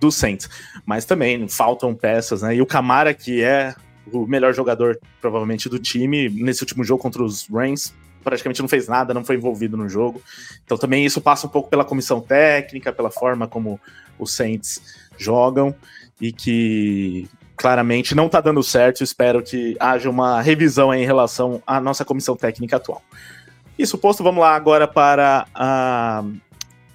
do Saints. Mas também faltam peças, né? E o Camara, que é o melhor jogador, provavelmente, do time, nesse último jogo contra os Rams, praticamente não fez nada, não foi envolvido no jogo. Então também isso passa um pouco pela comissão técnica, pela forma como os Saints jogam e que claramente não está dando certo. Espero que haja uma revisão em relação à nossa comissão técnica atual. Isso posto, vamos lá agora para a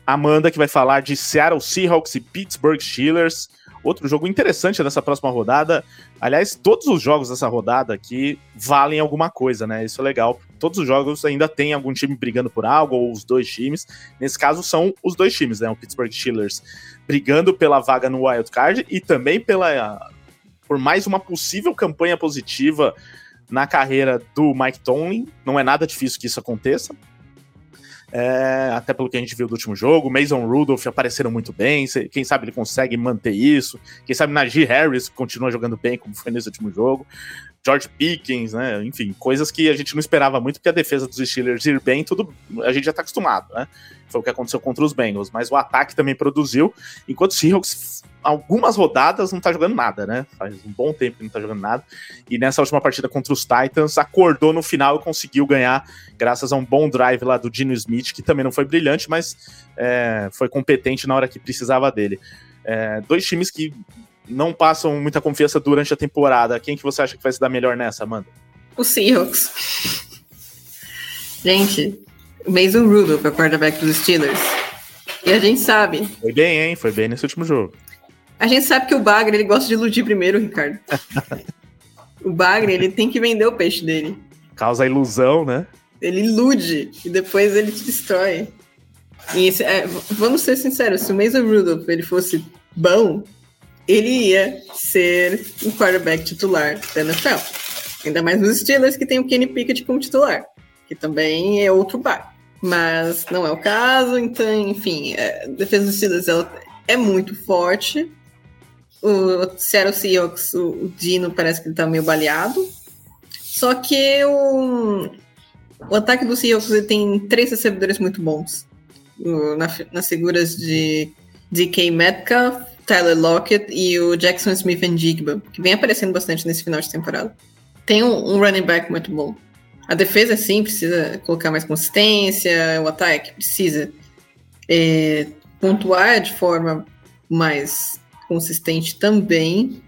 Amanda, que vai falar de Seattle Seahawks e Pittsburgh Steelers. Outro jogo interessante nessa próxima rodada. Aliás, todos os jogos dessa rodada aqui valem alguma coisa, né? Isso é legal. Todos os jogos ainda tem algum time brigando por algo, ou os dois times. Nesse caso, são os dois times, né? O Pittsburgh Steelers brigando pela vaga no Wild Card e também pela por mais uma possível campanha positiva na carreira do Mike Tomlin. Não é nada difícil que isso aconteça. É, até pelo que a gente viu do último jogo, Mason Rudolph apareceram muito bem. Quem sabe ele consegue manter isso. Quem sabe Najee Harris continua jogando bem, como foi nesse último jogo. George Pickens, né? Enfim, coisas que a gente não esperava muito, porque a defesa dos Steelers ir bem, tudo a gente já tá acostumado, né? Foi o que aconteceu contra os Bengals, mas o ataque também produziu, enquanto o Seahawks algumas rodadas não tá jogando nada, né? Faz um bom tempo que não tá jogando nada. E nessa última partida contra os Titans, acordou no final e conseguiu ganhar, graças a um bom drive lá do Dino Smith, que também não foi brilhante, mas é, foi competente na hora que precisava dele. É, dois times que não passam muita confiança durante a temporada. Quem que você acha que vai se dar melhor nessa, Amanda? O Seahawks. Gente, Mason Rudolph é o quarterback dos Steelers. E a gente sabe. Foi bem, hein? Foi bem nesse último jogo. A gente sabe que o Bagre ele gosta de iludir primeiro, Ricardo. o Bagre ele tem que vender o peixe dele. Causa ilusão, né? Ele ilude e depois ele te destrói. Esse, é, vamos ser sinceros, se o Mason Rudolph ele fosse bom, ele ia ser o quarterback titular da NFL. Ainda mais nos Steelers, que tem o Kenny Pickett como titular, que também é outro bar. Mas não é o caso, então, enfim, é, a defesa dos Steelers é muito forte. O Seattle Seahawks, o, Dino parece que ele tá meio baleado. Só que o, o ataque do Seahawks ele tem três recebedores muito bons. Nas figuras de DK Metcalf, Tyler Lockett e o Jackson Smith and Jigba, que vem aparecendo bastante nesse final de temporada. Tem um, um running back muito bom. A defesa, sim, precisa colocar mais consistência, o ataque precisa é, pontuar de forma mais consistente também.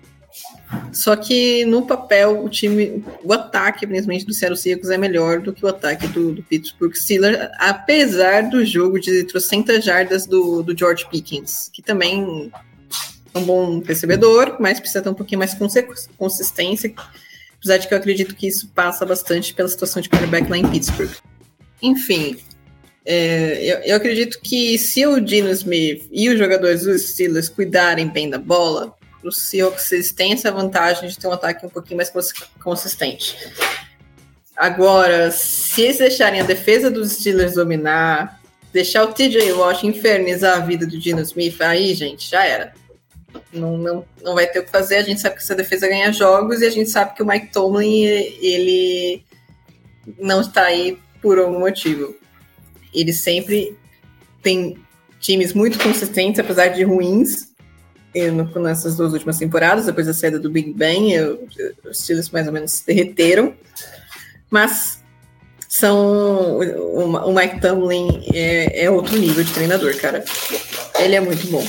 Só que no papel, o time, o ataque, principalmente do Seattle Seahawks, é melhor do que o ataque do, do Pittsburgh Steelers, apesar do jogo de trocentas jardas do, do George Pickens, que também um bom recebedor, mas precisa ter um pouquinho mais consistência, apesar de que eu acredito que isso passa bastante pela situação de quarterback lá em Pittsburgh. Enfim, é, eu, eu, acredito que se o Dino Smith e os jogadores dos Steelers cuidarem bem da bola, os Seahawks têm essa vantagem de ter um ataque um pouquinho mais consistente. Agora, se eles deixarem a defesa dos Steelers dominar, deixar o TJ Watt infernizar a vida do Dino Smith, aí, gente, já era. Não, não, não vai ter o que fazer. A gente sabe que essa defesa ganha jogos e a gente sabe que o Mike Tomlin, ele não está aí por algum motivo ele sempre tem times muito consistentes, apesar de ruins, nessas duas últimas temporadas, depois da saída do Big Bang, eu, os Steelers mais ou menos se derreteram, mas são o, o Mike Tomlin é, é, outro nível de treinador, cara. Ele é muito bom.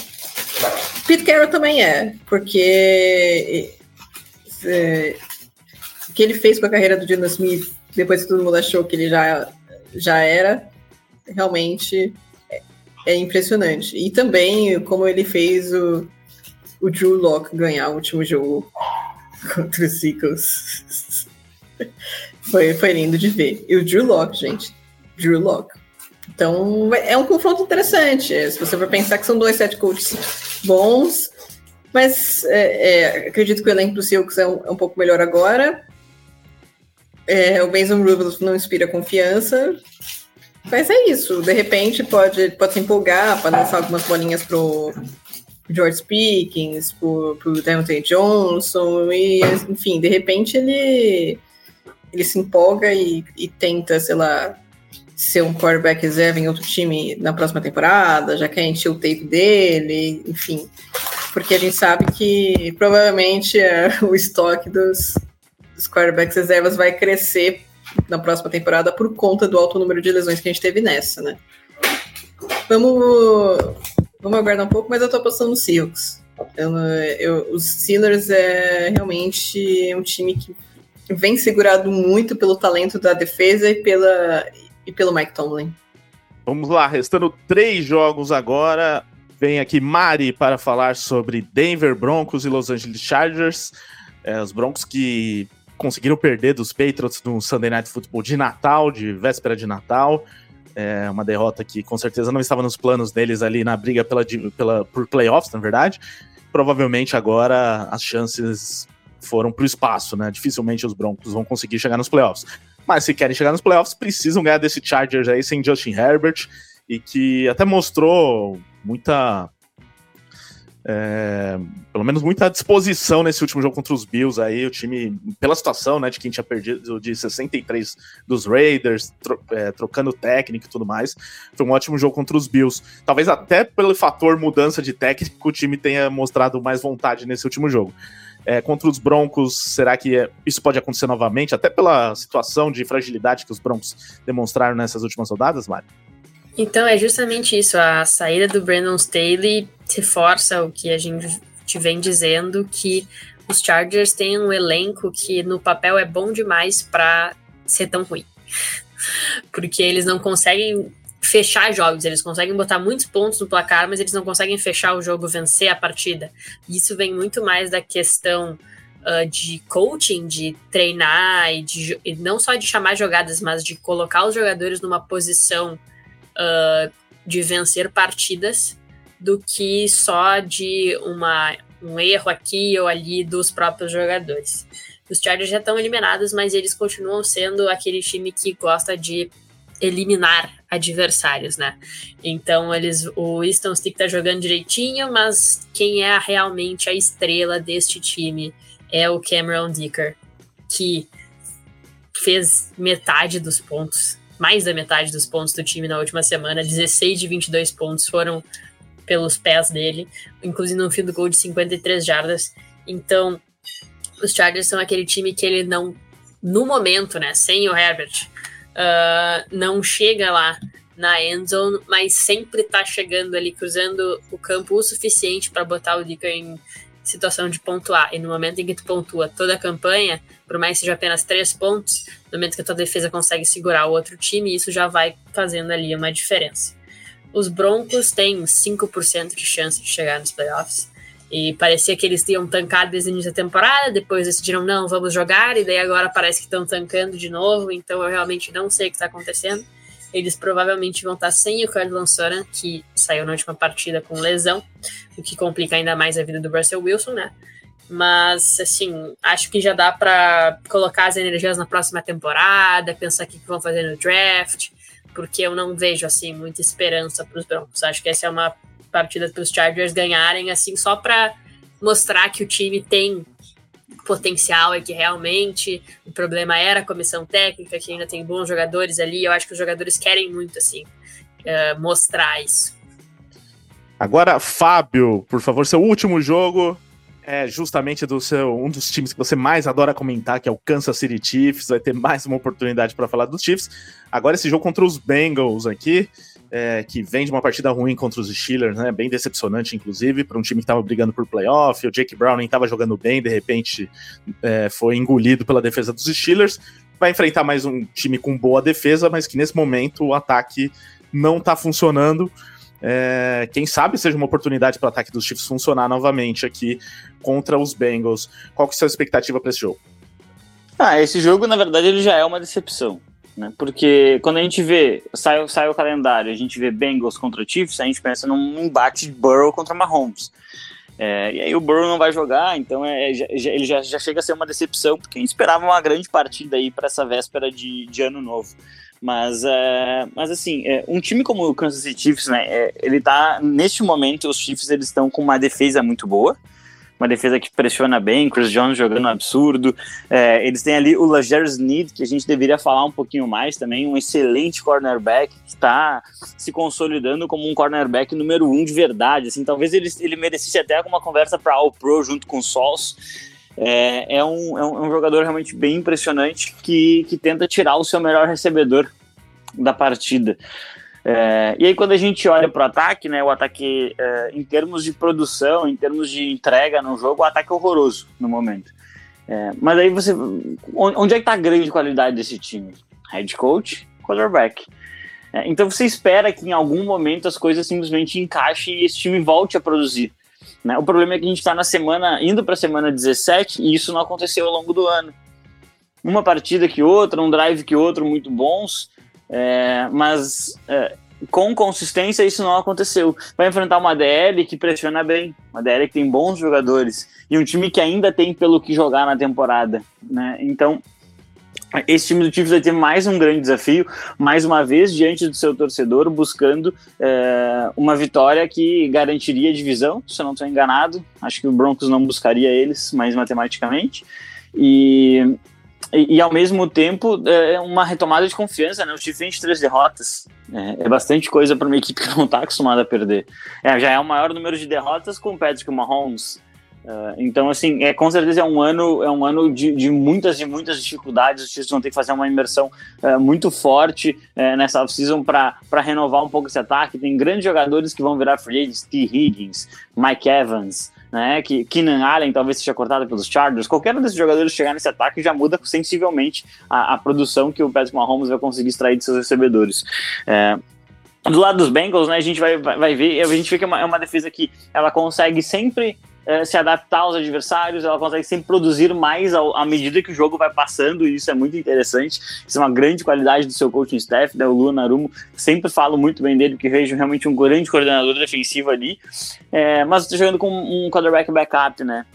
Pete Carroll também é, porque é, o que ele fez com a carreira do Dino Smith, depois que todo mundo achou que ele já, já era, realmente é, é impressionante. E também como ele fez o, o Drew Locke ganhar o último jogo contra os Eagles. foi, foi lindo de ver. E o Drew Locke, gente. Drew Locke. Então, é um confronto interessante. Se você for pensar que são dois set coaches bons, mas é, é, acredito que o elenco do Seahawks é um, é um pouco melhor agora. É, o Mason Rudolph não inspira confiança. Mas é isso, de repente pode, pode se empolgar para lançar algumas bolinhas pro George Pickens, pro, pro Deontay Johnson, e enfim, de repente ele, ele se empolga e, e tenta, sei lá, ser um quarterback reserva em outro time na próxima temporada, já quer encher o tape dele, enfim. Porque a gente sabe que provavelmente é, o estoque dos, dos quarterbacks reservas vai crescer na próxima temporada por conta do alto número de lesões que a gente teve nessa, né? Vamos, vamos aguardar um pouco, mas eu tô apostando no Seahawks. Eu, eu, os Steelers é realmente um time que vem segurado muito pelo talento da defesa e, pela, e pelo Mike Tomlin. Vamos lá, restando três jogos agora. Vem aqui Mari para falar sobre Denver Broncos e Los Angeles Chargers. É, os Broncos que conseguiram perder dos Patriots no Sunday Night Football de Natal, de véspera de Natal. É uma derrota que com certeza não estava nos planos deles ali na briga pela, pela, por playoffs, na verdade. Provavelmente agora as chances foram para o espaço, né? Dificilmente os Broncos vão conseguir chegar nos playoffs. Mas se querem chegar nos playoffs, precisam ganhar desse Chargers aí sem Justin Herbert e que até mostrou muita é, pelo menos muita disposição nesse último jogo contra os Bills aí, o time, pela situação, né, de quem tinha perdido de 63 dos Raiders, tro, é, trocando técnico e tudo mais, foi um ótimo jogo contra os Bills. Talvez até pelo fator mudança de técnico, o time tenha mostrado mais vontade nesse último jogo. É, contra os Broncos, será que é, isso pode acontecer novamente, até pela situação de fragilidade que os Broncos demonstraram nessas últimas rodadas, Mário? Então é justamente isso, a saída do Brandon Staley reforça o que a gente vem dizendo que os Chargers têm um elenco que no papel é bom demais para ser tão ruim. Porque eles não conseguem fechar jogos, eles conseguem botar muitos pontos no placar, mas eles não conseguem fechar o jogo, vencer a partida. Isso vem muito mais da questão uh, de coaching, de treinar e, de, e não só de chamar jogadas, mas de colocar os jogadores numa posição uh, de vencer partidas do que só de uma, um erro aqui ou ali dos próprios jogadores. Os Chargers já estão eliminados, mas eles continuam sendo aquele time que gosta de eliminar adversários, né? Então eles, o Easton Stick tá jogando direitinho, mas quem é realmente a estrela deste time é o Cameron Dicker, que fez metade dos pontos, mais da metade dos pontos do time na última semana, 16 de 22 pontos foram pelos pés dele, inclusive no fim do gol de 53 jardas. Então, os Chargers são aquele time que ele não, no momento, né, sem o Herbert, uh, não chega lá na endzone, mas sempre tá chegando ali, cruzando o campo o suficiente para botar o Dicker em situação de pontuar. E no momento em que tu pontua toda a campanha, por mais que seja apenas três pontos, no momento que a tua defesa consegue segurar o outro time, isso já vai fazendo ali uma diferença. Os Broncos têm 5% de chance de chegar nos playoffs. E parecia que eles tinham tancado desde o início da temporada, depois decidiram, não, vamos jogar, e daí agora parece que estão tancando de novo, então eu realmente não sei o que está acontecendo. Eles provavelmente vão estar sem o Cardinal Soran, que saiu na última partida com lesão, o que complica ainda mais a vida do Russell Wilson, né? Mas, assim, acho que já dá para colocar as energias na próxima temporada, pensar o que vão fazer no draft, porque eu não vejo, assim, muita esperança para os Broncos. Acho que essa é uma partida para os Chargers ganharem, assim, só para mostrar que o time tem potencial e que realmente o problema era a comissão técnica, que ainda tem bons jogadores ali. Eu acho que os jogadores querem muito, assim, uh, mostrar isso. Agora, Fábio, por favor, seu último jogo é justamente do seu um dos times que você mais adora comentar, que é o Kansas City Chiefs. Vai ter mais uma oportunidade para falar dos Chiefs. Agora esse jogo contra os Bengals aqui é, que vem de uma partida ruim contra os Steelers, né? Bem decepcionante, inclusive, para um time que estava brigando por playoff. O Jake Brown nem estava jogando bem, de repente é, foi engolido pela defesa dos Steelers. Vai enfrentar mais um time com boa defesa, mas que nesse momento o ataque não está funcionando. É, quem sabe seja uma oportunidade para o ataque dos Chiefs funcionar novamente aqui contra os Bengals. Qual que é a sua expectativa para esse jogo? Ah, esse jogo, na verdade, ele já é uma decepção né? Porque quando a gente vê, sai, sai o calendário, a gente vê Bengals contra Chiefs, a gente pensa num embate de Burrow contra Mahomes. É, e aí o Burrow não vai jogar, então é, já, ele já, já chega a ser uma decepção, porque a gente esperava uma grande partida aí para essa véspera de, de ano novo. Mas, é, mas assim, é, um time como o Kansas City Chiefs, né, é, ele tá, neste momento, os Chiefs eles estão com uma defesa muito boa, uma defesa que pressiona bem, Chris Jones jogando um absurdo. É, eles têm ali o Lajeris Need, que a gente deveria falar um pouquinho mais também, um excelente cornerback que está se consolidando como um cornerback número um de verdade. Assim, talvez ele, ele merecesse até alguma conversa para All Pro junto com o Sols. É, é, um, é, um, jogador realmente bem impressionante que, que tenta tirar o seu melhor recebedor da partida. É, e aí, quando a gente olha para o ataque, né, o ataque, é, em termos de produção, em termos de entrega no jogo, o ataque é horroroso no momento. É, mas aí você. Onde é que está a grande qualidade desse time? Head coach, quarterback. É, então você espera que em algum momento as coisas simplesmente encaixem e esse time volte a produzir. Né? O problema é que a gente está na semana, indo para a semana 17, e isso não aconteceu ao longo do ano. Uma partida que outra, um drive que outro, muito bons, é, mas é, com consistência isso não aconteceu. Vai enfrentar uma DL que pressiona bem, uma DL que tem bons jogadores e um time que ainda tem pelo que jogar na temporada, né? Então esse time do Chiefs vai ter mais um grande desafio, mais uma vez diante do seu torcedor, buscando é, uma vitória que garantiria a divisão, se eu não estou enganado. Acho que o Broncos não buscaria eles, mais matematicamente. E e, e, ao mesmo tempo é uma retomada de confiança, né? Vem de três derrotas. É, é bastante coisa para uma equipe que não está acostumada a perder. É, já é o maior número de derrotas com o Patrick Mahomes. Uh, então, assim, é, com certeza é um ano, é um ano de, de muitas e muitas dificuldades. Os Chiefs vão ter que fazer uma imersão uh, muito forte uh, nessa off-season para renovar um pouco esse ataque. Tem grandes jogadores que vão virar free agents, T. Higgins, Mike Evans, né? Que Keenan Allen talvez seja cortado pelos Chargers. Qualquer um desses jogadores chegar nesse ataque já muda sensivelmente a, a produção que o Patrick Mahomes vai conseguir extrair de seus recebedores. É, do lado dos Bengals, né, a gente vai, vai, ver, a gente vê que é uma, é uma defesa que ela consegue sempre é, se adaptar aos adversários, ela consegue sempre produzir mais ao, à medida que o jogo vai passando, e isso é muito interessante. Isso é uma grande qualidade do seu coaching staff, né? O Luan Narumo, sempre falo muito bem dele, porque vejo realmente um grande coordenador defensivo ali. É, mas estou jogando com um quarterback backup, né?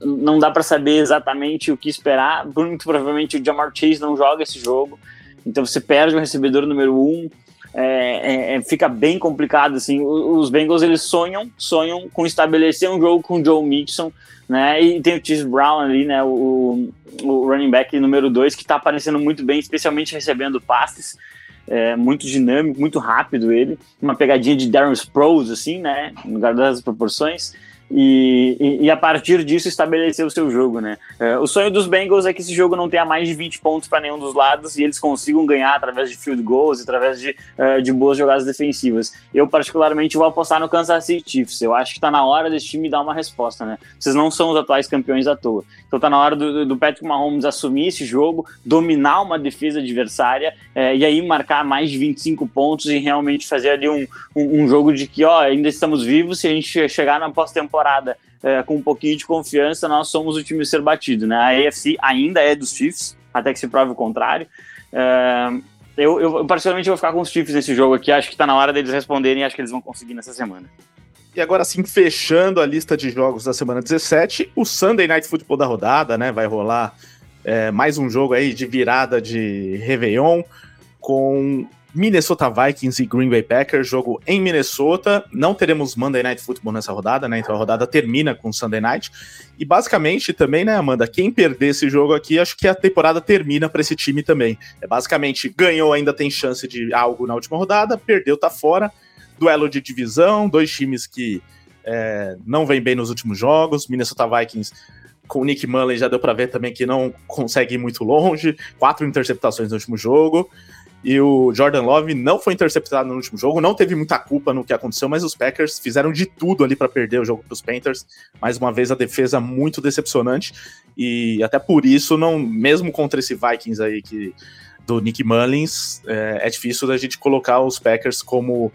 Não dá para saber exatamente o que esperar. Muito provavelmente o Jamar Chase não joga esse jogo. Então você perde o recebedor número um, é, é, é, fica bem complicado, assim, os Bengals eles sonham, sonham com estabelecer um jogo com o Joe Mixon, né, e tem o Chase Brown ali, né, o, o running back número 2, que tá aparecendo muito bem, especialmente recebendo passes, é, muito dinâmico, muito rápido ele, uma pegadinha de Darren Sproles, assim, né, no lugar das proporções, e, e, a partir disso estabelecer o seu jogo, né? É, o sonho dos Bengals é que esse jogo não tenha mais de 20 pontos para nenhum dos lados e eles consigam ganhar através de field goals, através de, uh, de boas jogadas defensivas. Eu, particularmente, vou apostar no Kansas City Chiefs. Eu acho que está na hora desse time dar uma resposta, né? Vocês não são os atuais campeões à toa. Então tá na hora do, do Patrick Mahomes assumir esse jogo, dominar uma defesa adversária é, e aí marcar mais de 25 pontos e realmente fazer ali um, um, um jogo de que, ó, ainda estamos vivos se a gente chegar na pós-temporada temporada é, com um pouquinho de confiança, nós somos o time a ser batido. Né? A AFC ainda é dos Chiefs, até que se prove o contrário. É, eu, eu, particularmente, vou ficar com os Chiefs nesse jogo aqui. Acho que está na hora deles responderem acho que eles vão conseguir nessa semana. E agora sim, fechando a lista de jogos da semana 17, o Sunday Night Football da rodada, né? Vai rolar é, mais um jogo aí de virada de Réveillon com Minnesota Vikings e Green Bay Packers, jogo em Minnesota. Não teremos Monday Night Football nessa rodada, né? Então a rodada termina com Sunday Night. E basicamente também, né, Amanda, quem perder esse jogo aqui, acho que a temporada termina para esse time também. É basicamente ganhou, ainda tem chance de algo na última rodada, perdeu, tá fora. Duelo de divisão, dois times que é, não vêm bem nos últimos jogos. Minnesota Vikings com o Nick Mullen já deu para ver também que não consegue ir muito longe. Quatro interceptações no último jogo. E o Jordan Love não foi interceptado no último jogo, não teve muita culpa no que aconteceu, mas os Packers fizeram de tudo ali para perder o jogo para os Panthers. Mais uma vez a defesa muito decepcionante e até por isso não, mesmo contra esse Vikings aí que do Nick Mullins, é, é difícil da gente colocar os Packers como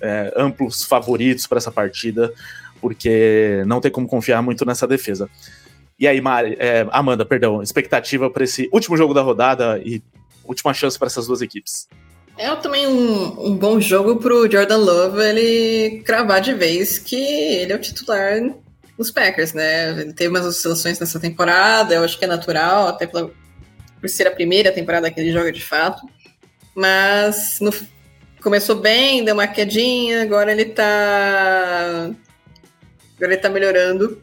é, amplos favoritos para essa partida, porque não tem como confiar muito nessa defesa. E aí, Mari, é, Amanda, perdão, expectativa para esse último jogo da rodada e última chance para essas duas equipes. É também um, um bom jogo para o Jordan Love ele cravar de vez que ele é o titular nos Packers, né? Ele teve umas oscilações nessa temporada, eu acho que é natural, até pela, por ser a primeira temporada que ele joga de fato. Mas no, começou bem, deu uma quedinha, agora ele tá. Agora ele tá melhorando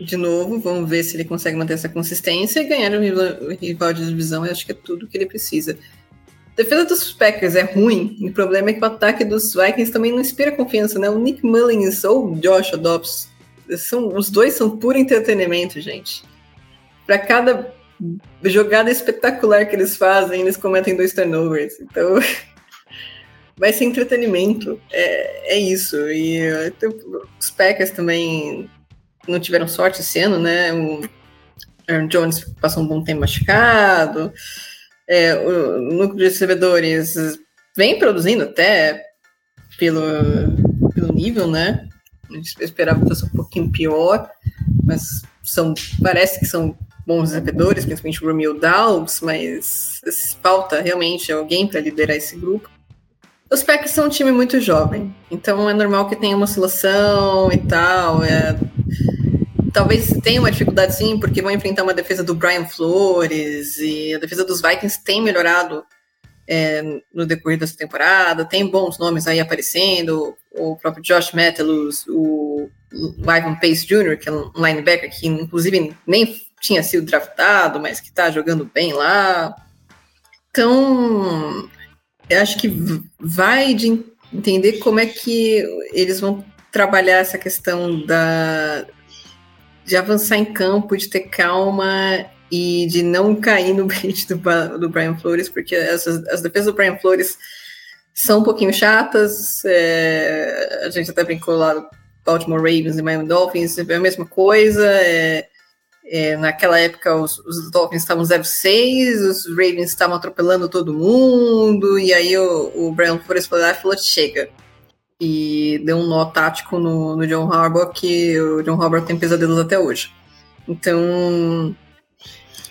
de novo. Vamos ver se ele consegue manter essa consistência e ganhar o rival de divisão. Eu acho que é tudo que ele precisa. A defesa dos Packers é ruim, e o problema é que o ataque dos Vikings também não inspira confiança, né? O Nick Mullins ou o Josh Dobbs, são, os dois são puro entretenimento, gente. Para cada jogada espetacular que eles fazem, eles cometem dois turnovers. Então, vai ser entretenimento. É, é isso. E então, os Packers também não tiveram sorte esse ano, né? O Aaron Jones passou um bom tempo machucado. É, o núcleo de recebedores vem produzindo até pelo, pelo nível, né? Gente esperava que fosse um pouquinho pior, mas são, parece que são bons recebedores, principalmente o Romeo Dowds, mas falta realmente alguém para liderar esse grupo. Os Packers são um time muito jovem, então é normal que tenha uma oscilação e tal. É, talvez tenha uma dificuldade sim, porque vão enfrentar uma defesa do Brian Flores e a defesa dos Vikings tem melhorado é, no decorrer dessa temporada, tem bons nomes aí aparecendo, o próprio Josh Metellus, o Ivan Pace Jr., que é um linebacker que inclusive nem tinha sido draftado, mas que está jogando bem lá. Então, eu acho que vai de entender como é que eles vão trabalhar essa questão da, de avançar em campo, de ter calma e de não cair no bait do, do Brian Flores, porque as, as defesas do Brian Flores são um pouquinho chatas. É, a gente até brincou lá Baltimore Ravens e Miami Dolphins, é a mesma coisa. É, é, naquela época os, os Dolphins estavam 0-6, os Ravens estavam atropelando todo mundo, e aí o, o Brian Flores falou, ah, falou chega. E deu um nó tático no, no John Harbaugh que o John Harbaugh tem pesadelos até hoje. Então,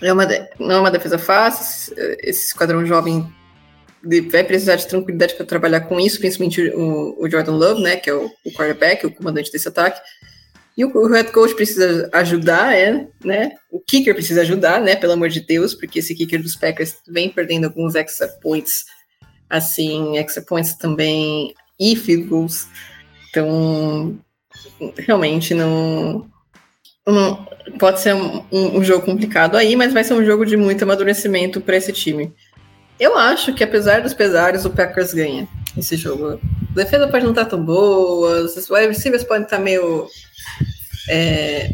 é uma, não é uma defesa fácil, esse esquadrão jovem vai precisar de tranquilidade para trabalhar com isso, principalmente o, o, Jordan Love, né, que é o, o quarterback, o comandante desse ataque. E o, o head coach precisa ajudar, é, né? O kicker precisa ajudar, né? Pelo amor de Deus, porque esse kicker dos Packers vem perdendo alguns extra points, assim, extra points também e field goals. Então, realmente não, não pode ser um, um, jogo complicado aí, mas vai ser um jogo de muito amadurecimento para esse time. Eu acho que, apesar dos pesares, o Packers ganha esse jogo. A defesa pode não estar tão boa, os wide receivers podem estar meio. É,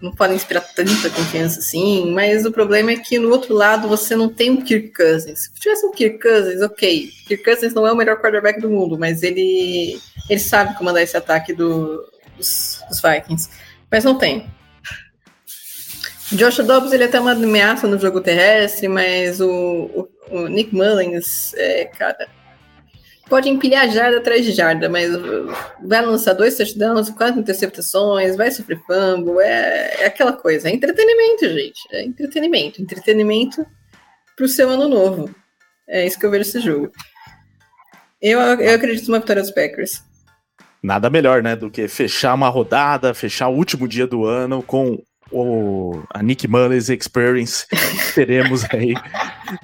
não podem inspirar tanta confiança assim, mas o problema é que no outro lado você não tem um Kirk Cousins. Se tivesse um Kirk Cousins, ok. Kirk Cousins não é o melhor quarterback do mundo, mas ele, ele sabe comandar esse ataque do, dos, dos Vikings. Mas não tem. Josh Dobbs ele é até uma ameaça no jogo terrestre, mas o, o, o Nick Mullins, é, cara, pode empilhar jarda atrás de jarda, mas vai lançar dois touchdowns, quatro interceptações, vai sofrer fumble, é, é aquela coisa, é entretenimento, gente, é entretenimento, entretenimento pro seu ano novo. É isso que eu vejo esse jogo. Eu, eu acredito numa vitória dos Packers. Nada melhor, né, do que fechar uma rodada, fechar o último dia do ano com o, a Nick Mullins Experience teremos aí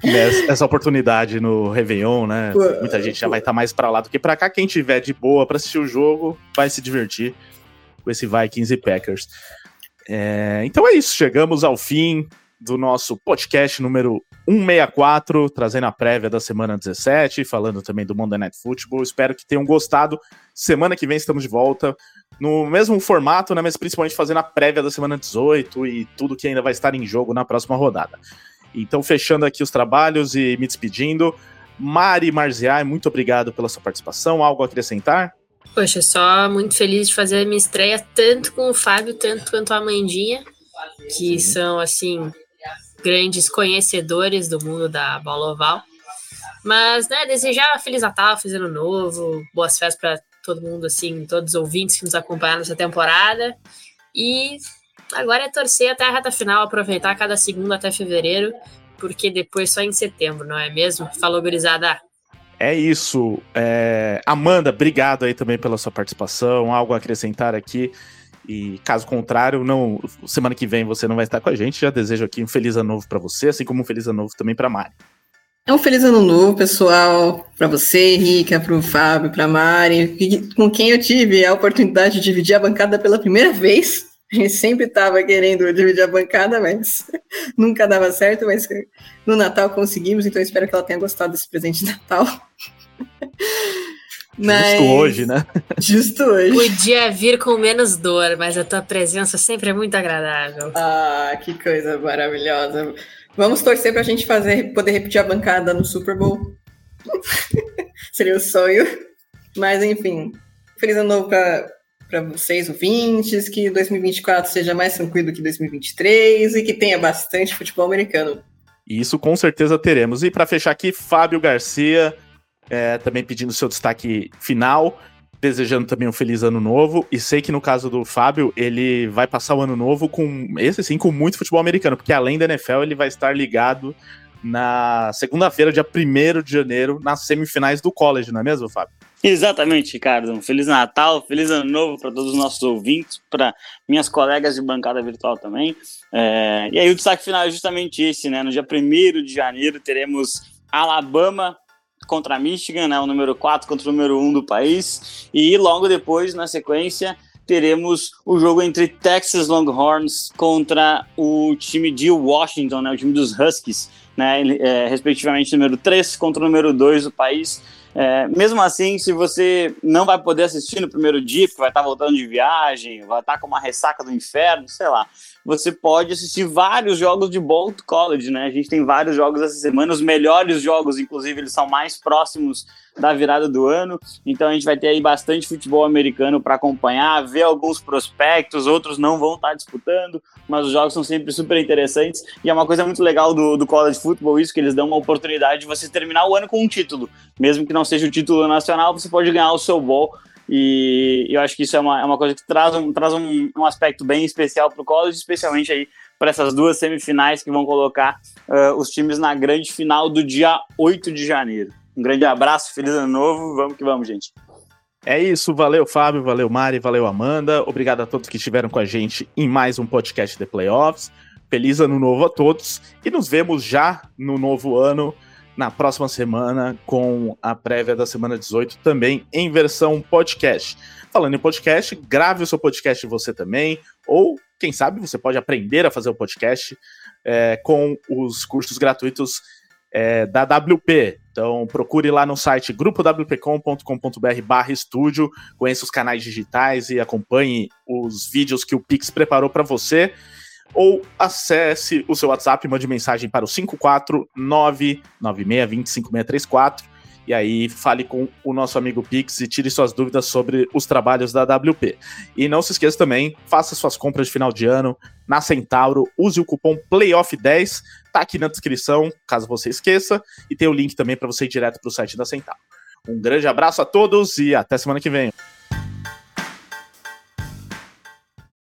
nessa, essa oportunidade no Réveillon, né? Muita gente já vai estar tá mais para lá do que para cá. Quem tiver de boa para assistir o jogo vai se divertir com esse Vikings e Packers. É, então é isso, chegamos ao fim do nosso podcast número 164, trazendo a prévia da semana 17, falando também do Monday Night Football. Espero que tenham gostado. Semana que vem estamos de volta no mesmo formato, né, mas principalmente fazendo a prévia da semana 18 e tudo que ainda vai estar em jogo na próxima rodada. Então, fechando aqui os trabalhos e me despedindo. Mari Marziai, muito obrigado pela sua participação. Algo a acrescentar? Poxa, só muito feliz de fazer a minha estreia, tanto com o Fábio, tanto quanto a Amandinha, que Sim. são, assim, grandes conhecedores do mundo da bola oval. Mas, né, desejar Feliz Natal, Feliz Ano Novo, boas festas para todo mundo, assim, todos os ouvintes que nos acompanharam nessa temporada. E agora é torcer até a reta final, aproveitar cada segundo até fevereiro, porque depois só em setembro, não é mesmo? Falou, gurizada! É isso. É... Amanda, obrigado aí também pela sua participação. Algo a acrescentar aqui. E caso contrário, não, semana que vem você não vai estar com a gente. Já desejo aqui um feliz ano novo para você, assim como um feliz ano novo também para Mari. É um feliz ano novo, pessoal, para você, Rica, para o Fábio, para a Mari, com quem eu tive a oportunidade de dividir a bancada pela primeira vez. A gente sempre estava querendo dividir a bancada, mas nunca dava certo. Mas no Natal conseguimos, então espero que ela tenha gostado desse presente de Natal. Mas... Justo hoje, né? Justo hoje. Podia vir com menos dor, mas a tua presença sempre é muito agradável. Ah, que coisa maravilhosa. Vamos torcer para a gente fazer, poder repetir a bancada no Super Bowl. Seria o um sonho. Mas, enfim, feliz ano novo para vocês, ouvintes, que 2024 seja mais tranquilo que 2023 e que tenha bastante futebol americano. Isso com certeza teremos. E para fechar aqui, Fábio Garcia, é, também pedindo seu destaque final desejando também um feliz ano novo. E sei que no caso do Fábio, ele vai passar o ano novo com esse sim, com muito futebol americano, porque além da NFL, ele vai estar ligado na segunda-feira, dia 1 de janeiro, nas semifinais do college, não é mesmo, Fábio? Exatamente, Ricardo. Um feliz Natal, feliz ano novo para todos os nossos ouvintes, para minhas colegas de bancada virtual também. É... E aí o destaque final é justamente esse, né? No dia 1 de janeiro teremos Alabama contra Michigan, né, o número 4 contra o número 1 do país. E logo depois, na sequência, teremos o jogo entre Texas Longhorns contra o time de Washington, né, o time dos Huskies, né, é, respectivamente número 3 contra o número 2 do país. É, mesmo assim, se você não vai poder assistir no primeiro dia, porque vai estar voltando de viagem, vai estar com uma ressaca do inferno, sei lá, você pode assistir vários jogos de Bolt College, né? A gente tem vários jogos essa semana, os melhores jogos, inclusive, eles são mais próximos da virada do ano. Então a gente vai ter aí bastante futebol americano para acompanhar, ver alguns prospectos, outros não vão estar tá disputando, mas os jogos são sempre super interessantes. E é uma coisa muito legal do, do college football isso, que eles dão uma oportunidade de você terminar o ano com um título. Mesmo que não seja o título nacional, você pode ganhar o seu ball e eu acho que isso é uma, é uma coisa que traz um, traz um, um aspecto bem especial para o college, especialmente aí para essas duas semifinais que vão colocar uh, os times na grande final do dia 8 de janeiro. Um grande abraço, feliz ano novo, vamos que vamos, gente. É isso, valeu Fábio, valeu Mari, valeu Amanda. Obrigado a todos que estiveram com a gente em mais um podcast de Playoffs. Feliz ano novo a todos e nos vemos já no novo ano na próxima semana com a prévia da semana 18 também em versão podcast. Falando em podcast, grave o seu podcast você também, ou quem sabe você pode aprender a fazer o podcast é, com os cursos gratuitos é, da WP. Então procure lá no site grupowpcom.com.br barra estúdio, conheça os canais digitais e acompanhe os vídeos que o Pix preparou para você ou acesse o seu WhatsApp, mande mensagem para o 54996205634 e aí fale com o nosso amigo Pix e tire suas dúvidas sobre os trabalhos da WP. E não se esqueça também, faça suas compras de final de ano na Centauro, use o cupom PLAYOFF10, tá aqui na descrição, caso você esqueça, e tem o link também para você ir direto para o site da Centauro. Um grande abraço a todos e até semana que vem.